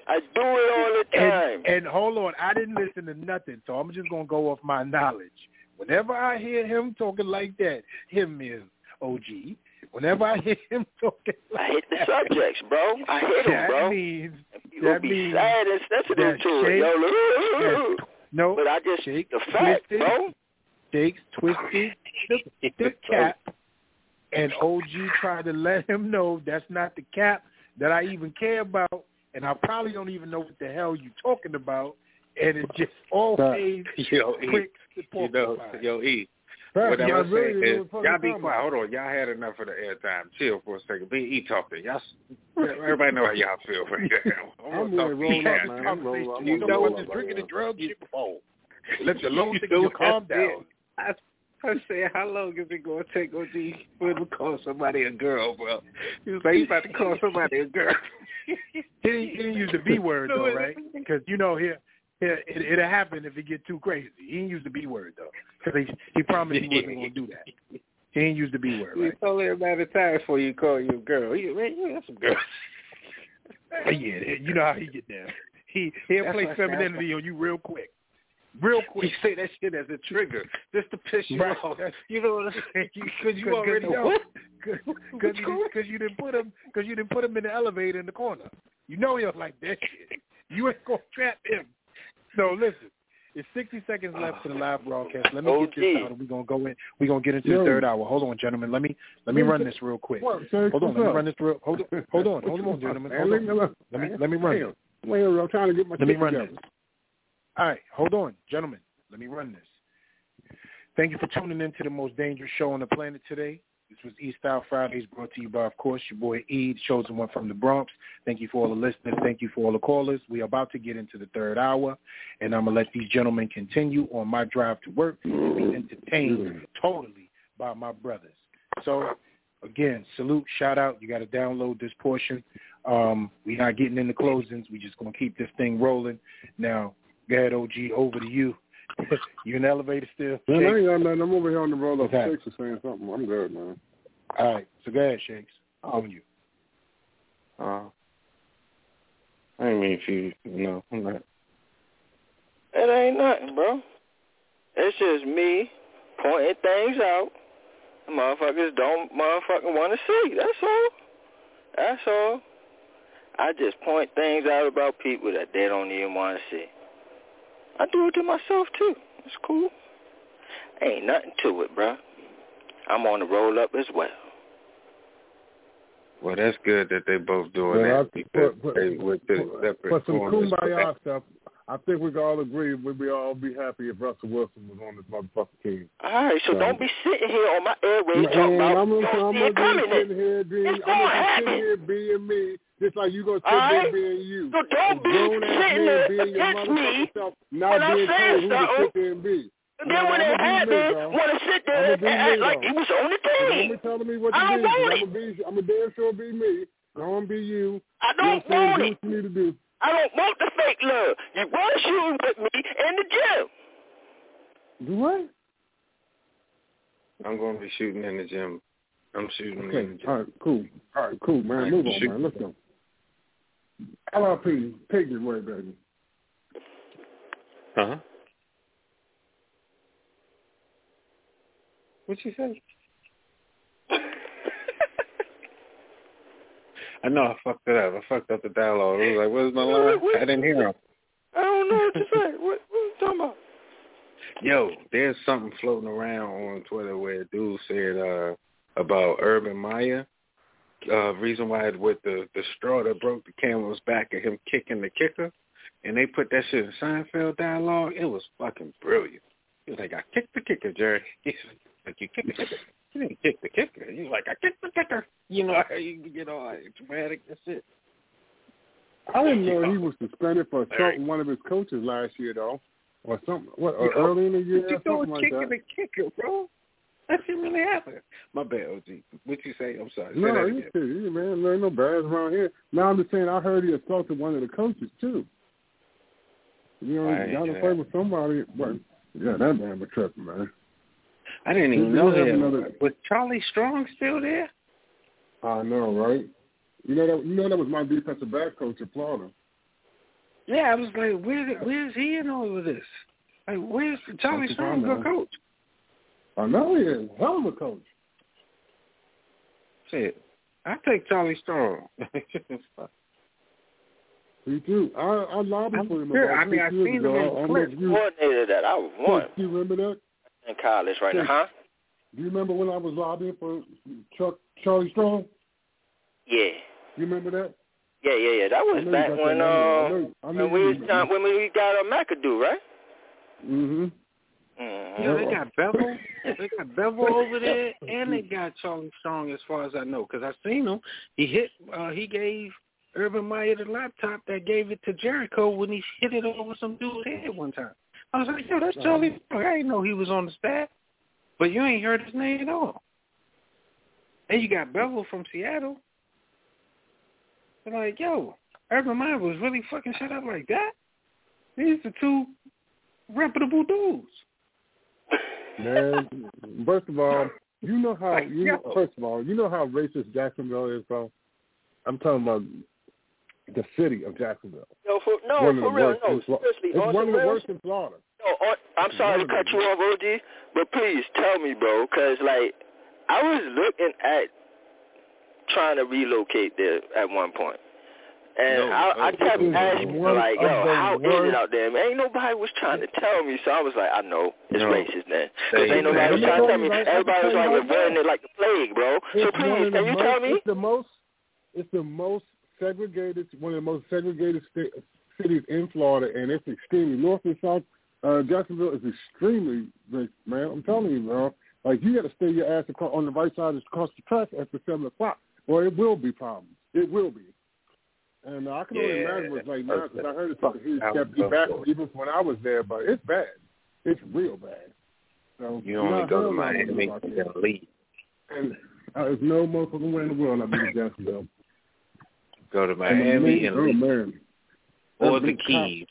I do it all the time. And, and hold on, I didn't listen to nothing, so I'm just gonna go off my knowledge. Whenever I hear him talking like that, him is OG. Whenever I hear him talking, like I hit the that, subjects, bro. I hit them, that bro. means People that be means sad and sensitive that to it, shake- yo. that- no, But I just shake the fact, twisted, bro. Jakes twisted the, the cap, and OG tried to let him know that's not the cap that I even care about, and I probably don't even know what the hell you're talking about, and it just always Yo, E, pricks you know, porcupine. yo, E. Facts, What I y'all was really know is, what the fuck y'all be quiet. about. Hold on, y'all had enough of the airtime. Chill for a second. Be E talking. Y'all, everybody know how y'all feel right now. I'm gonna ready to talk roll up, man. I'm rolling up. You gonna oh. know what up the right drinking the now. drug shit before. Let your You lungs know you calm down. I, I said, how long is it going to take OG for him to call somebody a girl, bro? He was like, he's about to call somebody a girl. He didn't, he didn't use the B word though, right? Because you know here, here it, it'll happen if it get too crazy. He didn't use the B word though, because he he promised he wasn't gonna do that. He didn't use the B word, Right? He told everybody time before you call you a girl. He, man, you got some girls. Yeah, you know how he get down. He he'll That's play what I said. femininity on you real quick, real He quick. say that shit as a trigger, just to piss you Right. off. You know what I'm saying? Because you Cause- already cause, know. Because What's you, 'cause you didn't put him because you didn't put him in the elevator in the corner. You know he'll like that shit. You ain't gonna trap him. So listen, it's 60 seconds left oh. to the live broadcast. Let me get this out, and we're gonna go in. We're gonna get into Yo. the third hour. Hold on, gentlemen. Let me let me run this real quick. What, Jake? Hold on, let me up? run this real. Hold on, hold on, hold on, gentlemen. Hold on. Leave me alone. Let me let me run. Damn. I'm here, I'm trying to get my Let me run together. this. All right, hold on, gentlemen. Let me run this. Thank you for tuning in to the most dangerous show on the planet today. This was E-Style Fridays brought to you by, of course, your boy E, the chosen one from the Bronx. Thank you for all the listeners. Thank you for all the callers. We are about to get into the third hour, and I'm going to let these gentlemen continue on my drive to work and be entertained totally by my brothers. So, again, salute, shout out. You got to download this portion. Um, we're not getting into closings. We're just going to keep this thing rolling. Now, go ahead, OG, over to you. you in the elevator still? Man, I ain't got nothing. I'm over here on the roll up What's that? six saying something. I'm good, man. All right, so go ahead, Shakes. On you. Uh, I ain't mean for you. No, I'm not. It ain't nothing, bro. It's just me pointing things out. Motherfuckers don't motherfucking want to see. That's all. That's all. I just point things out about people that they don't even want to see. I do it to myself too. It's cool. Ain't nothing to it, bro. I'm on the roll up as well. Well, that's good that they both doing Well, that I- because but- but- they went to separate For some corners. kumbaya stuff, I think we can all agree we'd be all be happy if Russell Wilson was on this motherfucking team. All right, so So- don't be sitting here on my airways Man, talking about I'm gonna, I'm gonna be coming. sitting here being, It's I'm gonna gonna be sitting here being me, just like you gonna sit right? being you. So don't A be sitting there being against me self, not when I'm saying told who to something. and then No, when it be me, happens, dog. want to sit there and act like he was on the Don't team. be telling me what to I do. don't want I'm it. gonna be, I'm gonna damn sure be me. Go and be you. I You know don't I'm want Do it. you need to do. I don't want the fake love. You was shooting with me in the gym. Do what? I'm going to be shooting in the gym. I'm shooting in the Okay. gym. All right. Cool. All right. Cool, man. All right, Move on, shoot. man. Let's go. LRP. Take it away, baby. Uh-huh. What'd you say? I know I fucked it up. I fucked up the dialogue. I was like, "Where's my line?" I didn't hear him. I don't know what to say. What, what are you talking about? Yo, there's something floating around on Twitter where a dude said uh about Urban Meyer. Uh reason why it with the the straw that broke the camel's back and him kicking the kicker and they put that shit in Seinfeld dialogue, it was fucking brilliant. He was like, I kicked the kicker, Jerry. He's like, You kicked the kicker. You didn't kick the kicker. He's like, I kicked the kicker. You know how you get all dramatic and shit. I didn't know he was suspended for assaulting one of his coaches last year, though, or something. What? Or Yo, uh, early in the year, you something like kicking that. the kicker, bro? That shit really happened. My bad, OG. What you say? I'm sorry. Say No, he's again. man. There ain't no bad around here. Now I'm just saying, I heard he assaulted one of the coaches too. You know, I got to play with somebody. But yeah, that man was tripping, man. I didn't even know you have that. another- Was Charlie Strong still there? I know, right? You know that. You know that was my defensive back coach at Florida. Yeah, I was like, where where's he in all of this? Like, where's Charlie Strong, what I good know. coach? I know he is. Hell of a coach. Shit, I take Charlie Strong. Me too. I I lobbied I'm for him sure. about I mean, I've years seen him ago. in I clips. if you, Coordinator that I was one do you remember that? In college right now, huh? Do you remember when I was lobbying for Chuck Charlie Strong? Yeah. You remember that? Yeah, yeah, yeah. That was back when memory. I uh know- I know when we was time, when we got a McAdoo, right? Mhm. Mm-hmm. You know, they got Bevell. they got Bevell over there, and they got Charlie Strong, as far as I know, because I seen him. He hit. uh He gave Urban Meyer the laptop that gave it to Jericho when he hit it over some dude's head one time. I was like, yo, that's Charlie Strong. I didn't know he was on the staff, but you ain't heard his name at all. And you got Bevell from Seattle. They're like, yo, Urban Meyer was really fucking shut up like that. These are two reputable dudes. Man, first of all, you know how Like, you know, yo. first of all, you know how racist Jacksonville is, bro. I'm talking about the city of Jacksonville. No, for no, one of for the real, worst no, in seriously, It's one of the real, worst in Florida. No, on, I'm sorry to cut you off, OG, but please tell me, bro, because like I was looking at trying to relocate there at one point. point, and No, I, I oh, kept asking, one like, of yo, the how is it out there? Man, ain't nobody was trying to tell me, so I was like, I know it's No. racist, man. Because ain't nobody was trying to tell tell me. right- Everybody was like right reverting it like the plague, bro. So It's one please, can you most, tell me? It's the most. It's the most segregated. One of the most segregated sta- cities in Florida, and it's extremely north and south. Uh, Jacksonville is extremely rich, man. I'm telling you, bro. Like you got to stay your ass across, on the right side across the track after seven o'clock, or it will be problems. It will be. And uh, I can only imagine what's like now because I heard it's fuck, a huge I step back it. even when I was there, but it's bad. It's real bad. So You only know, go to Miami I'm and leave. And uh, there's no motherfucking way in the world I'd be to Jacksonville. Go to Miami meat- and oh leave. man. Or the Keys.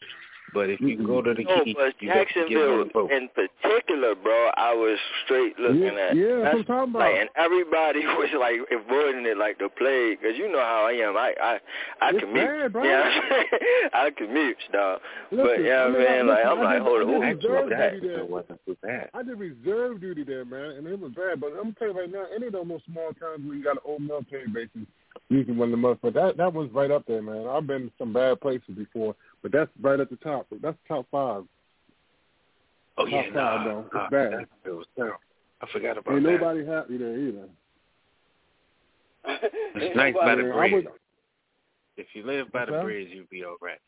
But if you go mm-hmm. to the oh, No, Keys, but you got to get on Jacksonville in particular, bro, I was straight looking Yeah, at. yeah, that's what I'm That's talking about. Like, and everybody was like avoiding it like the plague, because you know how I am. I I I It's commute. bad, bro. Yeah, I commute, dog. but Listen, yeah, I mean, man, I- like I'm I like, did- hold I on, did who- reserve that? duty there. It wasn't too bad. I did reserve duty there, man, and it was bad. But I'm telling you right now, any of those little small towns where you got an old military bases, usually one of the most. But that that one's right up there, man. I've been to some bad places before, but that's right at the top. That's top five. Oh Top yeah, five, nah, though. It's nah, bad. that- It was terrible. I forgot about Ain't that. nobody happy there either. It's nice by the bridge. would- If you live by the that? bridge, you'll be all right.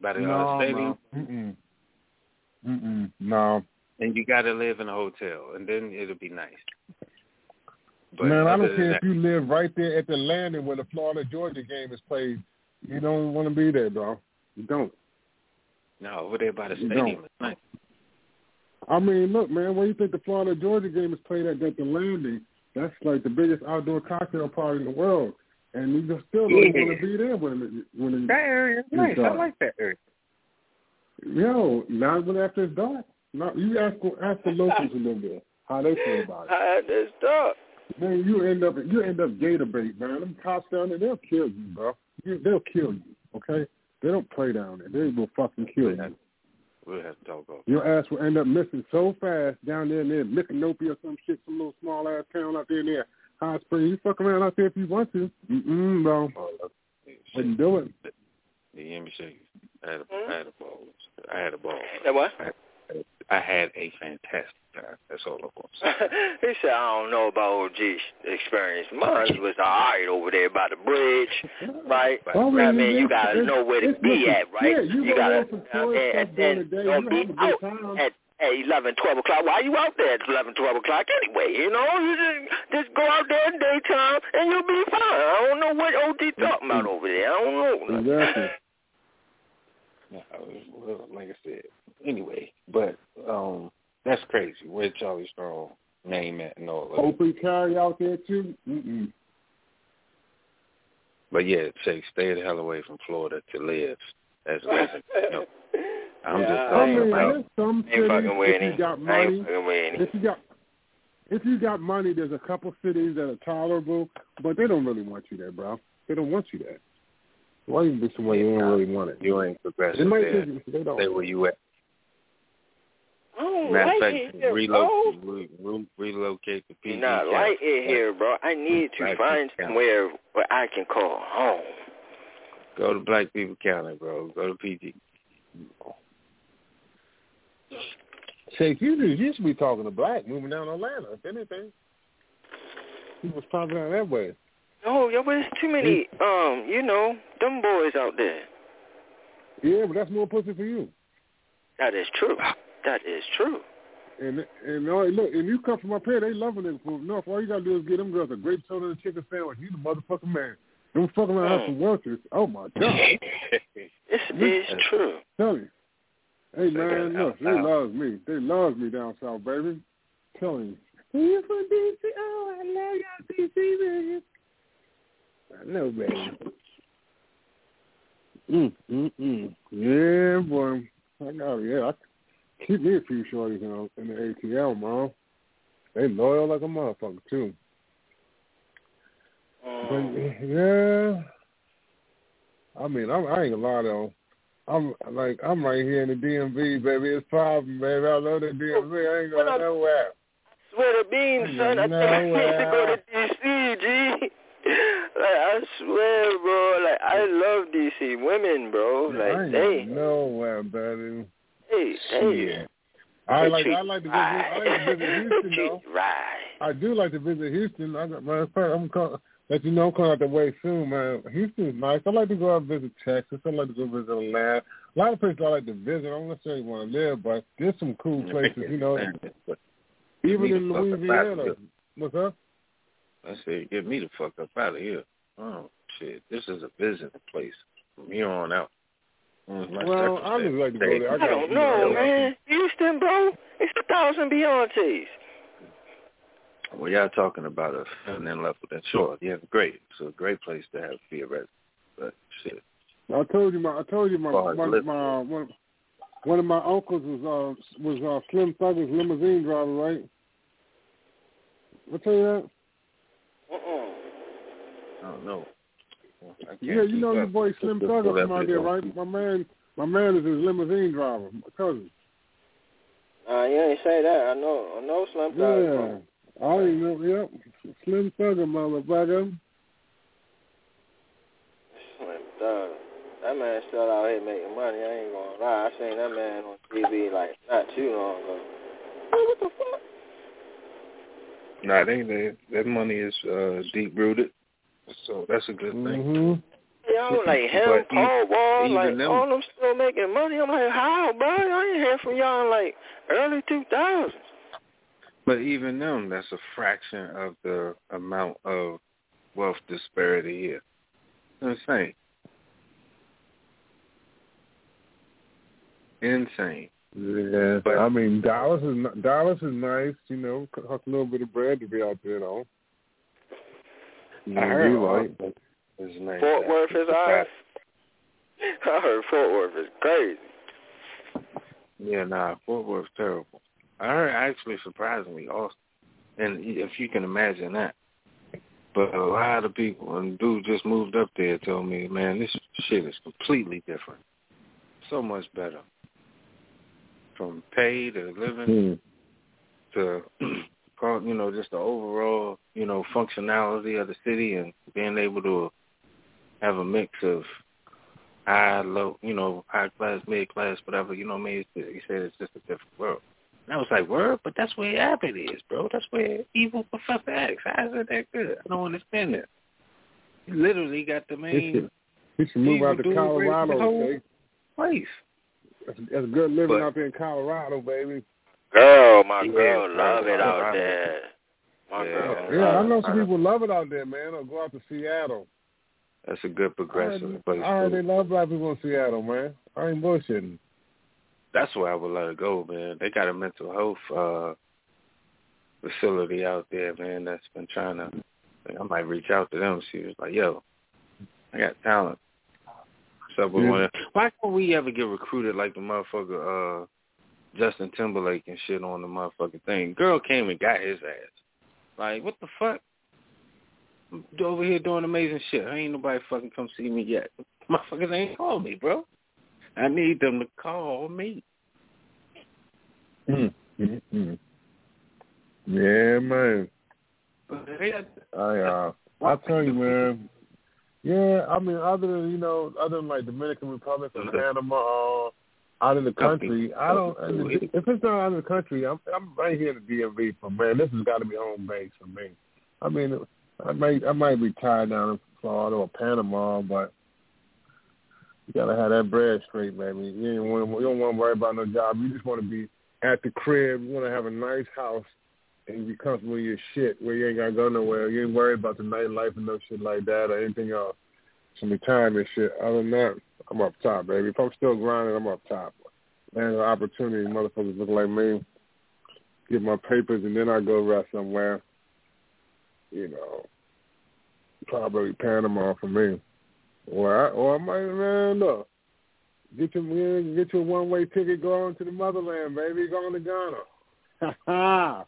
By the no, uh, stadium, no. Mm-mm. Mm-mm. No. and you got to live in a hotel, and then it'll be nice. But Man, I don't care that, if you live right there at the landing where the Florida Georgia game is played. You don't want to be there, bro. You don't. no, over there by the You stadium, nice. I mean, look, man, where you think the Florida Georgia game is played at, at the landing? That's like the biggest outdoor cocktail party in the world, and you just still don't Yeah. want to be there when it, when it, That area is it's nice. I like that area. Yo, not when after it's dark. Not you ask ask the locals who live there how they feel about it. I had this dog. Man, you end up you end up gator bait, man. Them cops down there, they'll kill you, bro. You, they'll kill you. Okay, they don't play down there. They will fucking kill you. We'll have to talk about Your ass will end up missing so fast down there in there, Micanopy or some shit, some little small ass town out there in there. Hot Springs. You fuck around out there if you want to. Mm-mm, bro. Oh, Wouldn't do it. Yeah, let me show you. I had a, I had a ball. I had a ball. That what? I, I had a fantastic time. That's all I'm going to say. he said, I don't know about OG's experience. Mine was all right over there by the bridge, right? Oh, I mean, you gotta know where to be at, right? yeah, you go gotta, there for uh, tourist and, stuff and, and you be have a good out time. at at eleven, twelve o'clock. Why you out there at eleven, twelve o'clock anyway? You know, you just just go out there in daytime and you'll be fine. I don't know what OG mm-hmm. talking about over there. I don't know. Exactly. Yeah, I was- well, like I said. Anyway, but um, that's crazy. Where Charlie Strong name at and all that. Hopefully carry out there too. Mm-mm. But yeah, say stay the hell away from Florida to live. That's living. No. I'm Yeah, just I talking mean, about some Ain't cities fucking with if you any. got I ain't money. fucking with any. If you got if you got money, there's a couple cities that are tolerable, but they don't really want you there, bro. They don't want you there. Why you be somewhere you don't really want it? you ain't They might there. think they don't. Stay where you at. I don't Matter of like fact, it here, bro. relocate, re, re, relocate to PG. You're not like it here, bro. I need to Black find people somewhere where I can call home. Go to Black People County, bro. Go to PG. Shake, you just used to be talking to black moving down Atlanta, if anything. He was popping out that way. No, yo, but there's too many, um, you know, them boys out there. Yeah, but that's more pussy for you. That is true. That is true. And and all, look, and you come from up here, they loving it from north. All you gotta do is get them girls a grape soda and a chicken sandwich. You the motherfucking man. Them fucking around Mm. some workers. Oh my god. This is true. Tell you. Hey man, look, they love me. They love me down south, baby. Tell you. You from DC? Oh, I love y'all DC, baby. I know, baby. Mm, mm, mm. Yeah, boy. I got it. Yeah, I keep me a few shorties in, the- in the ATL, man. They loyal like a motherfucker too. But Mm. yeah, I mean, I'm, I ain't gonna lie though. I'm like I'm right here in the DMV, baby. It's popping, baby. I love the DMV. I ain't going nowhere. Swear to beans, son. I think I need to go to DC, G. Like I swear, bro. Like I love DC women, bro. I Like ain't they, nowhere, baby. Hey, they. Shit. I like I like to visit I like to visit Houston though. Right. I do like to visit Houston. I got matter fact, I'm call, let you know I'm coming out the way soon, man. Houston's nice. I like to go out and visit Texas. I like to go visit Atlanta. A lot of places I like to visit. I don't necessarily want to live, but there's some cool places, you know. Even in fuck up outta Louisiana. What's up? I said, get me the fuck up out of here. Oh shit, this is a visiting place from here on out. Mm, my Well, I just like to go there. I I don't know, I got man. Houston, bro. It's a thousand Beyonces. Well, y'all talking about a feminine level, then sure, yeah, great. It's a great place to have be a resident. But shit, I told you my I told you my Far as my, my one, one of my uncles was uh was uh Slim Thugger's limousine driver, right? I tell you that. Mm-mm. I don't know. I Yeah, you know your boy Slim the- Thugger from out there, right? My man, my man is his limousine driver, my cousin. Uh, you ain't say that. I know. I know Slim Thug. Yeah, I already know. Yep, Slim Thugger, motherfucker. Slim Thug. That man still out here making money. I ain't gonna lie. I seen that man on TV like not too long ago. What the fuck? Nah, they, they that money is uh, deep rooted, so that's a good thing. Mm-hmm. Yo, like him, But Paul Wall, like them- all them still making money. I'm like, how, bro? I ain't hear from y'all in like early 2000s. But even them, that's a fraction of the amount of wealth disparity here. Insane. Insane. Yeah, But- I mean Dallas is n- Dallas is nice. You know, cost a little bit of bread to be out there, though. I heard you right. Austin is nice. Fort Worth is alright. I heard Fort Worth is crazy. Yeah, nah, Fort Worth's terrible. I heard actually surprisingly Austin, and if you can imagine that. But a lot of people and dude just moved up there told me, man, this shit is completely different. So much better. From pay to living Hmm. to you know just the overall you know functionality of the city and being able to have a mix of high low you know high class mid class whatever you know what I mean It's- he said it's just a different world and I was like word but that's where Abbott is bro that's where evil Professor X how is it that good I don't understand that he literally got the He main should, he should move out to dude the Colorado. whole Okay? place That's, that's good living But- out there in Colorado, baby. Girl, my Yeah, girl bro, love it out there. My Yeah. girl. Yeah, I know some people love it out there, man. Or go out to Seattle. that's a good I progressive heard, I heard they love black people in Seattle, man. I ain't bullshitting. that's where I would let it go, man. They got a mental health uh facility out there, man, that's been trying to I might reach out to them. She was like, Yo, I got talent. So we Yeah. wanna why can't we ever get recruited like the motherfucker uh Justin Timberlake and shit on the motherfucking thing? Girl came and got his ass. Like, what the fuck? I'm over here doing amazing shit. Ain't nobody fucking come see me yet. Motherfuckers ain't called me, bro. I need them to call me. Mm-hmm. Yeah, man. But they got I uh, I tell you, man. Yeah, I mean, other than you know, other than like Dominican Republic and Panama, uh, out in the country, I don't. If it's not out in the country, I'm I'm right here in the DMV. For man, this has got to be home base for me. I mean, I might I might be tied down in Florida or Panama, but you gotta have that bread straight, baby. You ain't want you don't want to worry about no job. You just want to be at the crib. You want to have a nice house and be comfortable in your shit where you ain't gotta go nowhere. You ain't worried about the nightlife and no shit like that or anything else. Some retirement shit. Other than that, I'm up top, baby. If I'm still grinding, I'm up top. Man, an opportunity, motherfuckers look like me. Get my papers and then I go rest somewhere. You know, probably Panama for me. Or I, or I might, man, look. Get your get your one way ticket going to the motherland, baby. Going to Ghana. Ha ha.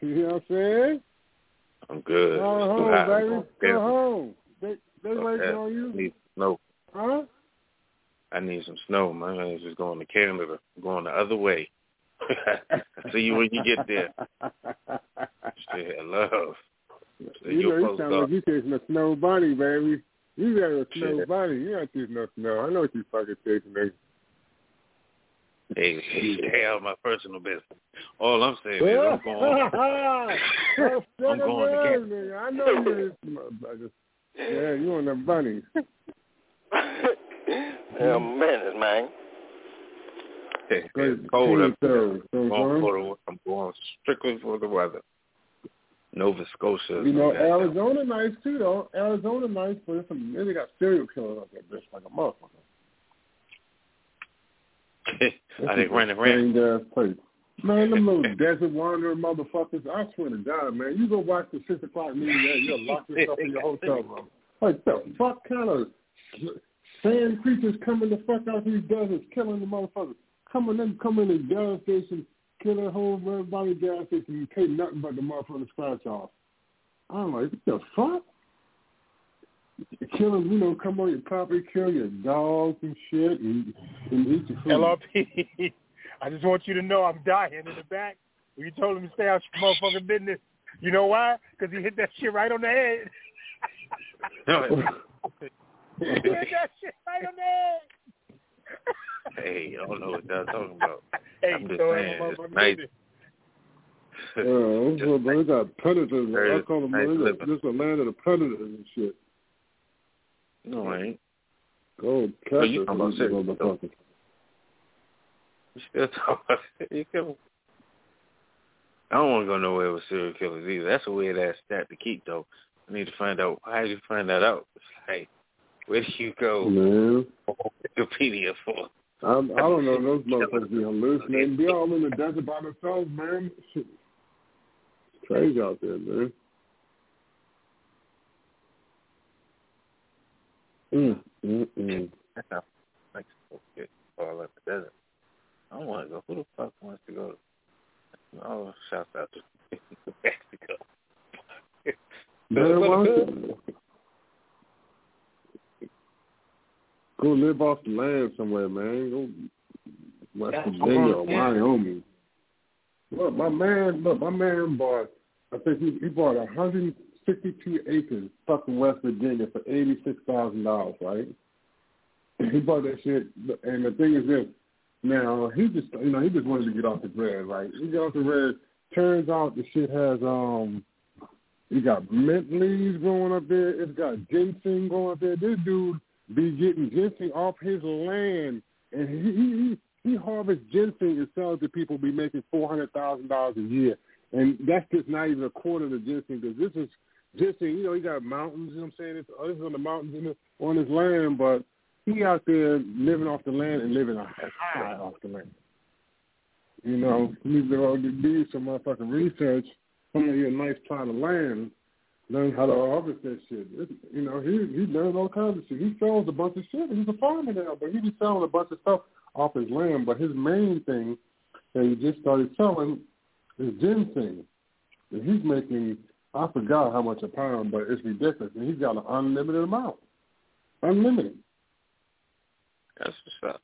You know what I'm saying? I'm good. Go home, baby. Go home. They they waiting on you. snow. Huh? I need some snow. My man's just going to Canada. I'm going the other way. See you when you get there. Shit, love. You know, you sound up. like you chasing a snow bunny, baby. You got a snow Shit. bunny. You not chasing no snow. I know what you fucking chasing, nigga. Hey, stay out my personal business. All I'm saying is I'm going. I'm going to Canada. I know you is motherfucker. Yeah, you on them bunnies. Yeah, oh, menace, man. it's cold up there. I'm going, for the, I'm going strictly for the weather. Nova Scotia. You know, no goddamn- Arizona nice too, though. Arizona nice, but it's some, they got serial killers up there, bitch, like a motherfucker. Are they running around? Place. Man, them little desert wandering motherfuckers. I swear to God, man, you go watch the six o'clock news, man, you'll lock yourself in your hotel room. Like the fuck kind of sand creatures coming the fuck out these deserts, killing the motherfuckers. Coming in, coming in the gas station, killing a whole everybody the gas station. You pay nothing but the motherfucker scratch off. I'm like, what the fuck? Killing, you know, come on your property, kill your dogs and shit, and, and eat your food. LRP, I just want you to know I'm dying in the back. When you told him to stay out your motherfucking business. You know why? Because he hit that shit right on the head. he hit that shit right on the hey, I don't know what y'all talking about. Hey, I'm just throw saying, that it's nice. Yeah, those are- they got predators. I call them nice this living. is a land of the predators and shit. No, I ain't. Go catch you us, talking about these serious. You still talking about serial killers? I don't want to go nowhere with serial killers either. That's a weird ass stat to keep, though. I need to find out. How did you find that out? It's like, where do you go Man, Wikipedia for? I'm, I don't know. Those motherfuckers be hallucinating. Be all in the desert by themselves, man. It's crazy out there, man. Mm, mm, mm. That's how Mexico get all up the desert. I don't want to go. Who the fuck wants to go? Oh, shouts out to Mexico. Man, why but- don't you go live off the land somewhere, man? Go West Yeah, Virginia or. Wyoming. Look, my man, look, my man bought. I think he, he bought 162 acres fucking West Virginia for eighty six thousand dollars, right? He bought that shit, and the thing is this. Now he just, you know, he just wanted to get off the grid, right? He got off the grid. Turns out the shit has um you got mint leaves growing up there. It's got ginseng going up there. This dude be getting ginseng off his land, and he he he, harvests ginseng and sells to people. Be making four hundred thousand dollars a year, and that's just not even a quarter of the ginseng because this is ginseng. You know, he got mountains. You know what I'm saying? It's, uh, this is on the mountains in the, on his land, but he out there living off the land and living high off the land. You know, you need to do some motherfucking research find you a nice plot of land, learn how to harvest that shit. It, you know, he he learned all kinds of shit. He sells a bunch of shit. He's a farmer now, but he be selling a bunch of stuff off his land. But his main thing that he just started selling is ginseng. And he's making I forgot how much a pound, but it's ridiculous. And he's got an unlimited amount. Unlimited. That's what's up.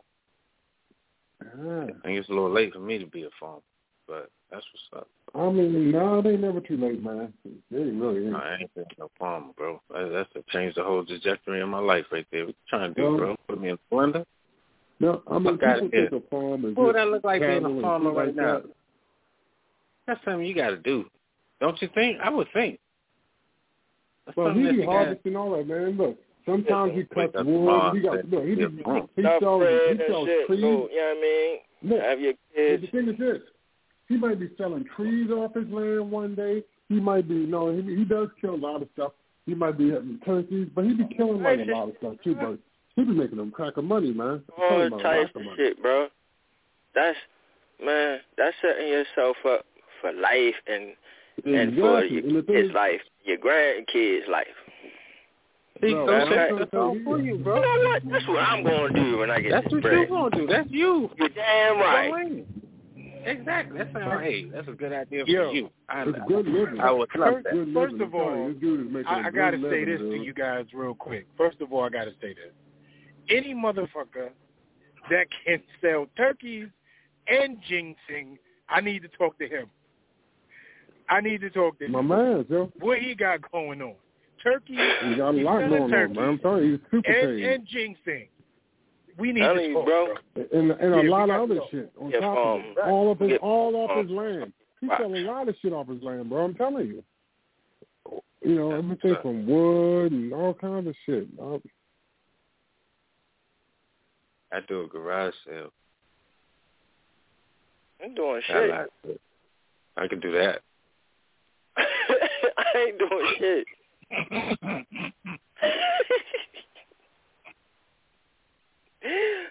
Yeah. I think it's a little late for me to be a farmer, but that's what's up. I mean, no, they never too late, man. They really ain't. I ain't been no farmer, bro. That's to change the whole trajectory of my life right there. What you trying to do, Well, bro? Put me in a blender? No, I mean, Fuck outta people think a farm is What would just that look like being a farmer right like now? that. That's something you got to do, don't you think? I would think. That's Well, he be you harvesting all that, man. Look, sometimes he cuts That's wood. smart. He got look, he, be, Yeah. he Stop sells he that sells shit. trees. Go, you know what I mean? Look, Have your kids. the thing is this: he might be selling trees off his land one day. He might be no, he he does kill a lot of stuff. He might be having turkeys, but he be killing like a lot of stuff too. But he be making them crack of money, man. All about types of of money. shit, bro. That's man. That's setting yourself up for life and and for Exactly. your And thing kids' is- life, your grandkids' life. He Bro, gonna that's set right. that's all for you, You bro. know what? That's what I'm gonna do when I get That's this bread. That's what bread. you gonna do. That's you. You're damn right. Exactly. That's how, hey, that's a good idea for Yo, you. I, It's good living. I would love First- that. Good First of all, I, this dude is making a I, I good gotta say this dude. to you guys real quick. First of all, I gotta say this: any motherfucker that can sell turkeys and ginseng, I need to talk to him. I need to talk to him. My man, Joe. What he got going on? Turkey. He got a he's lot selling going on, turkeys man. I'm telling you, he's super and, and ginseng. We need Telling to talk, bro. and and Yeah, a we lot of other go. shit on Get top of farm. it. All up his Get all off farm. his land. He Right. selling a lot of shit off his land, bro. I'm telling you. You know, That's everything what's up. from wood and all kinds of shit. Uh, I do a garage sale. I'm doing I, shit. like I can do that. I ain't doing shit.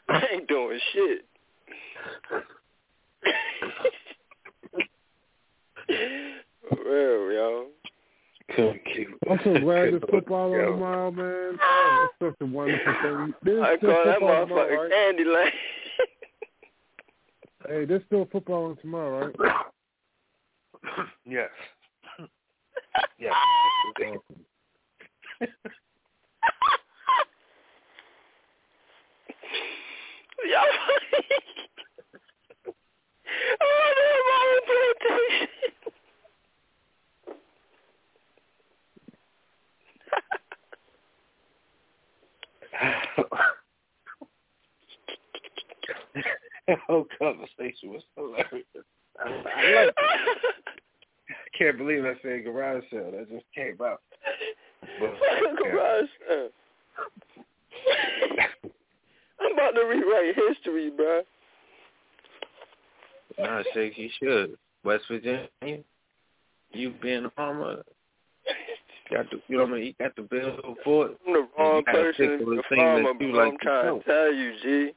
I ain't doing shit. For real, yo. I'm so glad there's football on tomorrow, man. Oh, it's such a wonderful thing. There's I call that football motherfucker right? Candy Lane. Hey, there's still football on tomorrow, right? Yes. Yes. Yo. oh, they're my plantation. that whole conversation was hilarious. I, I like. I can't believe I said garage sale. That just came out. But, garage sale. I'm about to rewrite history, bro. No, Shake, you should. West Virginia, you being a farmer, got to, you know what I mean? You got the bill for fort. I'm the wrong person to to be the a farmer, that bro. like I'm trying to tell you, G.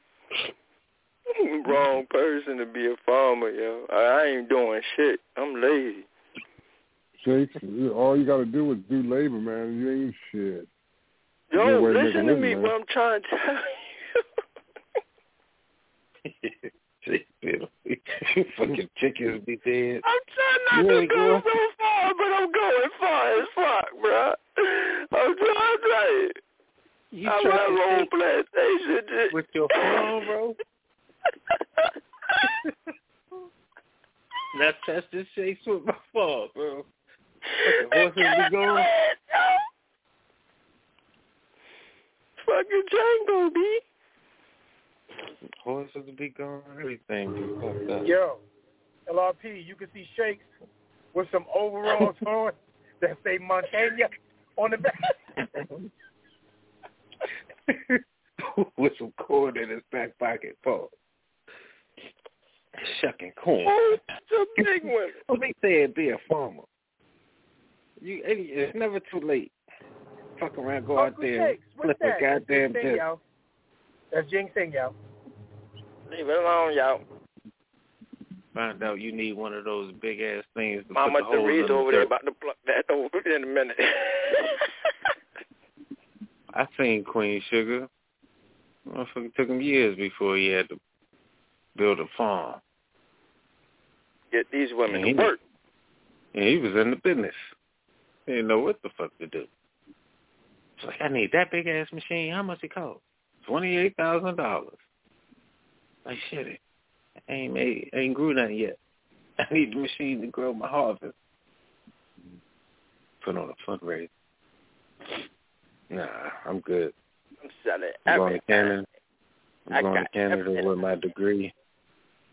wrong person to be a farmer, yo. I, I ain't doing shit. I'm lazy. Jake, all you got to do is do labor, man. You ain't shit. Yo, Good way to listen to me, man. bro. I'm trying to tell you. you fucking chickens be dead. I'm trying not to go going- so far, but I'm going far as fuck, bro. I'm trying to tell you. You I'm trying to Roll Plantation. With your farm, bro? Not touch this shakes with my farm, bro. Fucking horses be gone. Fucking Django, B. Horses be gone, everything be fucked up. Yo, LRP, you can see Shakes with some overalls on that say Montana on the back. with some corn in his back pocket, Paul. Shucking corn. Oh, it's a big one. Well, they said be a farmer. You, it's never too late. Fuck around, go out there, Shakes, flip a goddamn Ginseng, disc. yo. That's ginseng, yo. Leave it alone, y'all. Find out you need one of those big ass things to Mama the Teresa over there about to pluck that over in a minute. I seen Queen Sugar. Motherfucker took him years before he had to build a farm. Get these women to work. And he was in the business. He didn't know what the fuck to do. It's like, I need that big ass machine. How much it cost? Twenty eight thousand dollars. Like shit, it ain't made, ain't grew nothing yet. I need the machine to grow my harvest. Put on a fundraiser. Nah, I'm good. I'm selling I'm going to. Canada. I'm I going to Canada everything. with my degree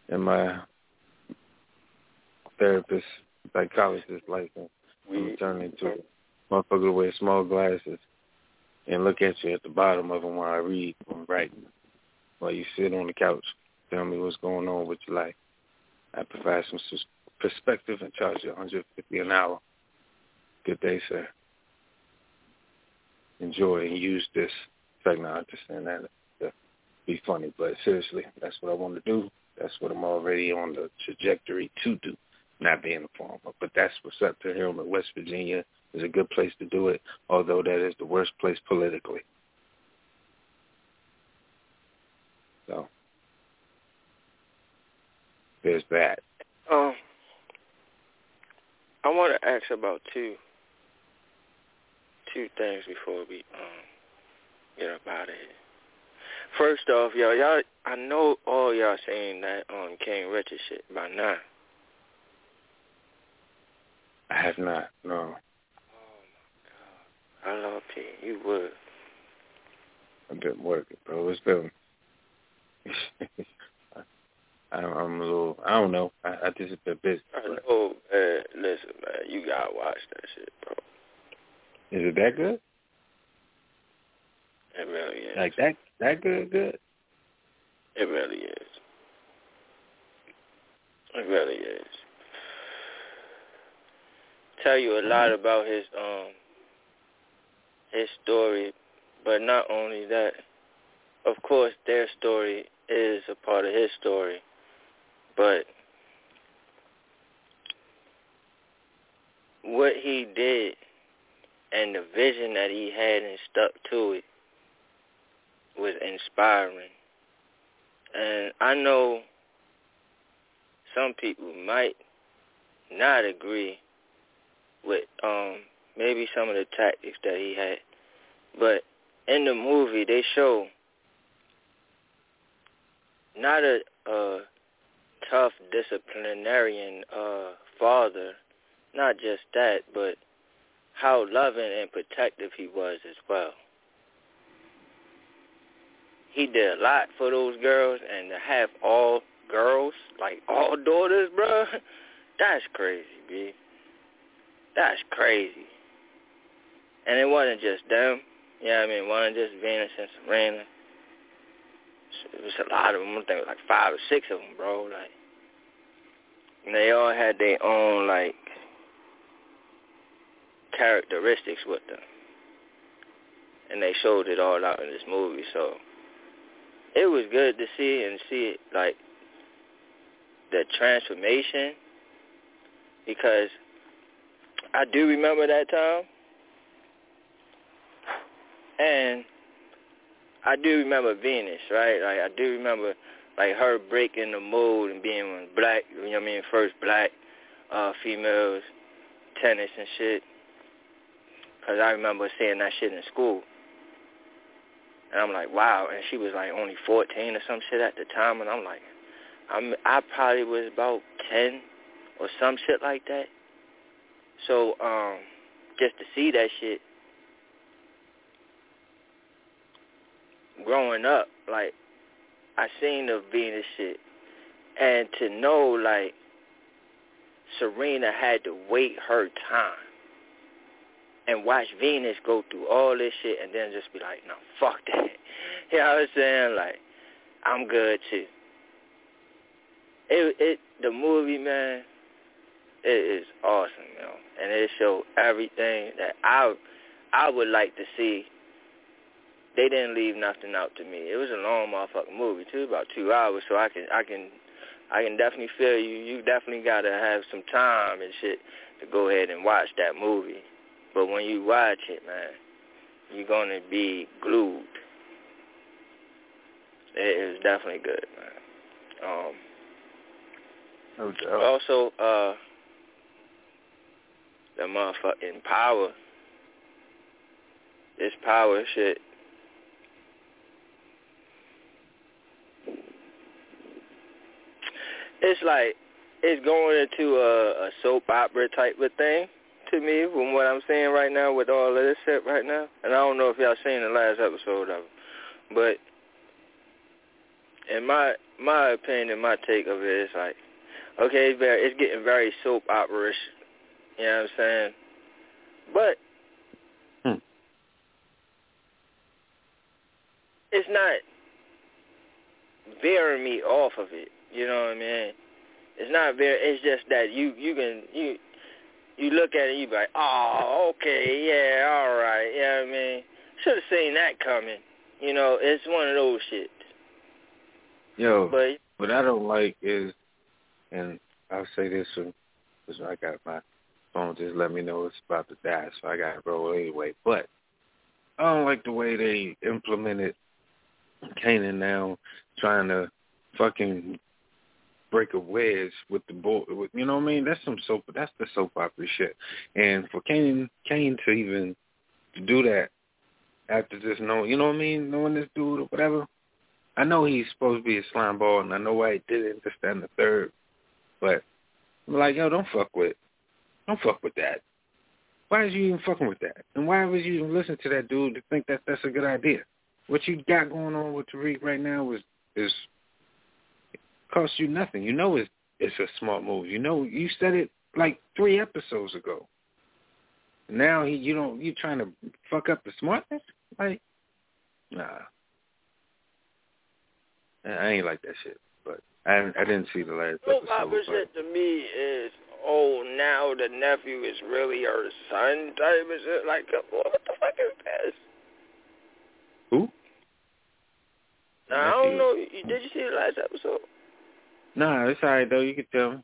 and my therapist, psychologist license. We turn into a motherfucker wear small glasses and look at you at the bottom of them while I read and write. While you sit on the couch, tell me what's going on with your life. I provide some perspective and charge you 150 an hour. Good day, sir. Enjoy and use this technology and that to be funny, but seriously, that's what I want to do. That's what I'm already on the trajectory to do not being a farmer. But that's what's up to him in West Virginia is a good place to do it, although that is the worst place politically. So there's that. Um, I want to ask about two two things before we um get up out of here. First off, y'all, y'all, I know all y'all saying that um King Richard shit by now. I have not. No. Oh my God, I love P. You would. I've been working, bro. It's been. I, I'm a little. I don't know. I, I just been busy. I But know, man. Listen, man, you gotta watch that shit, bro. is it that good? It really is. Like that? That good? Good? It really is. It really is. Tell you a lot about his um his story, but not only that, of course their story is a part of his story, but what he did and the vision that he had and stuck to it was inspiring. And I know some people might not agree with um maybe some of the tactics that he had. But in the movie they show not a, a tough disciplinarian uh father, not just that, but how loving and protective he was as well. He did a lot for those girls, and to have all girls, like all daughters, bro, that's crazy, b. That's crazy. And it wasn't just them. You know I mean? It wasn't just Venus and Serena. It was a lot of them. I think it was like five or six of them, bro. Like, and they all had their own like characteristics with them, and they showed it all out in this movie. So it was good to see and see it like the transformation because I do remember that time and I do remember Venus, right? Like I do remember like her breaking the mold and being black, you know what I mean, first black uh females tennis and shit. Cause I remember seeing that shit in school. And I'm like, wow. And she was like only 14 or some shit at the time. And I'm like, I'm, I probably was about 10 or some shit like that. So um, just to see that shit growing up, like, I seen the Venus shit. And to know, like, Serena had to wait her time and watch Venus go through all this shit and then just be like, no, fuck that. You know what I'm saying? Like, I'm good too. It it the movie, man, it is awesome, yo. And it showed everything that I I would like to see. They didn't leave nothing out to me. It was a long motherfucking movie too, about two hours, so I can I can I can definitely feel you. You definitely gotta have some time and shit to go ahead and watch that movie. But when you watch it, man, you're gonna be glued. It is definitely good, man. Um, no doubt. Also, uh, the motherfucking power. This power shit. It's like it's going into a, a soap opera type of thing to me from what I'm seeing right now with all of this shit right now. And I don't know if y'all seen the last episode of it, but in my my opinion, my take of it is like, okay, it's very it's getting very soap opera-ish. You know what I'm saying? But hmm. it's not veering me off of it. You know what I mean? It's not very. It's just that you you can you you look at it, you be like, oh, okay, yeah, all right, you know what I mean? Should have seen that coming. You know, it's one of those shit. Yo, but what I don't like is, and I'll say this because I got my phone just let me know it's about to die, so I got to roll anyway. But I don't like the way they implemented Kanan now, trying to fucking break a wedge with the bull. With, you know what I mean? That's some soap. That's the soap opera shit. And for Cane, Cane to even do that after just knowing, you know what I mean, knowing this dude or whatever. I know he's supposed to be a slime ball, and I know why he did it. This, that, and the third. But I'm like, yo, don't fuck with, don't fuck with that. Why is you even fucking with that? And why was you even listening to that dude to think that that's a good idea? What you got going on with Tariq right now is is costs you nothing. You know it's it's a smart move. You know you said it like three episodes ago. Now he you don't you trying to fuck up the smartness? Like nah. I ain't like that shit. but I I didn't see the last Soap episode. but- shit to me is, oh, now the nephew is really her son type of shit. Like, what the fuck is this? Who? Now, I don't know. Did you see the last episode? Nah, it's alright though. You can tell me.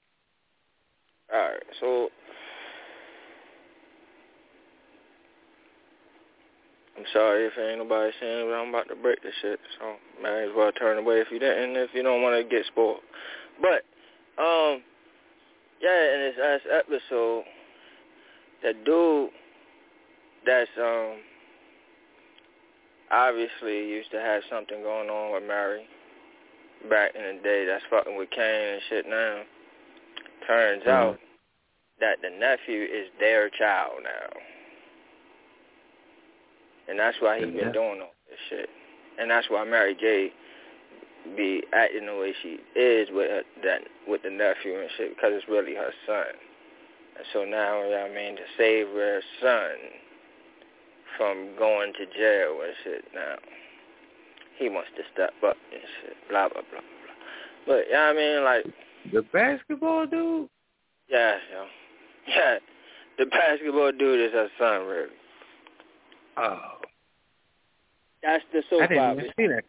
All right, so I'm sorry if ain't nobody saying, but I'm about to break this shit. So might as well turn away if you didn't, if you don't want to get spoiled. But um, yeah, in this last episode, the dude that's um obviously used to have something going on with Mary back in the day that's fucking with Cane and shit now. Turns mm-hmm. out that the nephew is their child now. And that's why he Yeah. been doing all this shit. And that's why Mary J be acting the way she is with her, that with the nephew and shit because it's really her son. And so now, you know what I mean, to save her son from going to jail and shit now, he wants to step up and shit, blah, blah, blah, blah. But, you know I mean, like, The basketball dude. yeah, yo. Yeah, the basketball dude is her son, really. Oh, That's the soap I didn't even see that.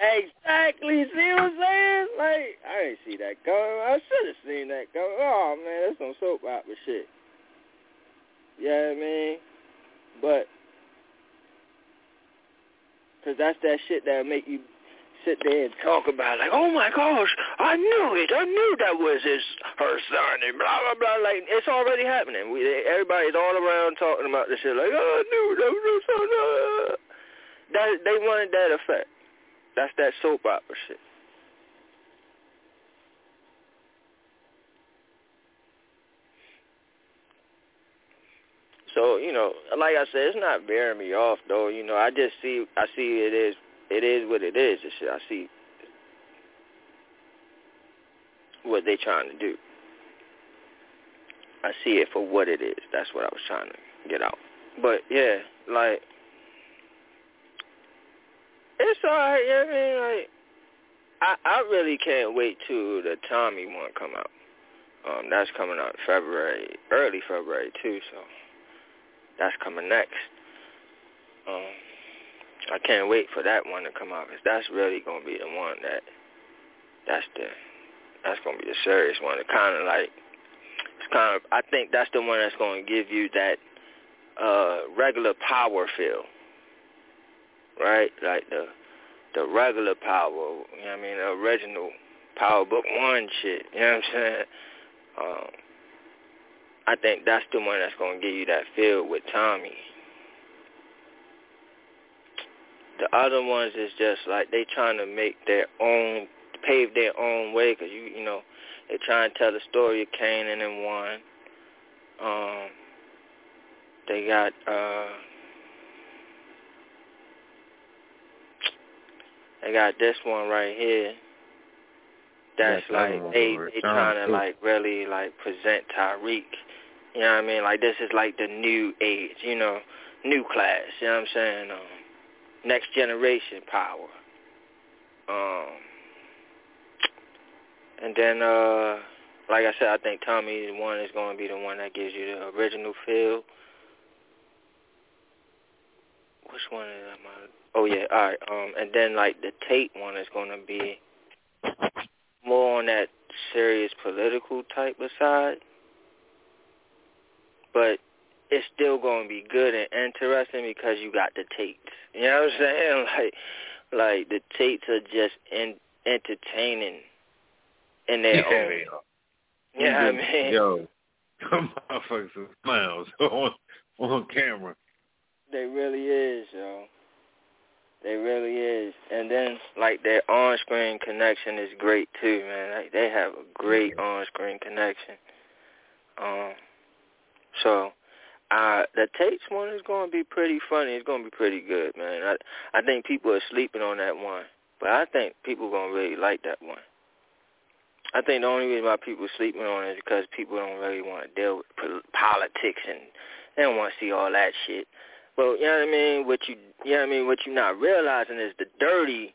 Exactly. See what I'm saying? Like, I didn't see that coming. I should have seen that coming. Oh man, that's some soap opera shit. You know I mean? But, cause that's that shit that make you sit there and talk about like, oh my gosh, I knew it. I knew that was his her son and blah blah blah. Like it's already happening. We everybody's all around talking about this shit. Like, oh, I knew that was his son. Uh. That they wanted that effect. That's that soap opera shit. So you know, like I said, it's not bearing me off though. You know, I just see, I see it is, it is what it is. Shit. I see what they trying to do. I see it for what it is. That's what I was trying to get out. But yeah, like it's alright. I mean, like I I really can't wait till the Tommy one come out. Um, that's coming out February, early February too. So that's coming next. Um, I can't wait for that one to come out because that's really gonna be the one that that's the that's gonna be the serious one. It kind of like it's kind of I think that's the one that's gonna give you that uh regular power feel, right? Like the the regular power, you know what I mean, the original Power Book One shit. You know what I'm saying? Um, I think that's the one that's gonna give you that feel with Tommy. The other ones is just like they trying to make their own, pave their own way, cause you you know they trying to tell the story of Kanan in one. Um, they got uh, they got this one right here. That's like they they trying to like really like present Tariq. You know what I mean? Like this is like the new age, you know, new class. You know what I'm saying? Um, next generation power. Um, and then, uh, like I said, I think Tommy one is going to be the one that gives you the original feel. Which one is I? Oh yeah, all right. Um, and then like the Tate one is going to be more on that serious political type of side, but it's still going to be good and interesting because you got the Tates. You know what I'm saying? Like, like the Tates are just in, entertaining in their Yeah, own. You know what I mean? Yo, motherfuckers are smiles on on camera. They really is, yo. They really is. And then like their on screen connection is great too, man. Like they have a great on screen connection. Um so uh the Tates one is gonna be pretty funny. It's gonna be pretty good, man. I I think people are sleeping on that one. But I think people gonna really like that one. I think the only reason why people are sleeping on it is because people don't really want to deal with politics and they don't want to see all that shit. Well, you know what I mean? What you, you know what I mean? What you're not realizing is the dirty